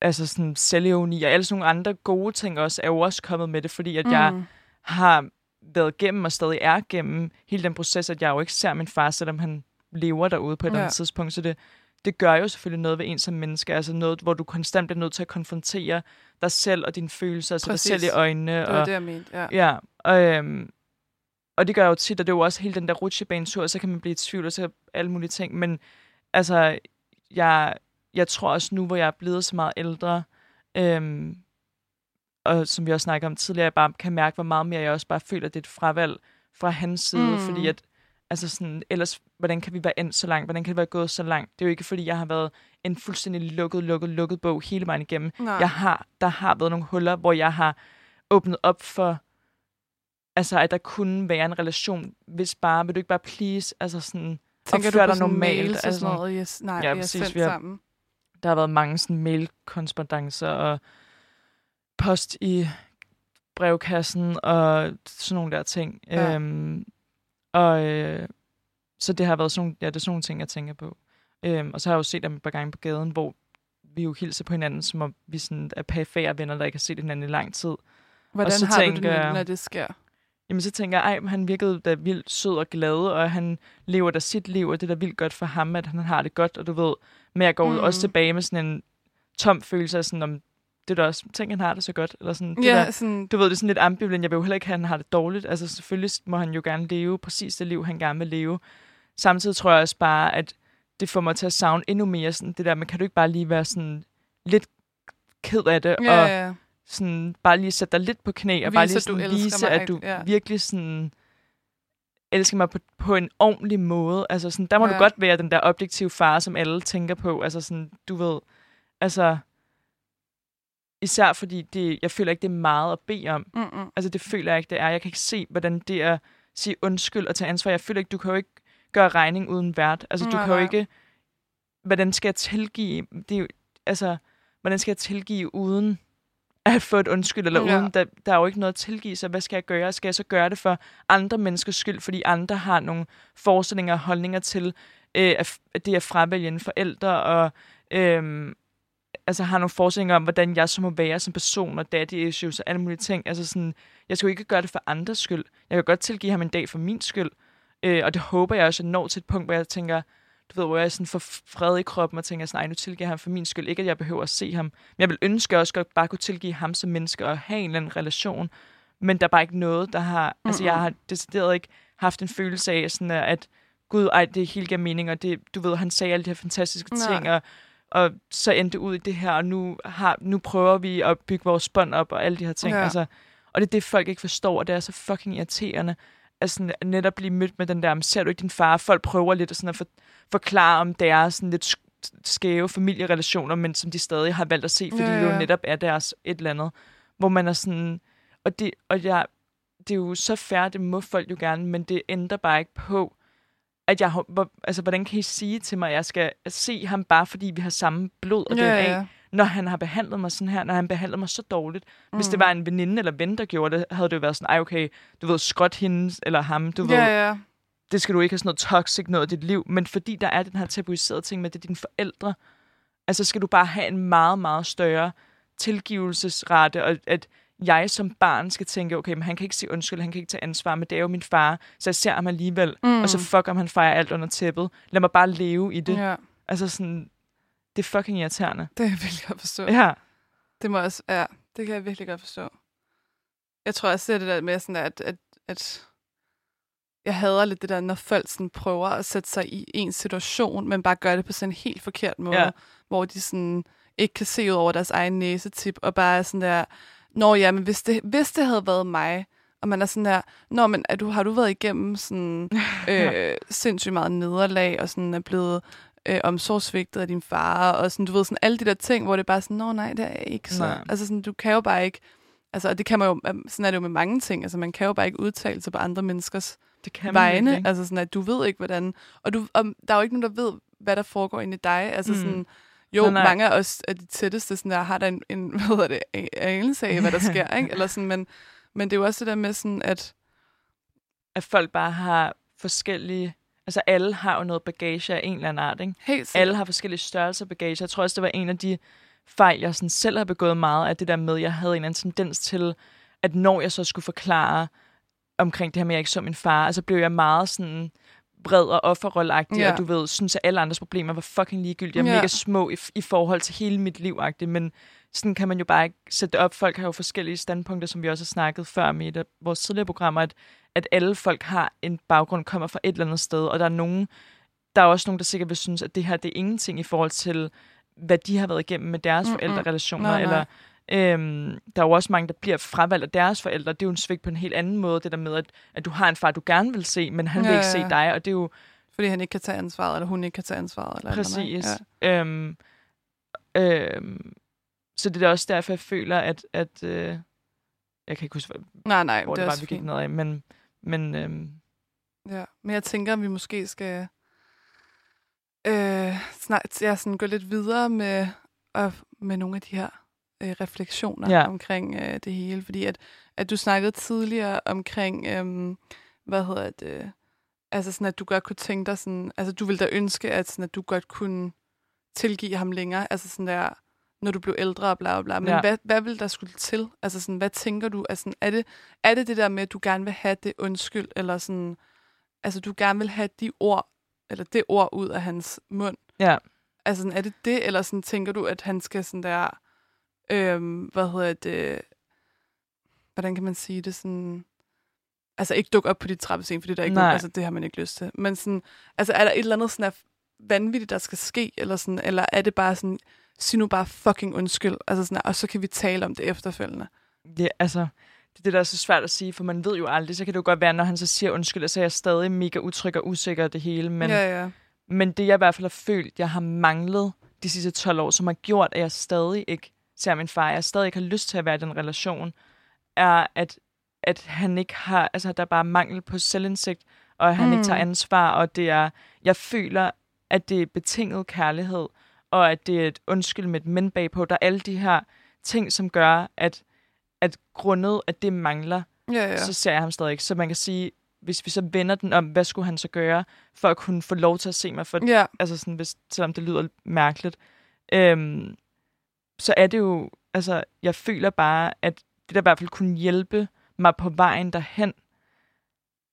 altså sådan selvevni og alle sådan nogle andre gode ting også, er jo også kommet med det, fordi at mm. jeg har været gennem og stadig er gennem hele den proces, at jeg jo ikke ser min far, selvom han lever derude på et Ja. eller andet tidspunkt. Så det, det gør jo selvfølgelig noget ved en som menneske. Altså noget, hvor du konstant bliver nødt til at konfrontere dig selv og dine følelser, altså dig Præcis. selv i øjnene. Det var og, det, jeg mente. Ja. Ja, og, øhm, og det gør jo tit, og det er jo også hele den der rutsjebanetur, så kan man blive i tvivl, og så alle mulige ting. Men altså, jeg, jeg tror også nu, hvor jeg er blevet så meget ældre, øhm, og som vi også snakkede om tidligere, jeg bare kan mærke, hvor meget mere jeg også bare føler, at det er et fravalg fra hans side, mm. fordi at, altså sådan, ellers, hvordan kan vi være endt så langt? Hvordan kan det være gået så langt? Det er jo ikke, fordi jeg har været en fuldstændig lukket, lukket, lukket bog hele vejen igennem. Nej. Jeg har, der har været nogle huller, hvor jeg har åbnet op for, altså at der kunne være en relation, hvis bare, vil du ikke bare please, altså sådan, Tænker du på dig normalt, mails altså. sådan noget? Yes, nej, Ja, jeg præcis, sendt vi har- sammen. der har været mange sådan mailkorrespondancer og post i brevkassen og sådan nogle der ting. Ja. Øhm, og øh, så det har været sådan, ja, det er sådan nogle ting, jeg tænker på. Øhm, og så har jeg jo set dem et par gange på gaden, hvor vi jo hilser på hinanden, som om vi sådan er perifære venner, der ikke har set hinanden i lang tid. Hvordan så har du det, tænker jeg- med, når det sker? Jamen så tænker jeg, ej, han virkede da vildt sød og glad, og han lever da sit liv, og det er da vildt godt for ham, at han har det godt, og du ved, men jeg går ud Mm. også tilbage med sådan en tom følelse af sådan, om det er da også, tænk, han har det så godt, eller sådan, det Ja, der, sådan, du ved, det er sådan lidt ambivalent, jeg vil jo heller ikke have, at han har det dårligt, altså selvfølgelig må han jo gerne leve præcis det liv, han gerne vil leve. Samtidig tror jeg også bare, at det får mig til at savne endnu mere sådan det der, men kan du ikke bare lige være sådan lidt ked af det, ja, og ja. sådan bare lige sætte dig lidt på knæ, og Vise, bare lige sådan vise, mig, at du ja. virkelig sådan elsker mig på, på en ordentlig måde. Altså sådan, der må. Ja. du godt være den der objektive far, som alle tænker på. Altså sådan, du ved, altså især fordi det, jeg føler ikke, det er meget at bede om. Mm-mm. Altså det føler jeg ikke, det er. Jeg kan ikke se, hvordan det er at sige undskyld og tage ansvar. Jeg føler ikke, du kan jo ikke gøre regning uden vært. Altså du Nej, kan jo ikke, hvordan skal jeg tilgive? Det er jo, altså, hvordan skal jeg tilgive uden at få et undskyld, eller Ja. uden, der, der er jo ikke noget at tilgive sig. Hvad skal jeg gøre? Skal jeg så gøre det for andre menneskers skyld, fordi andre har nogle forestillinger og holdninger til, øh, at, det er at fravælge en forælder, og øh, altså har nogle forestillinger om, hvordan jeg så må være som person, og daddy issues og alle mulige ting. Altså sådan, jeg skal jo ikke gøre det for andres skyld. Jeg kan godt tilgive ham en dag for min skyld, øh, og det håber jeg også, at jeg når til et punkt, hvor jeg tænker, du ved, hvor jeg sådan får fred i kroppen og tænker sådan, nej, nu tilgiver ham for min skyld. Ikke, at jeg behøver at se ham. Men jeg vil ønske også godt bare kunne tilgive ham som menneske og have en eller anden relation. Men der er bare ikke noget, der har... Mm-hmm. Altså, jeg har decideret ikke haft en følelse af, sådan, at gud, ej, det helt giver mening, og det, du ved, han sagde alle de her fantastiske Nej. ting, og, og så endte ud i det her, og nu, har, nu prøver vi at bygge vores bånd op, og alle de her ting. Ja. Altså, og det er det, folk ikke forstår, og det er så fucking irriterende, at sådan, netop blive mødt med den der, "Men ser du ikke din far? Folk prøver lidt at, sådan at for, forklare om deres sådan lidt sk- skæve familierelationer, men som de stadig har valgt at se, fordi Ja, ja, det jo netop er deres et eller andet. Hvor man er sådan... Og det, og jeg, det er jo så fair, det må folk jo gerne, men det ændrer bare ikke på, at jeg, hvor, altså, hvordan kan I sige til mig, at jeg skal se ham bare, fordi vi har samme blod og Ja, DNA, ja. når han har behandlet mig sådan her, når han behandler mig så dårligt. Hvis Mm. det var en veninde eller ven, der gjorde det, havde det jo været sådan, ej okay, du ved, skråt hende eller ham, du ved, Ja, ja. det skal du ikke have sådan noget toxic noget i dit liv, men fordi der er den her tabuiserede ting med, det er dine forældre, altså skal du bare have en meget, meget større tilgivelsesrate, og at jeg som barn skal tænke, okay, men han kan ikke sige undskyld, han kan ikke tage ansvar, men det er jo min far, så jeg ser ham alligevel, mm. og så fuck om han fejrer alt under tæppet. Lad mig bare leve i det. Ja. Altså sådan, det er fucking irriterende. Det kan jeg virkelig godt forstå. Ja. Det må også, ja, det kan jeg virkelig godt forstå. Jeg tror også, det er det der med sådan, at, at, at jeg hader lidt det der, når folk sådan prøver at sætte sig i en situation, men bare gør det på sådan en helt forkert måde, Ja. hvor de sådan ikke kan se ud over deres egen næsetip, og bare sådan der, Nå ja, men hvis det, hvis det havde været mig, og man er sådan der, Nå, men er du, har du været igennem sådan [LAUGHS] øh, sindssygt meget nederlag, og sådan er blevet øh, omsorgsvigtet af din far, og sådan, du ved, sådan alle de der ting, hvor det er bare sådan, nå nej, det er ikke så. Nej. Altså sådan, du kan jo bare ikke, altså og det kan man jo, sådan er det jo med mange ting, altså man kan jo bare ikke udtale sig på andre menneskers Det kan man vegne, ikke. altså sådan, at du ved ikke, hvordan, og, du, og der er jo ikke nogen, der ved, hvad der foregår inde i dig, altså Mm. sådan, jo, Nej, nej. mange af os er de tætteste, sådan der, har der en, en hvad hedder det, en anelse af, hvad der sker, [LAUGHS] ikke? Eller sådan, men, men det er jo også det der med sådan, at At folk bare har forskellige... Altså alle har jo noget bagage af en eller anden art, ikke? helt sikkert, alle har forskellige størrelser bagage. Jeg tror også, det var en af de fejl, jeg sådan selv har begået meget, af det der med, at jeg havde en eller anden tendens til, at når jeg så skulle forklare omkring det her med, at jeg ikke så min far, altså blev jeg meget sådan bred og offerrollagtig, Ja. og du ved, synes at alle andres problemer var fucking ligegyldige, og Ja. mega små i, i forhold til hele mit liv men sådan kan man jo bare ikke sætte det op. Folk har jo forskellige standpunkter, som vi også har snakket før i et vores tidligere programmer, at, at alle folk har en baggrund, kommer fra et eller andet sted, og der er nogen, der er også nogen, der sikkert vil synes, at det her det er ingenting i forhold til, hvad de har været igennem med deres Mm-mm. forældrerelationer, Nej, nej. eller øhm, der er jo også mange, der bliver fravalgt af deres forældre. Det er jo en svigt på en helt anden måde, det der med, at, at du har en far, du gerne vil se, men han vil Ja, ikke se ja. dig, og det er jo fordi han ikke kan tage ansvaret, eller hun ikke kan tage ansvaret. Eller eller præcis. ikke? Ja. Øhm, øhm, så det er også derfor, jeg føler, at, at øh, jeg kan ikke huske, hvor Nej, nej, hvor det det, var, vi gik ned af, men, men øhm, Ja, men jeg tænker, at vi måske skal øh, snart, ja, sådan gå lidt videre med, og, med nogle af de her øh, refleksioner Ja. omkring øh, det hele. Fordi at, at du snakkede tidligere omkring, øh, hvad hedder det, altså sådan, at du godt kunne tænke dig sådan, altså du ville da ønske, at, sådan, at du godt kunne tilgive ham længere, altså sådan der, når du blev ældre og bla bla bla. Men Ja. hvad, hvad vil der skulle til? Altså sådan, hvad tænker du? Altså, er, det, er det det der med, at du gerne vil have det undskyld, eller sådan, altså du gerne vil have de ord, eller det ord ud af hans mund? ja, Altså sådan, er det det, eller sådan tænker du, at han skal sådan der, øhm, hvad hedder det, hvordan kan man sige det sådan, altså ikke dukke op på dit trappescene, fordi der er ikke nogen, altså det har man ikke lyst til. Men sådan, altså er der et eller andet sådan af vanvittigt, der skal ske, eller sådan, eller er det bare sådan, sig nu bare fucking undskyld, altså sådan, og så kan vi tale om det efterfølgende. det, altså, det er det, der er så svært at sige, for man ved jo aldrig, så kan det jo godt være, når han så siger undskyld, så er jeg stadig mega utryg og usikker det hele, men, ja, ja. men det jeg i hvert fald har følt, jeg har manglet de sidste 12 år, som har gjort, at jeg stadig ikke ser min far, jeg stadig ikke har lyst til at være i den relation, er, at, at han ikke har, altså der er bare mangel på selvindsigt, og at han mm. ikke tager ansvar, og det er, jeg føler, at det er betinget kærlighed, og at det er et undskyld med et men bagpå. Der er alle de her ting, som gør, at, at grundet, at det mangler, Ja, ja. ja. så ser jeg ham stadig ikke. Så man kan sige, hvis vi så vender den om, hvad skulle han så gøre, for at kunne få lov til at se mig, for, ja. altså sådan, hvis, selvom det lyder mærkeligt, øhm, så er det jo, altså, jeg føler bare, at det, der i hvert fald kunne hjælpe mig på vejen derhen,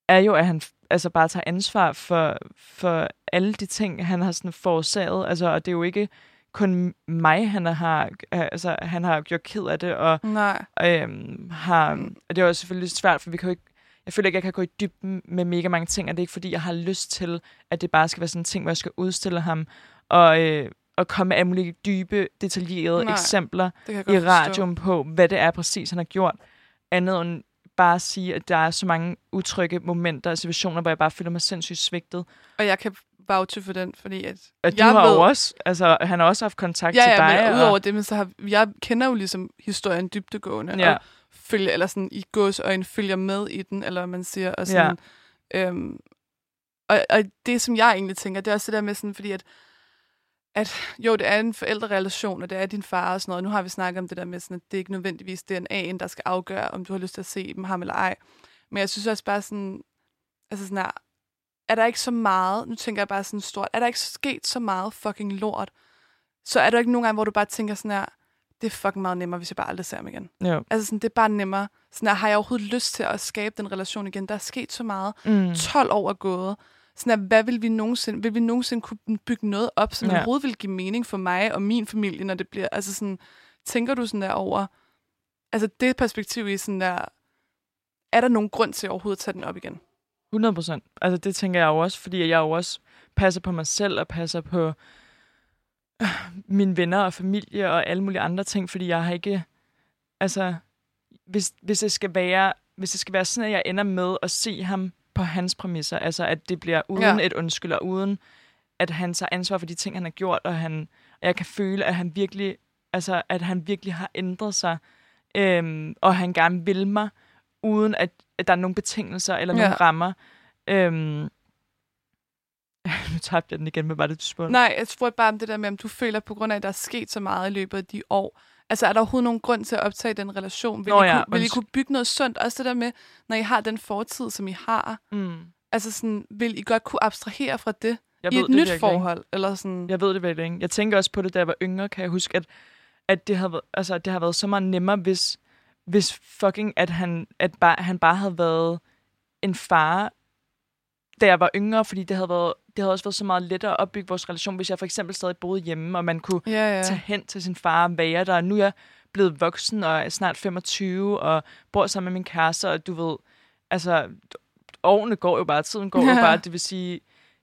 er jo, at han altså bare tager ansvar for, for alle de ting, han har sådan forårsaget. Altså, og det er jo ikke kun mig, han har, altså, han har gjort ked af det, og Nej. øhm, har, og det er jo selvfølgelig svært, for vi kan jo ikke, jeg føler ikke, jeg kan gå i dybden med mega mange ting, og det er ikke fordi, jeg har lyst til, at det bare skal være sådan en ting, hvor jeg skal udstille ham, og, øh, og komme med alle mulige dybe, detaljerede Nej, eksempler i godt forstå. radioen på, hvad det er præcis, han har gjort. Andet end bare at sige, at der er så mange utrygge momenter og situationer, hvor jeg bare føler mig sindssygt svigtet. Og jeg kan vouche for den, fordi at Og du jeg har ved, jo også, altså han har også haft kontakt ja, til ja, dig. men og- udover det, men så har, jeg kender jo ligesom historien dybtegående, Ja. og følger, eller sådan i gåsøjne følger med i den, eller man siger, og sådan, ja. øhm, og, og det, som jeg egentlig tænker, det er også det der med sådan, fordi at, at jo, det er en forældrerelation, og det er din far og sådan noget. Nu har vi snakket om det der med, sådan, at det er ikke nødvendigvis DNA'en, der skal afgøre, om du har lyst til at se dem, ham eller ej. Men jeg synes også bare sådan, altså sådan her, er der ikke så meget, nu tænker jeg bare sådan stort, er der ikke sket så meget fucking lort, så er der ikke nogen gange, hvor du bare tænker sådan her, det er fucking meget nemmere, hvis jeg bare aldrig ser ham igen. Jo. Altså sådan, det er bare nemmere. Sådan her, har jeg overhovedet lyst til at skabe den relation igen? Der er sket så meget. Mm. 12 år er gået. Sådan her, hvad vil vi nogensinde, vil vi nogensinde kunne bygge noget op, som ja. overhovedet vil give mening for mig og min familie, når det bliver, altså sådan, tænker du sådan der over, altså det perspektiv i sådan der, er der nogen grund til overhovedet at tage den op igen? 100 procent. Altså, det tænker jeg jo også, fordi jeg jo også passer på mig selv og passer på øh, mine venner og familie og alle mulige andre ting, fordi jeg har ikke... Altså, hvis, hvis, det skal være, hvis det skal være sådan, at jeg ender med at se ham på hans præmisser, altså at det bliver uden Ja. et undskyld og uden at han tager ansvar for de ting, han har gjort, og, han, jeg kan føle, at han virkelig, altså, at han virkelig har ændret sig, øhm, og han gerne vil mig, uden at, at der er nogen betingelser eller Ja. nogle rammer. Øhm, [LAUGHS] nu tabte jeg den igen, hvad var det, du spurgte? Nej, jeg spurgte bare om det der med, om du føler på grund af, at der er sket så meget i løbet af de år. Altså, er der overhovedet nogen grund til at optage den relation? Vil, Nå I, ja, kunne, vil I kunne bygge noget sundt? Også det der med, når I har den fortid, som I har. Mm. Altså, sådan, vil I godt kunne abstrahere fra det Jeg i ved et det nyt virkelig ikke. forhold? Eller sådan, Jeg ved det virkelig ikke. Jeg tænker også på det, da jeg var yngre, kan jeg huske, at, at det, havde, været- altså, at det har været så meget nemmere, hvis, hvis fucking, at han, at bare, han bare havde været en far, da jeg var yngre, fordi det havde, været, det havde også været så meget lettere at opbygge vores relation, hvis jeg for eksempel stadig boede hjemme, og man kunne ja, ja. tage hen til sin far og være der. Nu er jeg blevet voksen og er snart 25 og bor sammen med min kæreste, og du ved, altså, årene går jo bare, tiden går jo Ja. [LAUGHS] bare, det vil sige,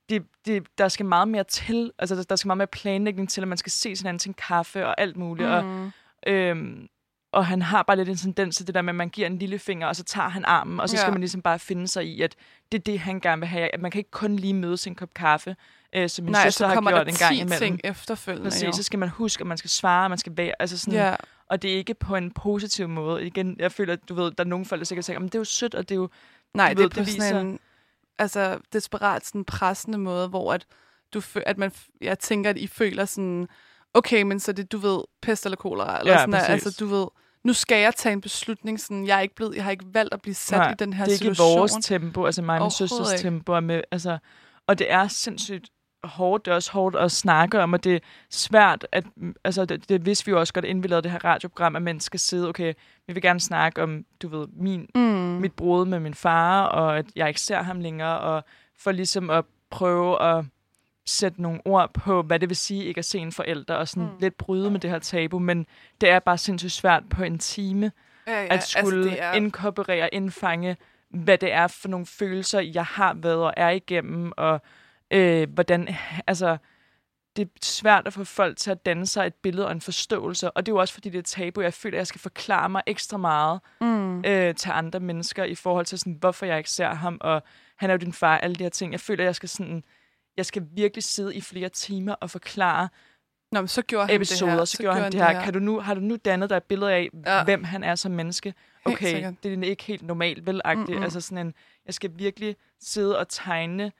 det, det, der skal meget mere til, altså der, der skal meget mere planlægning til, at man skal se sin anden til en kaffe og alt muligt, mm. og, øhm, og han har bare lidt en tendens til det der med, at man giver en lille finger, og så tager han armen, og så skal Ja. man ligesom bare finde sig i, at det er det, han gerne vil have. At man kan ikke kun lige mødes en kop kaffe, øh, som min Nej, søster har gjort en gang 10 imellem. ting efterfølgende. Præcis, jo. så skal man huske, at man skal svare, man skal være, altså sådan, Ja, og det er ikke på en positiv måde. Igen, jeg føler, at du ved, der er nogle folk, der sikkert tænker, men det er jo sødt, og det er jo, nej, Du det er ved, på det sådan viser- en altså, desperat, sådan pressende måde, hvor at du, at man, jeg tænker, at I føler sådan, okay, men så det, du ved, pest eller kolera, eller Ja, sådan, at, præcis. altså, du ved, nu skal jeg tage en beslutning, sådan, jeg er ikke blevet, jeg har ikke valgt at blive sat Nej, i den her det er ikke situation. vores tempo, altså mig og min søsters ikke. tempo. Med, altså, og det er sindssygt hårdt. Det er også hårdt at snakke om, og det er svært, at, altså det, det vidste vi jo også godt, inden vi lavede det her radioprogram, at man skal sidde, okay, vi vil gerne snakke om, du ved, min, Mm. mit brud med min far, og at jeg ikke ser ham længere, og for ligesom at prøve at sætte nogle ord på, hvad det vil sige ikke at se en forælder, og sådan Mm. lidt bryde med det her tabu, men det er bare sindssygt svært på en time, ja, ja, at skulle det altså, er, inkorporere, indfange, hvad det er for nogle følelser, jeg har været og er igennem, og øh, hvordan, altså, det er svært at få folk til at danne sig et billede og en forståelse, og det er jo også fordi, det er tabu. Jeg føler, at jeg skal forklare mig ekstra meget mm. øh, til andre mennesker i forhold til, sådan, hvorfor jeg ikke ser ham, og han er jo din far, alle de her ting. Jeg føler, at jeg skal sådan, jeg skal virkelig sidde i flere timer og forklare Nå, men så gjorde han episoder, det her. så gjorde han det her. Kan du nu, har du nu dannet dig et billede af, Ja. ja. hvem han er som menneske? Okay, det er ikke helt normalt, vel? Mm-hmm. Mm-mm. Altså sådan en, jeg skal virkelig sidde og tegne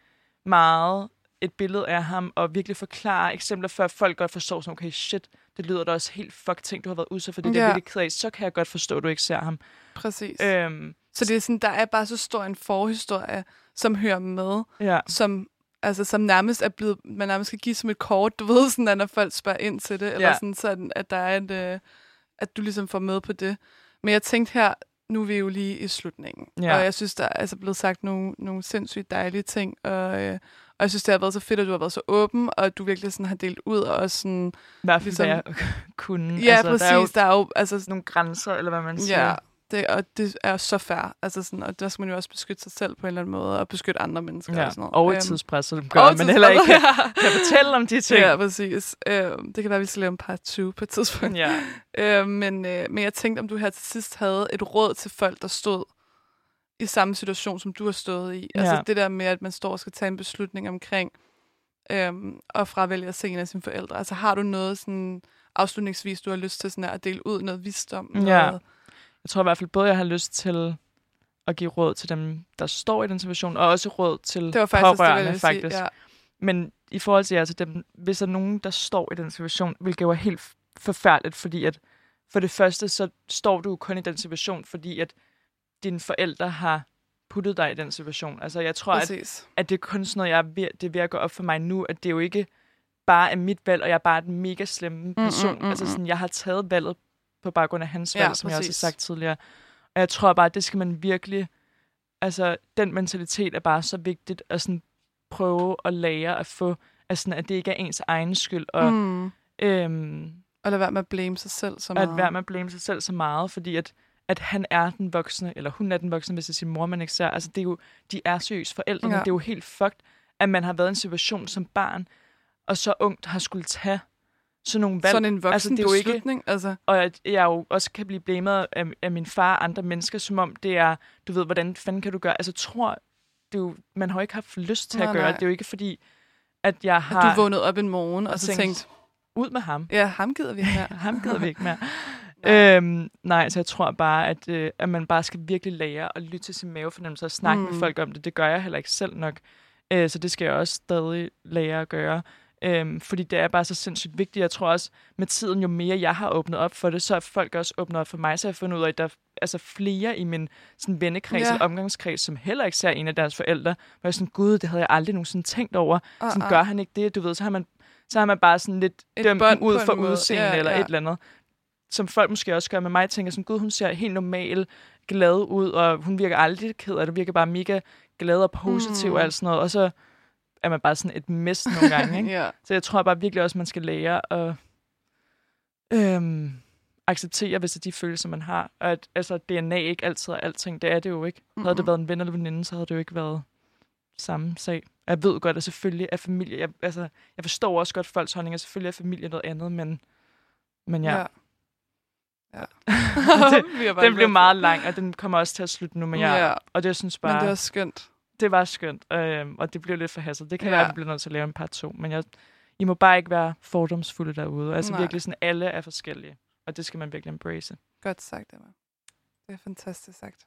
meget et billede af ham, og virkelig forklare eksempler, før folk godt forstår, sådan, okay, shit, det lyder da også helt fuck ting, du har været udsat for det, det er Ja. virkelig ked af, så kan jeg godt forstå, at du ikke ser ham. Præcis. Øhm, Så det er sådan, der er bare så stor en forhistorie, som hører med, ja. som, altså, som nærmest er blevet, man nærmest skal give som et kort, du ved, sådan, når folk spørger ind til det, eller Ja. sådan, sådan, at der er et, øh, at du ligesom får med på det. Men jeg tænkte her, nu er vi jo lige i slutningen, Ja. og jeg synes, der er altså blevet sagt nogle, nogle sindssygt dejlige ting, og, øh, og jeg synes, det har været så fedt, at du har været så åben, og at du virkelig sådan har delt ud, og også sådan, I hvert fald, Ligesom- hvad jeg [LAUGHS] kunne. ja, altså, præcis, Der er jo der er jo, altså, nogle grænser, eller hvad man siger. Ja, det, og det er så fair. Altså sådan, og der skal man jo også beskytte sig selv på en eller anden måde, og beskytte andre mennesker Ja, og sådan noget. og et Øhm, tidspres, det gør, at man heller ikke kan, [LAUGHS] kan fortælle om de ting. Ja, præcis. Øhm, det kan være, at vi skal lave en part 2 på et tidspunkt. ja. [LAUGHS] Øhm, men, øh, men jeg tænkte, om du her til sidst havde et råd til folk, der stod i samme situation, som du har stået i. Altså Ja. det der med, at man står og skal tage en beslutning omkring øhm, og fravælge at se en af sine forældre. Altså har du noget sådan afslutningsvis, du har lyst til sådan at dele ud noget visdom? Ja. Noget, Jeg tror i hvert fald både, jeg har lyst til at give råd til dem, der står i den situation, og også råd til det var faktisk det, pårørende, jeg ville faktisk. sige. Ja. Men i forhold til jer, altså dem, hvis der er nogen, der står i den situation, hvilket jo er helt forfærdeligt, fordi at for det første, så står du kun i den situation, fordi at dine forældre har puttet dig i den situation. Altså jeg tror, at, Præcis. at det er kun sådan noget, jeg er ved, det er ved at gå op for mig nu, at det er jo ikke bare er mit valg, og jeg er bare en mega slemme person. mm, mm, altså mm. sådan, jeg har taget valget på baggrund af hans valg, Ja, som jeg også har præcis. sagt tidligere. Og jeg tror bare, at det skal man virkelig... Altså, den mentalitet er bare så vigtigt at sådan prøve at lære at få, at, sådan, at det ikke er ens egen skyld, og mm. øhm, Og lade være med at blame sig selv så meget. at være med at blame sig selv så meget, fordi at, at han er den voksne, eller hun er den voksne, hvis det er sin mor, man ikke ser. Altså, det er jo, de er seriøst forældrene. Ja. Det er jo helt fucked, at man har været i en situation som barn, og så ungt har skulle tage sådan nogle valg. Sådan en voksen Altså, det er jo ikke- beslutning. Altså, Og at jeg jo også kan blive blamet af, af min far og andre mennesker, som om det er, du ved, hvordan fanden kan du gøre? Altså, tror, det er jo, man har jo ikke haft lyst til Nej, at gøre nej. det. Er jo ikke fordi, at jeg at har du vågnede op en morgen og, og så tænkt, tænkte, ud med ham. ja, ham gider vi her. [LAUGHS] Ham gider vi ikke mere. [LAUGHS] Nej. øhm, nej, så jeg tror bare, at, øh, at man bare skal virkelig lære at lytte til sin mavefornemmelse og snakke. Mm. med folk om det. Det gør jeg heller ikke selv nok. Øh, så det skal jeg også stadig lære at gøre. Øhm, fordi det er bare så sindssygt vigtigt. Jeg tror også, med tiden, jo mere jeg har åbnet op for det, så er folk også åbnet op for mig. Så jeg har fundet ud af, at der er altså flere i min sådan, vennekreds Ja. eller omgangskreds, som heller ikke ser en af deres forældre. Hvor jeg sådan, gud, det havde jeg aldrig nogensinde tænkt over. Uh, Sådan, gør han ikke det? Du ved, så har man, så har man bare sådan lidt Et dømt ud for udseende Ja, eller ja. et eller andet. Som folk måske også gør med mig, tænker sådan, gud, hun ser helt normal, glad ud, og hun virker aldrig ked af det, virker bare mega glad og positiv Mm. og alt sådan noget. Og så er man bare sådan et mist nogle gange, [LAUGHS] ikke? ja. Så jeg tror bare virkelig også, man skal lære at øhm, acceptere, hvis det er de følelser, man har. Og at altså, DNA ikke altid er alting. Det er det jo ikke. Havde det Mm-mm. været en ven eller veninde, så havde det jo ikke været samme sag. Jeg ved godt, at selvfølgelig er familie... Jeg, altså, jeg forstår også godt folks holdninger. Selvfølgelig er familie noget andet, men, men ja. ja. ja. [LAUGHS] Det- Den blev meget lang, og den kommer også til at slutte nu, men jeg, Ja, og det jeg synes men bare, det var skønt. Det var skønt, øhm, og det blev lidt for hasset. Det kan Ja. være, at vi bliver nødt til at lave en part 2, men jeg, I må bare ikke være fordomsfulde derude. Altså Nej. virkelig sådan, alle er forskellige, og det skal man virkelig embrace. Godt sagt, Emma. Det er fantastisk sagt.